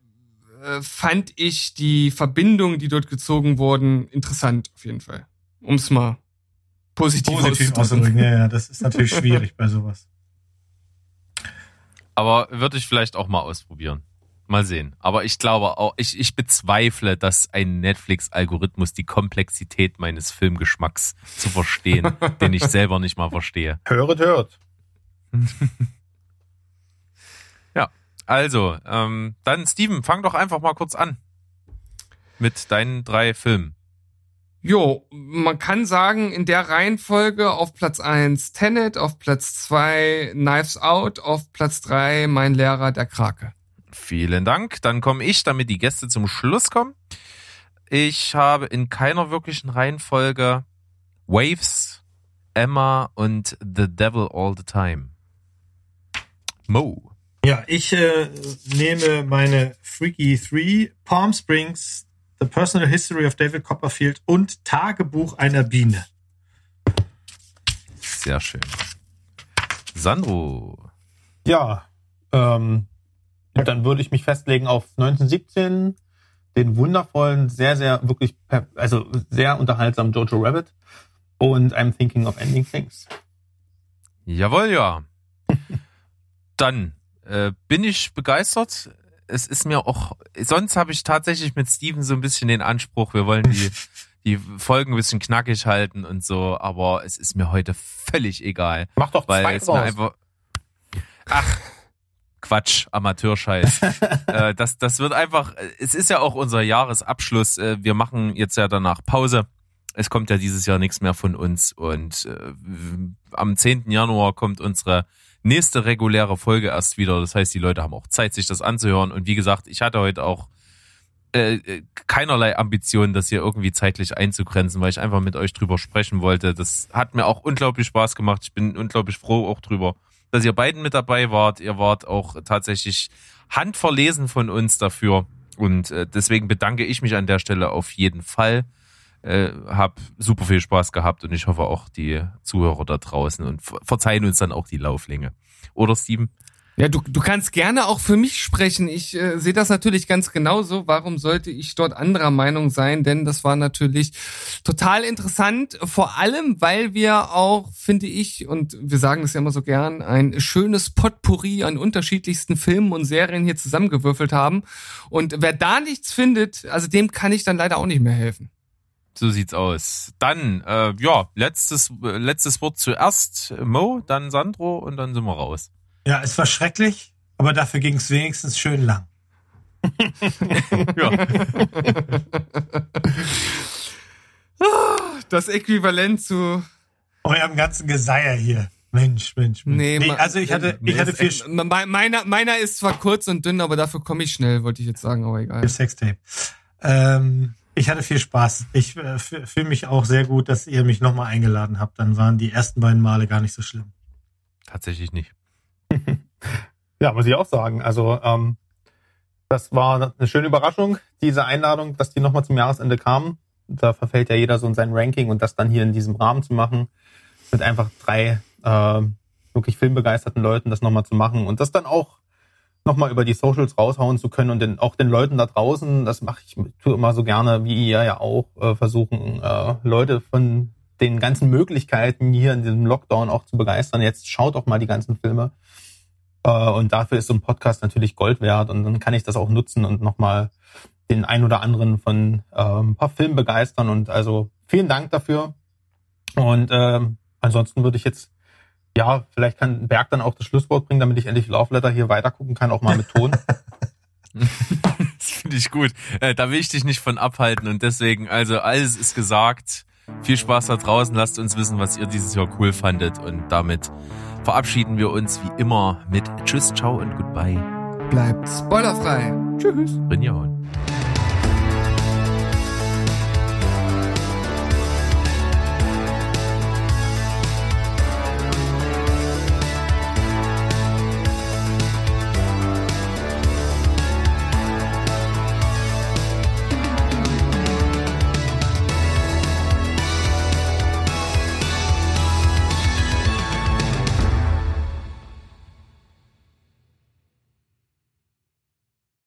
äh, fand ich die Verbindungen, die dort gezogen wurden, interessant, auf jeden Fall. Um es mal positiv, Positiv auszudrücken. Ja, ja, das ist natürlich schwierig bei sowas. Aber würde ich vielleicht auch mal ausprobieren. Mal sehen. Aber ich glaube auch, ich, ich bezweifle, dass ein Netflix-Algorithmus die Komplexität meines Filmgeschmacks zu verstehen, den ich selber nicht mal verstehe. Höret, hört. Also, ähm, dann Steven, fang doch einfach mal kurz an. Mit deinen drei Filmen. Jo, man kann sagen, in der Reihenfolge auf Platz eins Tenet, auf Platz zwei Knives Out, auf Platz drei Mein Lehrer, der Krake. Vielen Dank. Dann komme ich, damit die Gäste zum Schluss kommen. Ich habe in keiner wirklichen Reihenfolge Waves, Emma und The Devil All the Time. Mo. Ja, ich äh, nehme meine Freaky 3, Palm Springs, The Personal History of David Copperfield und Tagebuch einer Biene. Sehr schön. Sandro. Ja, ähm, dann würde ich mich festlegen auf 1917, den wundervollen, sehr, sehr, wirklich, also sehr unterhaltsamen Jojo Rabbit und I'm Thinking of Ending Things. Jawohl, ja. Dann äh, bin ich begeistert. Es ist mir auch, sonst habe ich tatsächlich mit Steven so ein bisschen den Anspruch, wir wollen die, die Folgen ein bisschen knackig halten und so, aber es ist mir heute völlig egal. Mach doch Weil zwei es mir einfach. Ach, Quatsch, Amateurscheiß. äh, das, das wird einfach, es ist ja auch unser Jahresabschluss. Äh, wir machen jetzt ja danach Pause. Es kommt ja dieses Jahr nichts mehr von uns und äh, am 10. Januar kommt unsere nächste reguläre Folge erst wieder. Das heißt, die Leute haben auch Zeit, sich das anzuhören. Und wie gesagt, ich hatte heute auch äh, äh, keinerlei Ambitionen, das hier irgendwie zeitlich einzugrenzen, weil ich einfach mit euch drüber sprechen wollte. Das hat mir auch unglaublich Spaß gemacht. Ich bin unglaublich froh auch drüber, dass ihr beiden mit dabei wart. Ihr wart auch tatsächlich handverlesen von uns dafür. Und äh, deswegen bedanke ich mich an der Stelle auf jeden Fall. Äh, hab super viel Spaß gehabt und ich hoffe auch die Zuhörer da draußen und ver verzeihen uns dann auch die Lauflänge. Oder Steven? Ja, du, du kannst gerne auch für mich sprechen. Ich äh, sehe das natürlich ganz genauso. Warum sollte ich dort anderer Meinung sein? Denn das war natürlich total interessant. Vor allem, weil wir auch, finde ich, und wir sagen das ja immer so gern, ein schönes Potpourri an unterschiedlichsten Filmen und Serien hier zusammengewürfelt haben. Und wer da nichts findet, also dem kann ich dann leider auch nicht mehr helfen. So sieht's aus. Dann, äh, ja, letztes, letztes Wort zuerst Mo, dann Sandro und dann sind wir raus. Ja, es war schrecklich, aber dafür ging es wenigstens schön lang. Ja. Das Äquivalent zu Eurem ganzen Geseier hier. Mensch, Mensch, Mensch. Nee, Nee, also ich hatte, ich hatte viel, Me- Meiner, meiner ist zwar kurz und dünn, aber dafür komme ich schnell, wollte ich jetzt sagen, aber egal. Sextape. Ähm, ich hatte viel Spaß. Ich äh, fühle mich auch sehr gut, dass ihr mich nochmal eingeladen habt. Dann waren die ersten beiden Male gar nicht so schlimm. Tatsächlich nicht. Ja, muss ich auch sagen. Also ähm, das war eine schöne Überraschung, diese Einladung, dass die nochmal zum Jahresende kamen. Da verfällt ja jeder so in sein Ranking und das dann hier in diesem Rahmen zu machen, mit einfach drei äh, wirklich filmbegeisterten Leuten das nochmal zu machen und das dann auch nochmal über die Socials raushauen zu können und den, auch den Leuten da draußen, das mache ich tue immer so gerne, wie ihr ja auch, äh, versuchen, äh, Leute von den ganzen Möglichkeiten hier in diesem Lockdown auch zu begeistern. Jetzt schaut doch mal die ganzen Filme. Äh, Und dafür ist so ein Podcast natürlich Gold wert und dann kann ich das auch nutzen und nochmal den ein oder anderen von äh, ein paar Filmen begeistern und also vielen Dank dafür. Und ähm, ansonsten würde ich jetzt, ja, vielleicht kann Berg dann auch das Schlusswort bringen, damit ich endlich Love Letter hier weitergucken kann, auch mal mit Ton. Das finde ich gut. Äh, da will ich dich nicht von abhalten und deswegen, also alles ist gesagt. Viel Spaß da draußen. Lasst uns wissen, was ihr dieses Jahr cool fandet und damit verabschieden wir uns wie immer mit Tschüss, Ciao und Goodbye. Bleibt spoilerfrei. Tschüss. Rinja und